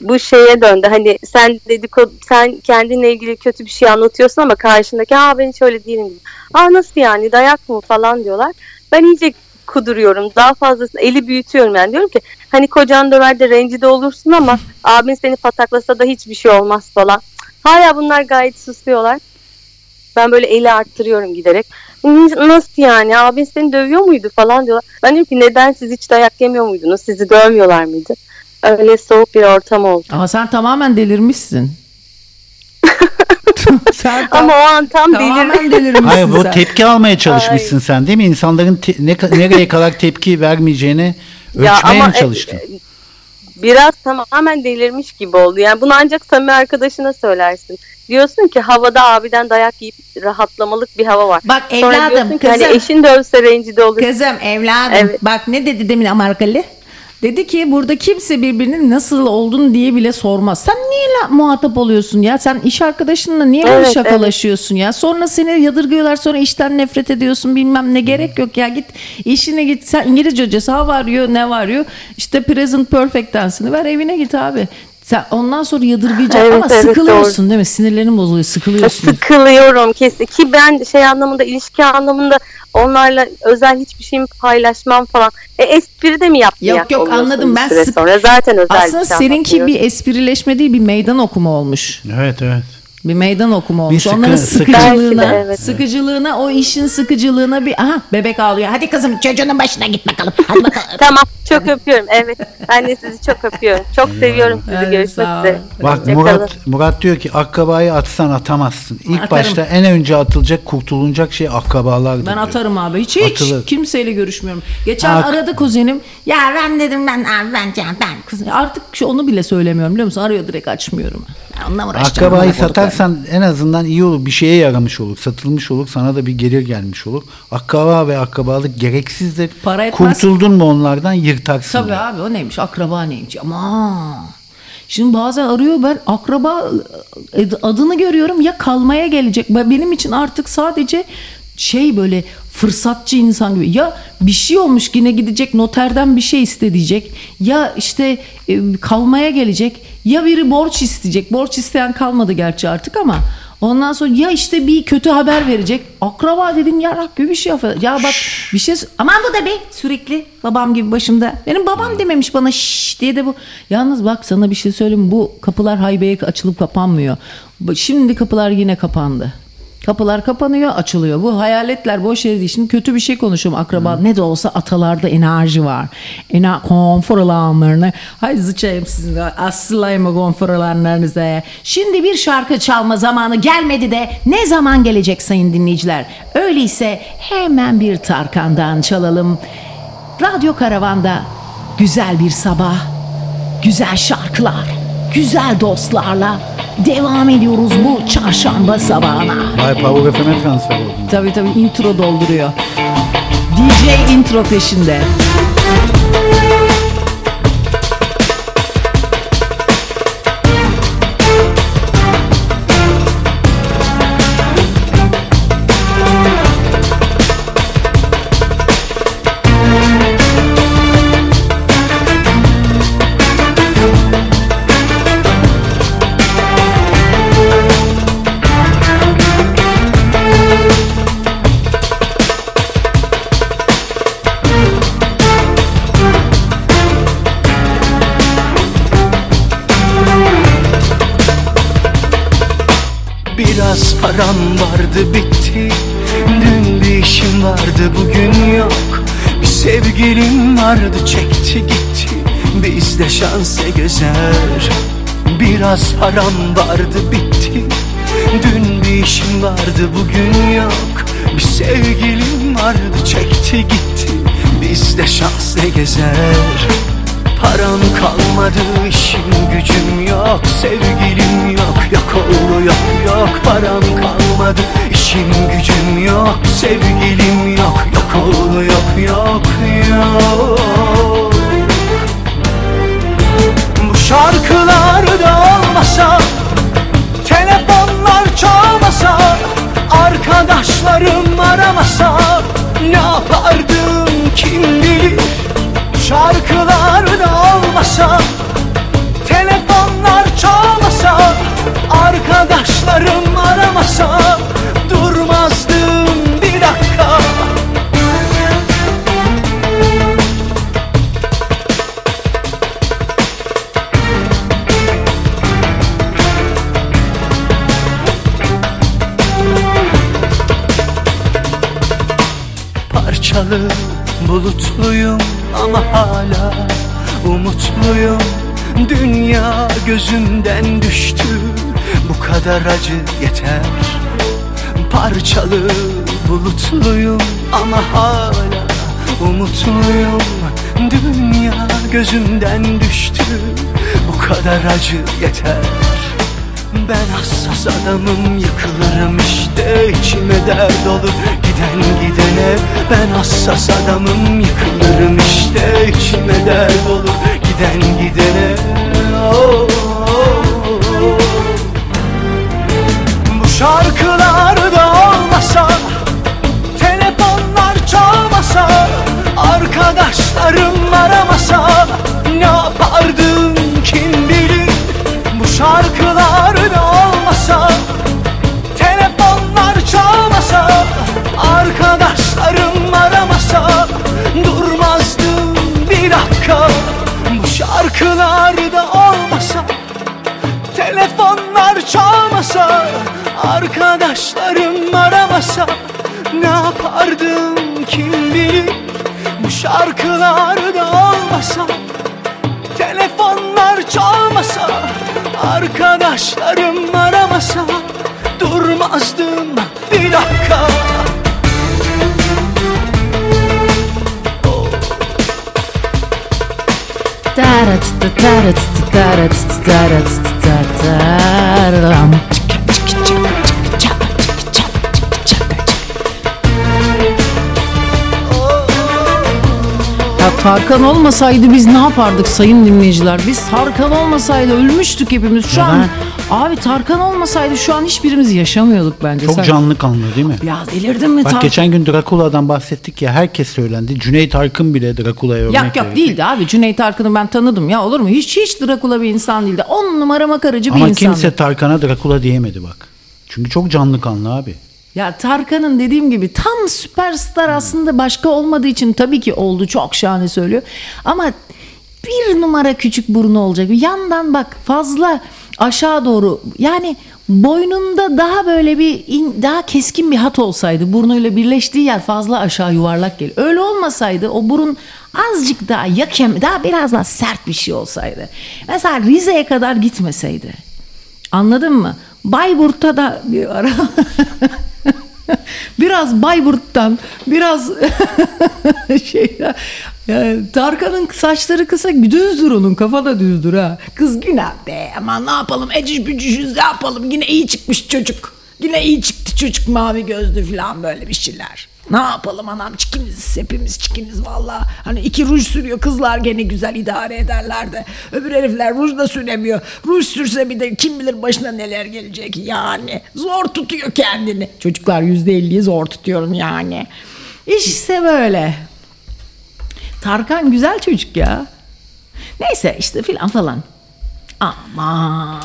Bu şeye döndü. Hani sen dedikodu, sen kendinle ilgili kötü bir şey anlatıyorsun ama karşındaki aa ben hiç öyle değilim. Aa nasıl yani dayak mı falan diyorlar. Ben iyice kuduruyorum. Daha fazlasını eli büyütüyorum yani. Diyorum ki hani kocan döver de rencide olursun ama abin seni pataklasa da hiçbir şey olmaz falan. Hala bunlar gayet susuyorlar. Ben böyle eli arttırıyorum giderek. "N- Nasıl yani abin seni dövüyor muydu falan diyorlar. Ben diyorum ki neden siz hiç dayak yemiyor muydunuz? Sizi dövmüyorlar mıydı? Öyle soğuk bir ortam oldu. Ama sen tamamen delirmişsin. *laughs* sen tam- Ama o an tam tamamen delirmişsin Hayır bu sen. tepki almaya çalışmışsın sen değil mi? İnsanların te- ne, nereye kadar tepki vermeyeceğini ölçmeye mi e, çalıştın? e, biraz tamamen delirmiş gibi oldu. Yani bunu ancak samimi arkadaşına söylersin. Diyorsun ki havada abiden dayak yiyip rahatlamalık bir hava var. Bak Sonra evladım diyorsun ki hani kızım. eşin dövse rencide olur. Kızım evladım Evet. bak ne dedi demin Amerikalı? Dedi ki burada kimse birbirinin nasıl olduğunu diye bile sormaz. Sen niye la, muhatap oluyorsun ya? Sen iş arkadaşınla niye böyle Evet, şakalaşıyorsun ya? Sonra seni yadırgıyorlar sonra işten nefret ediyorsun bilmem ne gerek yok ya git işine git. Sen İngilizce hocası ha varıyor ne varıyor? İşte present perfect tense'ini ver evine git abi. Sen ondan sonra yadırgayacak Evet, ama evet, sıkılıyorsun değil mi? Sinirlerin bozuluyor sıkılıyorsun. Sıkılıyorum kesin ki ben şey anlamında ilişki anlamında onlarla özel hiçbir şeyimi paylaşmam falan. E espri de mi yaptı Yok, yok, anladım. Ben sık- sonra zaten özel Aslında bir şey seninki bir esprileşme değil bir meydan okuma olmuş. Evet evet. Bir meydan okuma olmuş. sıkı- Onların sıkı- sıkıcılığına, Belki de, evet. sıkıcılığına, o işin sıkıcılığına bir aha bebek ağlıyor. Hadi kızım çocuğunun başına git bakalım. Hadi bakalım. Tamam çok öpüyorum evet. De sizi çok öpüyorum. Çok seviyorum sizi. Hadi, Görüşmek üzere. Bak Murat. Murat diyor ki akkabayı atsan atamazsın. İlk Atarım. başta en önce atılacak kurtulunacak şey akkabalardır. Ben diyor. atarım abi. Hiç hiç Atılır. kimseyle görüşmüyorum. Geçen Ak- aradı kuzenim. Ya ben dedim ben abi ben ben, ben kuzen. Artık şu onu bile söylemiyorum biliyor musun? Arıyor direkt açmıyorum. Onunla uğraşacağım. Korkarım. satarsan en azından iyi olur. Bir şeye yaramış olur. Satılmış olur. Sana da bir gelir gelmiş olur. Akkaba ve akkabalık gereksizdir. Para etmez. Kurtuldun mu onlardan yırtarsın. Tabii diyor. abi o neymiş akraba neymiş ama şimdi bazen arıyor ben akraba e, adını görüyorum ya kalmaya gelecek Ben- benim için artık sadece şey böyle fırsatçı insan gibi ya bir şey olmuş yine gidecek noterden bir şey isteyecek ya işte e, kalmaya gelecek ya biri borç isteyecek borç isteyen kalmadı gerçi artık ama Ondan sonra ya işte bir kötü haber verecek. Akraba dedin yarak gibi bir şey yapıyor. Ya bak bir şey aman bu da be sürekli babam gibi başımda. Benim babam dememiş bana şşş diye de bu. Yalnız bak sana bir şey söyleyeyim bu kapılar haybeye açılıp kapanmıyor. Şimdi kapılar yine kapandı. Kapılar kapanıyor, açılıyor. Bu hayaletler boş yere değil. Şimdi kötü bir şey konuşuyorum akraba. Ne de olsa atalarda enerji var. Ena konfor alanlarını. Hay zıçayım sizin. Asılayım o konfor alanlarınıza. Şimdi bir şarkı çalma zamanı gelmedi de ne zaman gelecek sayın dinleyiciler? Öyleyse hemen bir Tarkan'dan çalalım. Radyo Karavan'da güzel bir sabah, güzel şarkılar, güzel dostlarla devam ediyoruz bu çarşamba sabahına. Vay Power FM'e transfer oldun. Tabii tabii intro dolduruyor. DJ intro peşinde. Param vardı bitti. Dün bir işim vardı bugün yok. Bir sevgilim vardı çekti gitti. Bizde şanse gezer. Biraz param vardı bitti. Dün bir işim vardı bugün yok. Bir sevgilim vardı çekti gitti. Bizde şans ne gezer Param kalmadı işim gücüm yok Sevgilim yok yok oldu yok yok Param kalmadı işim gücüm yok Sevgilim yok yok oldu yok yok yok. Bu şarkılar da olmasa Telefonlar çalmasa Arkadaşlarım aramasa Ne yapardım kim bilir Şarkılar da olmasa Telefonlar çalmasa Arkadaşlarım aramasa Durmazdım bir dakika. Parçalı bulutluyum ama hala umutluyum. Dünya gözümden düştü. Bu kadar acı yeter. Parçalı bulutluyum. Ama hala umutluyum. Dünya gözümden düştü. Bu kadar acı yeter. Ben hassas adamım. Yıkılırım işte. İçime dert olur. Giden gidene Ben hassas adamım yıkılırım işte içime dert olur giden gidene Oh, oh, oh. Olmasa Telefonlar çalmasa Arkadaşlarım aramasa Ne yapardım kim bilir Bu şarkılar Durmazdım bir dakika. Bu şarkılar da olmasa Telefonlar çalmasa Arkadaşlarım aramasa Ne yapardım kim bilir Bu şarkılar da olmasa Telefonlar çalmasa Arkadaşlarım aramasa Durmazdım bir dakika Tarkan olmasaydı biz ne yapardık sayın dinleyiciler? Biz Tarkan olmasaydı ölmüştük hepimiz. Şu an abi Tarkan olmasaydı şu an hiçbirimiz yaşamıyorduk bence. Çok Sen- canlı kanlı değil mi? Ya delirdin mi Bak Tarkan? geçen gün Drakula'dan bahsettik ya herkes söylendi. Cüneyt Arkın bile Drakula'ya örnek Yok yok verdi. değildi abi. Cüneyt Arkın'ı ben tanıdım ya olur mu? Hiç hiç Drakula bir insan değildi. On numara makaracı bir Ama insandı. kimse Tarkan'a Drakula diyemedi bak. Çünkü çok canlı kanlı abi. Ya Tarkan'ın dediğim gibi tam süperstar aslında başka olmadığı için tabii ki oldu çok şahane söylüyor. Ama bir numara küçük burnu olacak. Yandan bak fazla aşağı doğru yani boynunda daha böyle bir in- daha keskin bir hat olsaydı burnuyla birleştiği yer fazla aşağı yuvarlak gelir. Öyle olmasaydı o burun azıcık daha yakem daha biraz daha sert bir şey olsaydı. Mesela Rize'ye kadar gitmeseydi. Anladın mı? Bayburt'ta da bir ara *laughs* *laughs* biraz Bayburt'tan biraz *laughs* şey ya, ya Tarkan'ın saçları kısa düzdür onun kafa da düzdür ha. Kız günah be aman ne yapalım eciş bücüşüz ne yapalım yine iyi çıkmış çocuk. Yine iyi çıktı çocuk mavi gözlü falan böyle bir şeyler. Ne yapalım anam çikiniz hepimiz çikiniz valla. Hani iki ruj sürüyor kızlar gene güzel idare ederler de. Öbür herifler ruj da süremiyor. Ruj sürse bir de kim bilir başına neler gelecek yani. Zor tutuyor kendini. Çocuklar yüzde elliyi zor tutuyorum yani. İşte böyle. Tarkan güzel çocuk ya. Neyse işte filan falan. Aman.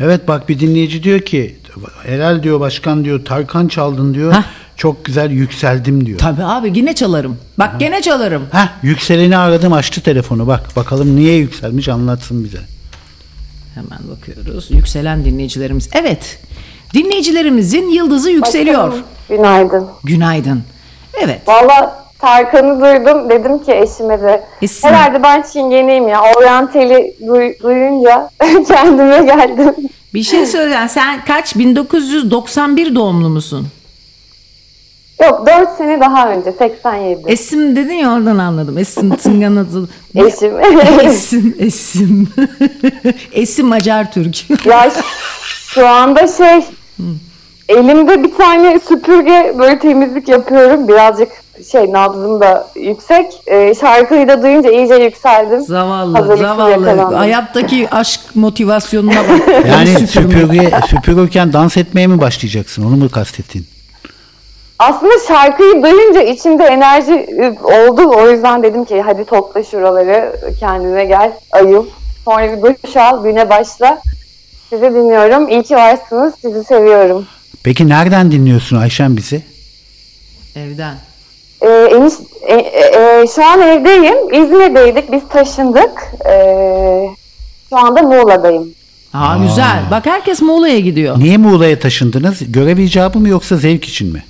Evet bak bir dinleyici diyor ki Helal diyor başkan diyor Tarkan çaldın diyor. Hah. Çok güzel yükseldim diyor. Tabii abi yine çalarım. Bak gene çalarım. Heh, yükseleni aradım açtı telefonu bak. Bakalım niye yükselmiş anlatsın bize. Hemen bakıyoruz. Yükselen dinleyicilerimiz. Evet. Dinleyicilerimizin yıldızı yükseliyor. Günaydın. Günaydın. Evet. Valla Tarkan'ı duydum. Dedim ki eşime de Esin. herhalde ben çingeneyim ya. Oryantali duy- duyunca *laughs* kendime geldim. Bir şey söyleyeceğim. Sen kaç? 1991 doğumlu musun? Yok 4 sene daha önce 87. Esim dedin ya oradan anladım. Esim Tıngan adı. Eşim. Esim, Esim. *laughs* Esim Macar Türk. *laughs* ya şu anda şey elimde bir tane süpürge böyle temizlik yapıyorum. Birazcık şey nabzım da yüksek. Ee, şarkıyı da duyunca iyice yükseldim. Zavallı, Hazırlıksız zavallı. yakalandım. Hayattaki aşk motivasyonuna bak. *laughs* Yani süpürge, süpürürken dans etmeye mi başlayacaksın? Onu mu kastettin? Aslında şarkıyı duyunca içimde enerji e, oldu. O yüzden dedim ki hadi topla şuraları kendine gel ayıl. Sonra bir duş al güne başla. Sizi dinliyorum. İyi ki varsınız. Sizi seviyorum. Peki nereden dinliyorsun Ayşen bizi? Evden. Ee, eniş, e, e, e, şu an evdeyim. İzmir'deydik. Biz taşındık. Ee, şu anda Muğla'dayım. Aa, güzel. Bak herkes Muğla'ya gidiyor. Niye Muğla'ya taşındınız? Görev icabı mı yoksa zevk için mi?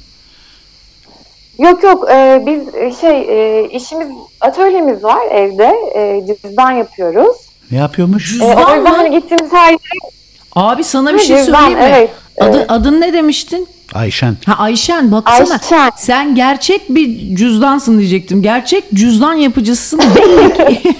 Yok yok e, biz e, şey e, işimiz atölyemiz var evde. E, cüzdan yapıyoruz. Ne yapıyormuş? E, Cüzdan o yüzden mı? hani gittiğimiz her yere Abi sana bir şey cüzdan, söyleyeyim mi? evet, Adı, evet. adın ne demiştin? Ayşen. Ha Ayşen baksana. Ayşen. Sen gerçek bir cüzdansın diyecektim. Gerçek cüzdan yapıcısın belli *laughs* ki.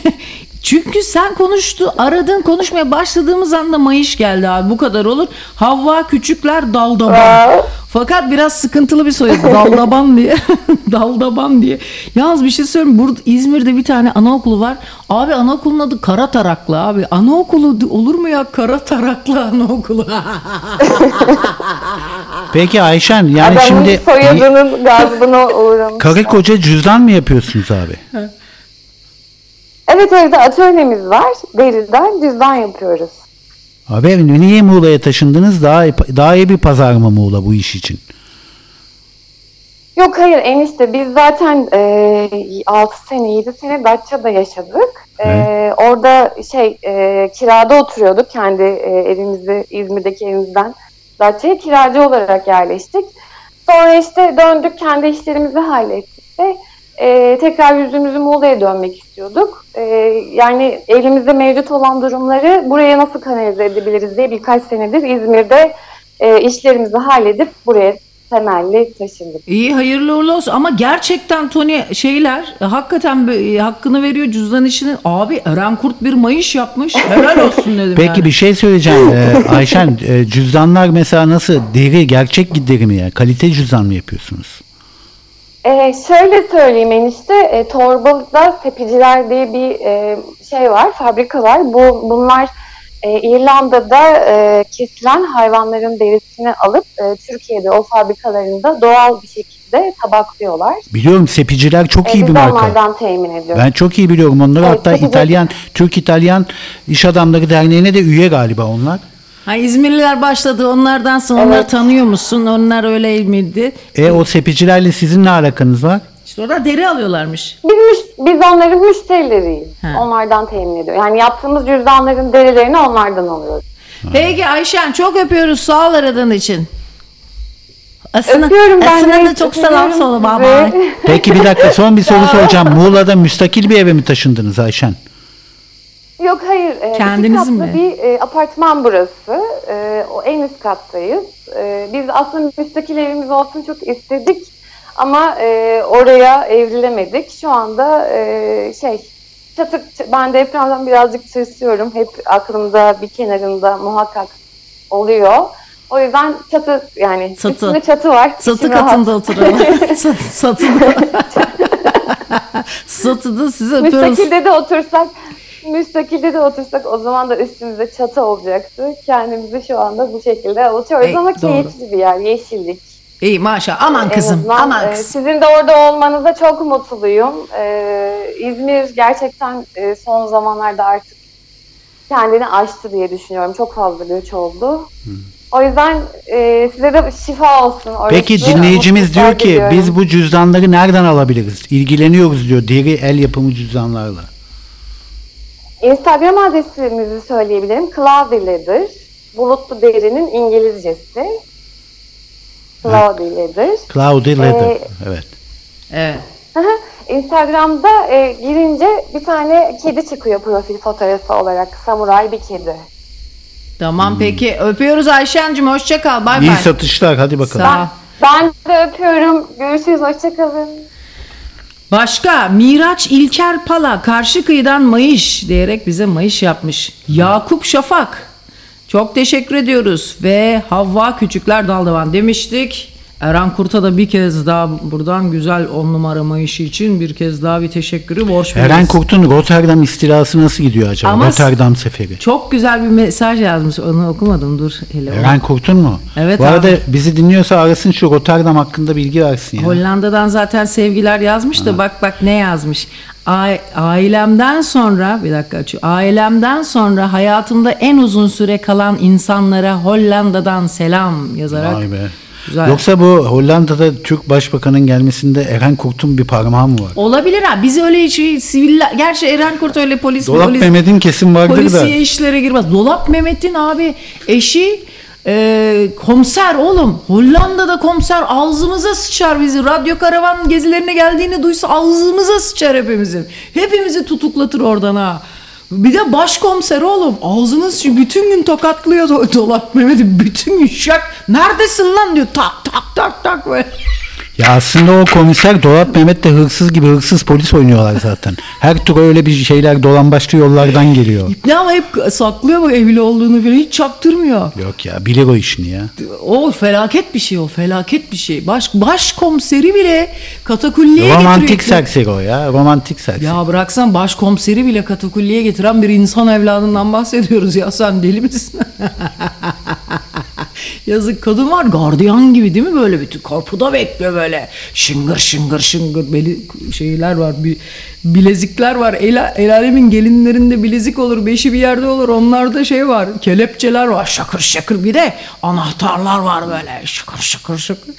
Çünkü sen konuştu, aradın konuşmaya başladığımız anda mayış geldi abi. Bu kadar olur. Havva küçükler daldaban. Fakat biraz sıkıntılı bir soyadı. Daldaban diye. *laughs* daldaban diye. Yalnız bir şey söyleyeyim. Burada İzmir'de bir tane anaokulu var. Abi anaokulun adı Kara Taraklı abi. Anaokulu olur mu ya Kara Taraklı *laughs* anaokulu? *laughs* Peki Ayşen yani adamın şimdi soyadının gazbına uğramış. karı koca cüzdan mı yapıyorsunuz abi? Evet evde atölyemiz var. Deriden cüzdan yapıyoruz. Abi niye Muğla'ya taşındınız? Daha daha iyi bir pazar mı Muğla bu iş için? Yok hayır enişte biz zaten e, 6 sene 7 sene Datça'da yaşadık. E, orada şey e, kirada oturuyorduk kendi e, evimizi İzmir'deki evimizden Datça'ya kiracı olarak yerleştik. Sonra işte döndük kendi işlerimizi hallettik ve e, tekrar yüzümüzü Muğla'ya dönmek istiyorduk. E, yani elimizde mevcut olan durumları buraya nasıl kanalize edebiliriz diye birkaç senedir İzmir'de e, işlerimizi halledip buraya temelli taşındık. İyi hayırlı uğurlu olsun ama gerçekten Tony şeyler hakikaten e, hakkını veriyor cüzdan işinin. Abi Eren Kurt bir mayış yapmış. Helal olsun dedim Peki yani. bir şey söyleyeceğim. Ee, Ayşen e, cüzdanlar mesela nasıl deri gerçek gideri mi ya? Kalite cüzdan mı yapıyorsunuz? Ee, şöyle söyleyeyim enişte, e, Torbalık'ta Sepiciler diye bir e, şey var, fabrika var. Bu Bunlar e, İrlanda'da e, kesilen hayvanların derisini alıp e, Türkiye'de o fabrikalarında doğal bir şekilde tabaklıyorlar. Biliyorum sepiciler çok E, iyi bir marka. onlardan temin ediyoruz. Ben çok iyi biliyorum onları. Evet, Hatta Sepici- İtalyan, Türk İtalyan İş Adamları Derneği'ne de üye galiba onlar. Ha, İzmirliler başladı onlardan sonra onları tanıyor musun? Onlar öyle miydi? E o sepicilerle sizin ne alakanız var? İşte orada deri alıyorlarmış. Biz, biz onların müşterileriyiz. Ha. Onlardan temin ediyor. Yani yaptığımız cüzdanların derilerini onlardan alıyoruz. Peki Ayşen çok öpüyoruz sağ ol aradığın için. Asına, Öpüyorum ben Asına de. da çok selam sizi. baba. Peki bir dakika son bir soru *laughs* soracağım. Muğla'da müstakil bir eve mi taşındınız Ayşen? Yok hayır. E, iki Kendiniz katlı mi? bir e, apartman burası. E, o en üst kattayız. E, biz aslında müstakil evimiz olsun çok istedik. Ama e, oraya evrilemedik. Şu anda e, şey çatı, ben depremden birazcık tırsıyorum. Hep aklımda bir kenarında muhakkak oluyor. O yüzden çatı yani Çatı. üstünde çatı var. Satı İçim rahat. katında oturalım. *laughs* Sat- Satıda. Satıda *laughs* sizi öpüyoruz. Müstakilde de otursak müstakilde de otursak o zaman da üstümüzde çatı olacaktı. Kendimizi şu anda bu şekilde avutuyoruz Ey, ama doğru. keyifli bir yer, yeşillik. İyi maşallah. Aman kızım. azından, Aman e, kızım. Sizin de orada olmanıza çok mutluyum. Ee, İzmir gerçekten e, son zamanlarda artık kendini aştı diye düşünüyorum. Çok fazla göç oldu. O yüzden e, size de şifa olsun. orası. Peki dinleyicimiz diyor ki diliyorum. biz bu cüzdanları nereden alabiliriz? İlgileniyoruz diyor deri el yapımı cüzdanlarla. Instagram adresimizi söyleyebilirim. Cloudy Leather. Bulutlu derinin İngilizcesi. Cloudy Leather. Cloudy Leather. Ee, evet. Evet. Instagram'da e, girince bir tane kedi çıkıyor profil fotoğrafı olarak. Samuray bir kedi. Tamam peki öpüyoruz Ayşen'cim hoşça kal bay İyi bay. satışlar hadi bakalım. Sağ. Ben de öpüyorum. Görüşürüz. Hoşçakalın. Başka Miraç İlker Pala karşı kıyıdan mayış diyerek bize mayış yapmış. Yakup Şafak çok teşekkür ediyoruz ve Havva Küçükler Daldavan demiştik. Eren Kurt'a da bir kez daha buradan güzel on numara mayışı için bir kez daha bir teşekkürü borç Eren veriyoruz. Kurt'un Rotterdam istilası nasıl gidiyor acaba? Ama- Rotterdam seferi. Çok güzel bir mesaj yazmış onu okumadım dur hele. Eren Kurt'un mu? Evet Bu arada abi. bizi dinliyorsa arasın şu Rotterdam hakkında bilgi versin ya. Hollanda'dan zaten sevgiler yazmış da bak bak ne yazmış. Ailemden sonra bir dakika açıyor. Ailemden sonra hayatımda en uzun süre kalan insanlara Hollanda'dan selam yazarak. Vay be. Güzel. Yoksa bu Hollanda'da Türk Başbakanı'nın gelmesinde Eren Kurt'un bir parmağı mı var? Olabilir ha. Biz öyle şey siviller. Gerçi Eren Kurt öyle polis Dolap polis Mehmet'in kesin vardır da. polisiye işlere girmez. Dolap Mehmet'in abi eşi e, komiser oğlum. Hollanda'da komiser ağzımıza sıçar bizi. Radyo karavan gezilerine geldiğini duysa ağzımıza sıçar hepimizin. Hepimizi tutuklatır oradan ha. Bir de başkomiser oğlum ağzını sıçıyor. Bütün gün tokatlıyor do- Dolap Mehmet'i. Bütün gün şak. Neredesin lan diyor. Tak tak tak tak böyle. Ya aslında o komiser Dolap Mehmet de hırsız gibi hırsız polis oynuyorlar zaten. Her tur öyle bir şeyler dolambaçlı yollardan geliyor. Ne ama hep saklıyor bak evli olduğunu falan hiç çaktırmıyor. Yok ya bilir o işini ya. O felaket bir şey o felaket bir şey. Baş başkomiseri bile katakulliye Romantik getiriyor. serseri o ya. Romantik serseri. Ya bıraksan başkomiseri bile katakulliye getiren bir insan evladından bahsediyoruz ya sen deli misin? *laughs* Yazık kadın var gardiyan gibi değil mi böyle bütün kapıda bekliyor böyle şıngır şıngır şıngır beli şeyler var bir bilezikler var el, el alemin gelinlerinde bilezik olur beşi bir yerde olur onlarda şey var kelepçeler var şakır şakır bir de anahtarlar var böyle şakır şakır şakır.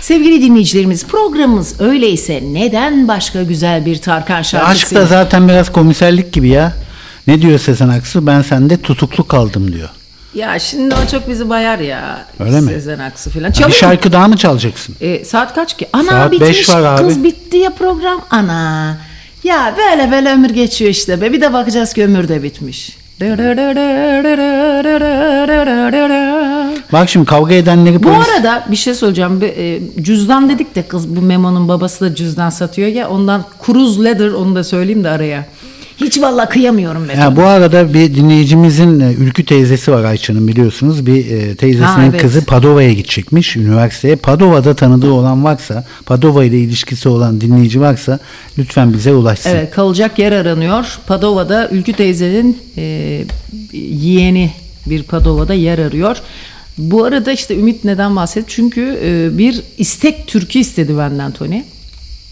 Sevgili dinleyicilerimiz programımız öyleyse neden başka güzel bir Tarkan şarkısı? Aşk da zaten biraz komiserlik gibi ya. Ne diyor Sezen Aksu? Ben sende tutuklu kaldım diyor. Ya şimdi o çok bizi bayar ya. Öyle mi? Sezen Aksu falan. Bir Çalıyor. şarkı daha mı çalacaksın? E, saat kaç ki? Ana Saat bitmiş beş var abi. kız bitti ya program. Ana. Ya böyle böyle ömür geçiyor işte be. Bir de bakacağız ki ömür de bitmiş. Bak şimdi kavga edenleri Bu polis... arada bir şey söyleyeceğim. Bir, e, cüzdan dedik de kız bu Memo'nun babası da cüzdan satıyor ya. Ondan Cruise Leather onu da söyleyeyim de araya. Hiç valla kıyamıyorum be. Ya bu arada bir dinleyicimizin e, Ülkü teyzesi var Ayça'nın biliyorsunuz. Bir e, teyzesinin Ha, evet. kızı Padova'ya gidecekmiş üniversiteye. Padova'da tanıdığı olan varsa, Padova ile ilişkisi olan dinleyici varsa lütfen bize ulaşsın. Evet kalacak yer aranıyor. Padova'da Ülkü teyzenin e, yeğeni bir Padova'da yer arıyor. Bu arada işte Ümit neden bahsetti? Çünkü e, bir istek türkü istedi benden Tony.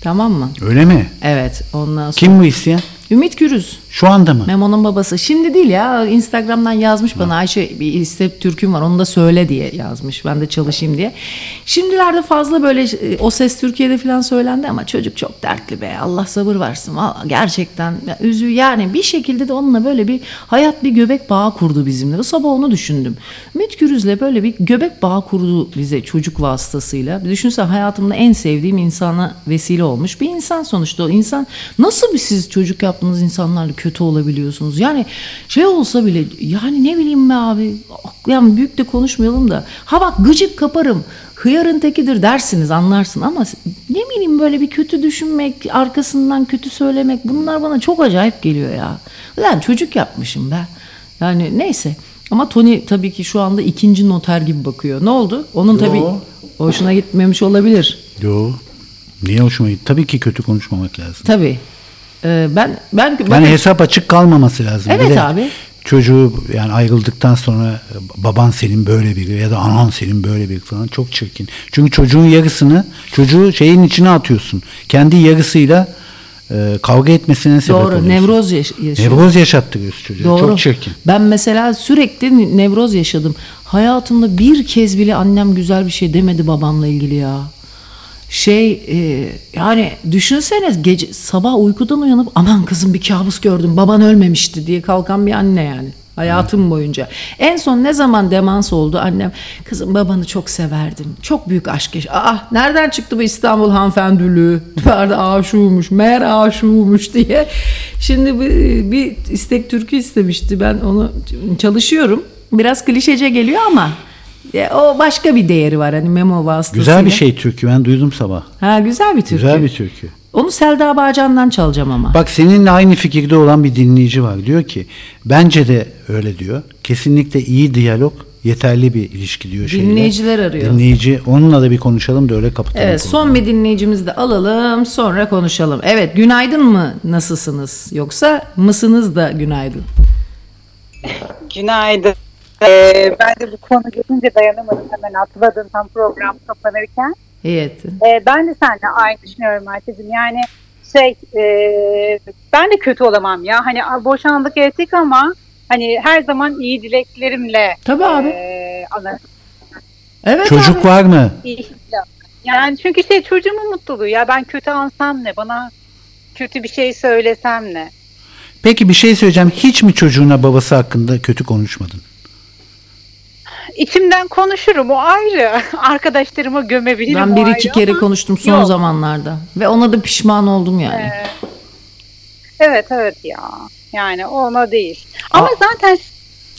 Tamam mı? Öyle mi? Evet ondan sonra. Kim bu isteyen? Ümit Gürüz. Şu anda mı? Memo'nun babası. Şimdi değil ya Instagram'dan yazmış bana Ayşe bir istek türküm var onu da söyle diye yazmış. Ben de çalışayım diye. Şimdilerde fazla böyle e, o ses Türkiye'de falan söylendi ama çocuk çok dertli be. Allah sabır versin. Vallahi gerçekten ya, üzü yani bir şekilde de onunla böyle bir hayat bir göbek bağı kurdu bizimle. Bu sabah onu düşündüm. Ümit Gürüz'le böyle bir göbek bağı kurdu bize çocuk vasıtasıyla. Düşünsen hayatımda en sevdiğim insana vesile olmuş bir insan sonuçta. O insan nasıl bir siz çocuk yaptığınız insanlarla kötü olabiliyorsunuz? Yani şey olsa bile yani ne bileyim be abi yani büyük de konuşmayalım da ha bak gıcık kaparım hıyarın tekidir dersiniz anlarsın ama ne bileyim böyle bir kötü düşünmek arkasından kötü söylemek bunlar bana çok acayip geliyor ya. Lan çocuk yapmışım be. Yani neyse ama Tony tabii ki şu anda ikinci noter gibi bakıyor. Ne oldu? Onun tabii hoşuna gitmemiş olabilir. Yo. Niye hoşuma gitti? Tabii ki kötü konuşmamak lazım. Tabii. Ee, ben ben Yani bakın- hesap açık kalmaması lazım. Evet abi. Çocuğu yani ayrıldıktan sonra baban senin böyle biri ya da anan senin böyle biri falan çok çirkin. Çünkü çocuğun yarısını çocuğu şeyin içine atıyorsun. Kendi yarısıyla e, kavga etmesine sebep Doğru. oluyorsun. Nevroz yaş- yaşıyor. Nevroz yaşattırıyorsun çocuğa. Doğru. Çok çirkin. Ben mesela sürekli nevroz yaşadım. Hayatımda bir kez bile annem güzel bir şey demedi babamla ilgili ya. Şey e, yani düşünsene gece sabah uykudan uyanıp aman kızım bir kabus gördüm baban ölmemişti diye kalkan bir anne yani. Hayatım boyunca. En son ne zaman demans oldu annem? Kızım babanı çok severdim. Çok büyük aşk yaş. Aa nereden çıktı bu İstanbul hanımefendülüğü? Vardı *laughs* aşığıymış, meğer aşığıymış diye. Şimdi bir, bir istek türkü istemişti. Ben onu çalışıyorum. Biraz klişece geliyor ama e, o başka bir değeri var hani memo vasıtasıyla. Güzel bir şey türkü ben duydum sabah. Ha güzel bir türkü. Güzel bir türkü. Onu Selda Bağcan'dan çalacağım ama. Bak seninle aynı fikirde olan bir dinleyici var. Diyor ki bence de öyle diyor. Kesinlikle iyi diyalog yeterli bir ilişki diyor şeyle. Dinleyiciler arıyor. Dinleyici onunla da bir konuşalım da öyle kapatalım. Evet son bir dinleyicimizi de alalım sonra konuşalım. Evet günaydın mı nasılsınız yoksa mısınız da günaydın. *laughs* Günaydın. Ee, ben de bu konu gelince dayanamadım hemen atladım tam program kapanırken. İyi ettin. Ee, ben de seninle aynı düşünüyorum Ayşe'cim. Yani şey e, ben de kötü olamam ya. Hani boşandık ettik ama hani her zaman iyi dileklerimle Tabii abi. e, Evet Çocuk abi. var mı? iyi- Yani çünkü şey çocuğumun mutluluğu ya ben kötü ansam ne bana kötü bir şey söylesem ne. Peki bir şey söyleyeceğim. Hiç mi çocuğuna babası hakkında kötü konuşmadın? İçimden konuşurum o ayrı. *laughs* Arkadaşlarıma gömebilirim Ben bir ayrı iki kere ama- konuştum son Yok. zamanlarda ve ona da pişman oldum yani. Ee, Evet evet ya. Yani ona değil. Ama zaten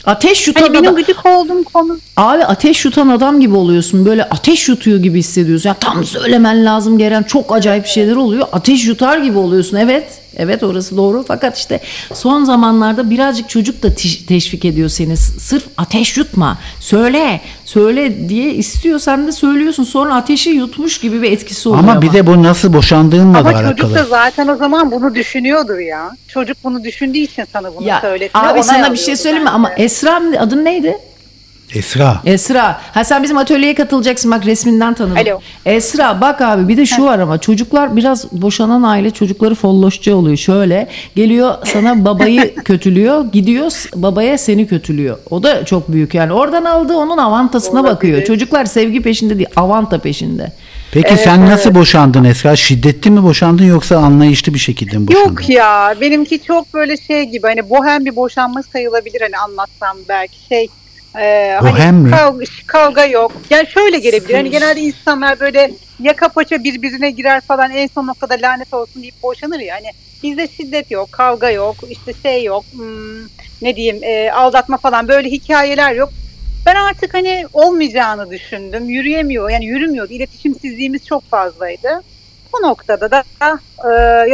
Ateş yutan hani benim adam. gıcık olduğum konu Abi ateş yutan adam gibi oluyorsun. Böyle ateş yutuyor gibi hissediyorsun. Ya tam söylemen lazım gelen çok acayip şeyler oluyor. Ateş yutar gibi oluyorsun. Evet. Evet orası doğru. Fakat işte son zamanlarda birazcık çocuk da teş- teşvik ediyor seni. Sırf ateş yutma. Söyle. Söyle diye istiyor. Sen de söylüyorsun. Sonra ateşi yutmuş gibi bir etkisi oluyor. Ama bir de bu nasıl boşandığınla ama da çocuk da alakalı. zaten o zaman bunu düşünüyordur ya. Çocuk bunu düşündüğü için sana bunu Ya söyletiyor. abi sana bir şey söyleyeyim mi? Ama Esra adın neydi? Esra. Esra. Ha sen bizim atölyeye katılacaksın bak resminden tanıdım. Alo. Esra bak abi bir de şu var ama çocuklar biraz boşanan aile çocukları folloşçu oluyor. Şöyle geliyor sana babayı *laughs* kötülüyor gidiyor babaya seni kötülüyor. O da çok büyük yani oradan aldığı onun avantasına Olabilir. bakıyor. Çocuklar sevgi peşinde değil avanta peşinde. Peki sen nasıl boşandın Esra? Şiddetli mi boşandın yoksa anlayışlı bir şekilde mi boşandın? Yok ya benimki çok böyle şey gibi hani bohem bir boşanma sayılabilir hani anlatsam belki şey e, Bohem hani? Kavga, kavga yok. Yani şöyle gelebilir. Hani genelde insanlar böyle yaka paça birbirine girer falan en son noktada lanet olsun deyip boşanır ya. Hani bizde şiddet yok, kavga yok, işte şey yok, hmm, ne diyeyim e, aldatma falan böyle hikayeler yok. Ben artık hani olmayacağını düşündüm. Yürüyemiyor. Yani yürümüyordu. İletişimsizliğimiz çok fazlaydı. Bu noktada da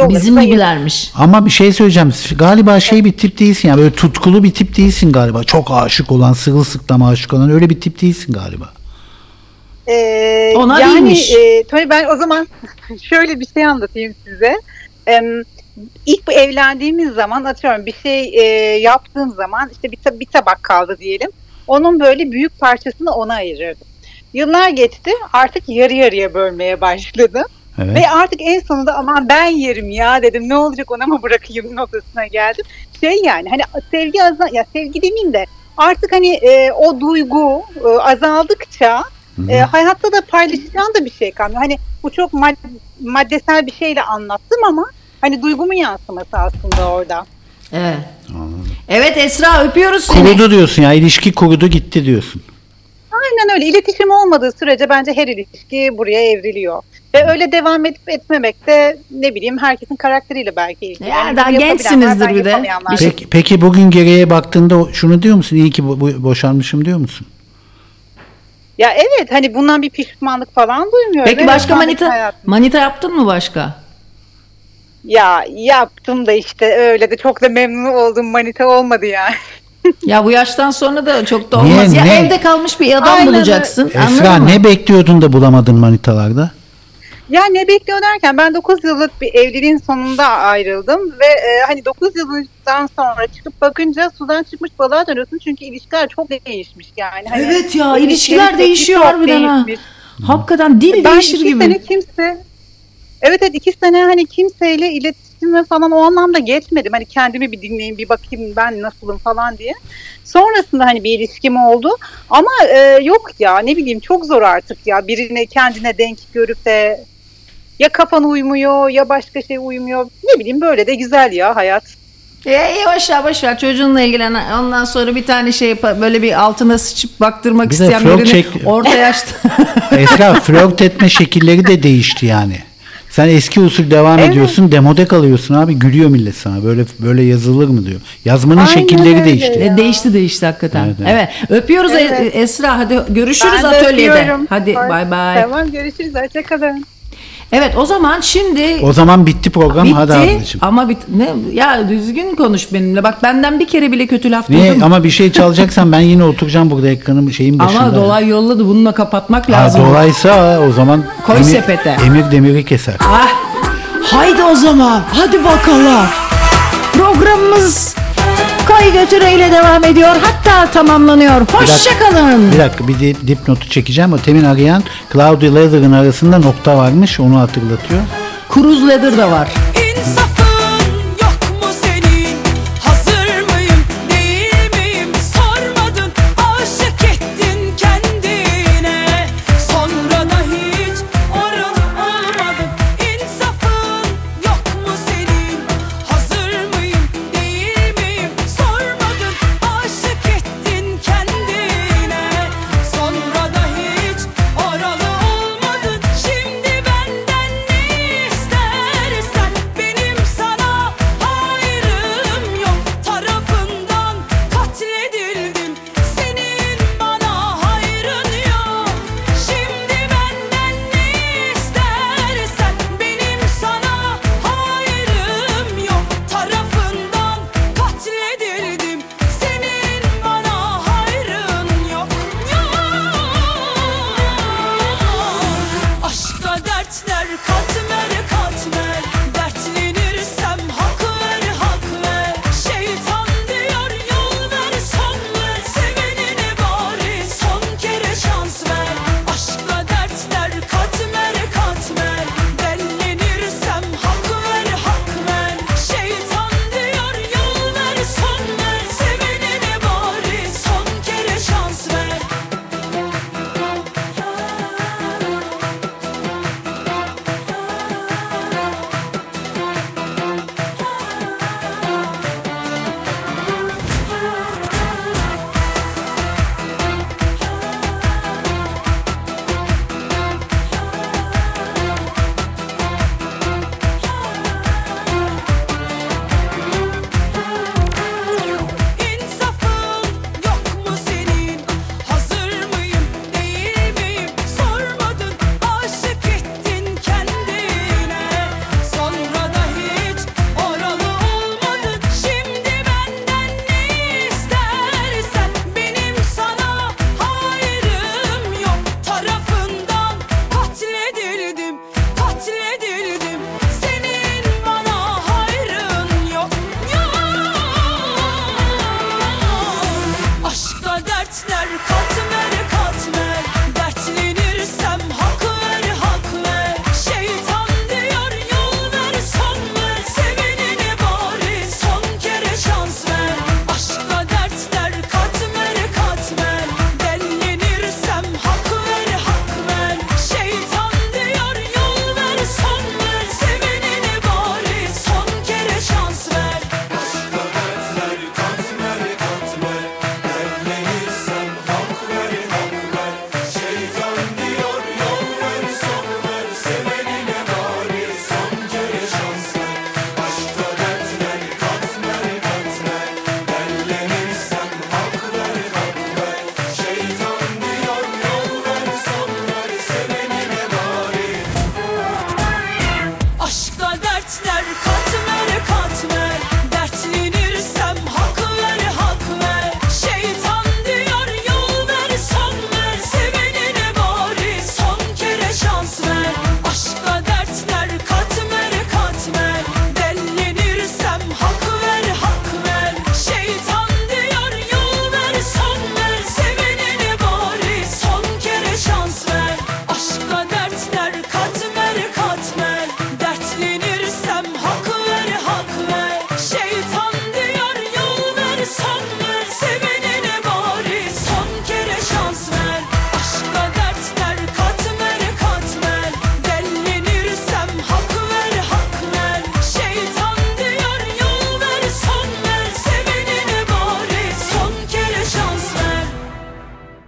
e, Bizim gibilermiş. Ama bir şey söyleyeceğim. Galiba şey bir tip değilsin ya. Böyle tutkulu bir tip değilsin galiba. Çok aşık olan, sırılsıklam aşık olan öyle bir tip değilsin galiba. Ee, Ona yani, değilmiş. E, tabii ben o zaman *laughs* şöyle bir şey anlatayım size. Em, ilk bu evlendiğimiz zaman atıyorum bir şey e, yaptığım zaman işte bir, ta- bir tabak kaldı diyelim. Onun böyle büyük parçasını ona ayırırdım. Yıllar geçti artık yarı yarıya bölmeye başladım. Evet. Ve artık en sonunda aman ben yerim ya dedim ne olacak ona mı bırakayım *laughs* noktasına geldim. Şey yani hani sevgi azal ya sevgi demeyeyim de artık hani e, o duygu e, azaldıkça e, hayatta da paylaşacağın da bir şey kalmıyor. Hani bu çok mad- maddesel bir şeyle anlattım ama hani duygumun yansıması aslında orada. Evet. Evet Esra öpüyoruz seni. Kurudu diyorsun ya. ilişki kurudu gitti diyorsun. Aynen öyle. İletişim olmadığı sürece bence her ilişki buraya evriliyor. Ve öyle devam edip etmemek de ne bileyim herkesin karakteriyle belki ilgili. Ya, Yani daha gençsinizdir bir de. Peki, peki bugün geriye baktığında şunu diyor musun? İyi ki bu, bu- boşanmışım diyor musun? Ya evet hani bundan bir pişmanlık falan duymuyorum. Peki başka manita hayatım- manita yaptın mı başka? Ya yaptım da işte öyle de çok da memnun oldum manita olmadı yani. Ya bu yaştan sonra da çok da Niye, olmaz. ya ne? evde kalmış bir adam Aynen bulacaksın. Esra anladın mı? ne bekliyordun da bulamadın manitalarda? Ya ne bekliyor derken ben 9 yıllık bir evliliğin sonunda ayrıldım ve e, hani 9 yıldan sonra çıkıp bakınca sudan çıkmış balığa dönüyorsun çünkü ilişkiler çok değişmiş yani. Hani Evet ya ilişkiler değişiyor harbiden ha. Hakikaten dil Ben değişir iki gibi. sene kimse Evet evet iki sene hani kimseyle iletişime falan o anlamda geçmedim. Hani kendimi bir dinleyeyim bir bakayım ben nasılım falan diye. Sonrasında hani bir ilişkim oldu. Ama e, yok ya ne bileyim çok zor artık ya. Birine kendine denk görüp de ya kafan uymuyor ya başka şey uymuyor. Ne bileyim böyle de güzel ya hayat. E, boş ver boş ver çocuğunla ilgilen. Ondan sonra bir tane şey yap- böyle bir altına sıçıp baktırmak Bir de isteyen birini çek- orta yaşta. Esra flört etme şekilleri de değişti yani. Sen eski usul devam Evet. ediyorsun, demode kalıyorsun abi. Gülüyor millet sana. Böyle böyle yazılır mı diyor. Yazmanın Aynen şekilleri değişti. ya. E, değişti değişti hakikaten. Evet, Evet, evet. öpüyoruz E- Evet. Esra. Hadi görüşürüz Ben de atölyede. öpüyorum. Hadi bay bay. Tamam görüşürüz. Hoşçakalın. Evet o zaman şimdi O zaman bitti program. bitti Hadi ablacığım. ama bit ne ya düzgün konuş benimle. Bak benden bir kere bile kötü laf Niye? duydum. Ama bir şey çalacaksan ben yine oturacağım burada ekranım şeyin başında. Ama dolay yolladı bununla kapatmak Ha, lazım. dolaysa o zaman Koy Emir, sepete. Emir demiri keser. Ah, haydi o zaman. Hadi bakalım. Programımız Koy götüreyle devam ediyor. Hatta tamamlanıyor. Hoşçakalın. Bir dakika bir dip, dipnotu çekeceğim. O temin arayan Claudia Leather'ın arasında nokta varmış. Onu hatırlatıyor. Cruise Leather da var.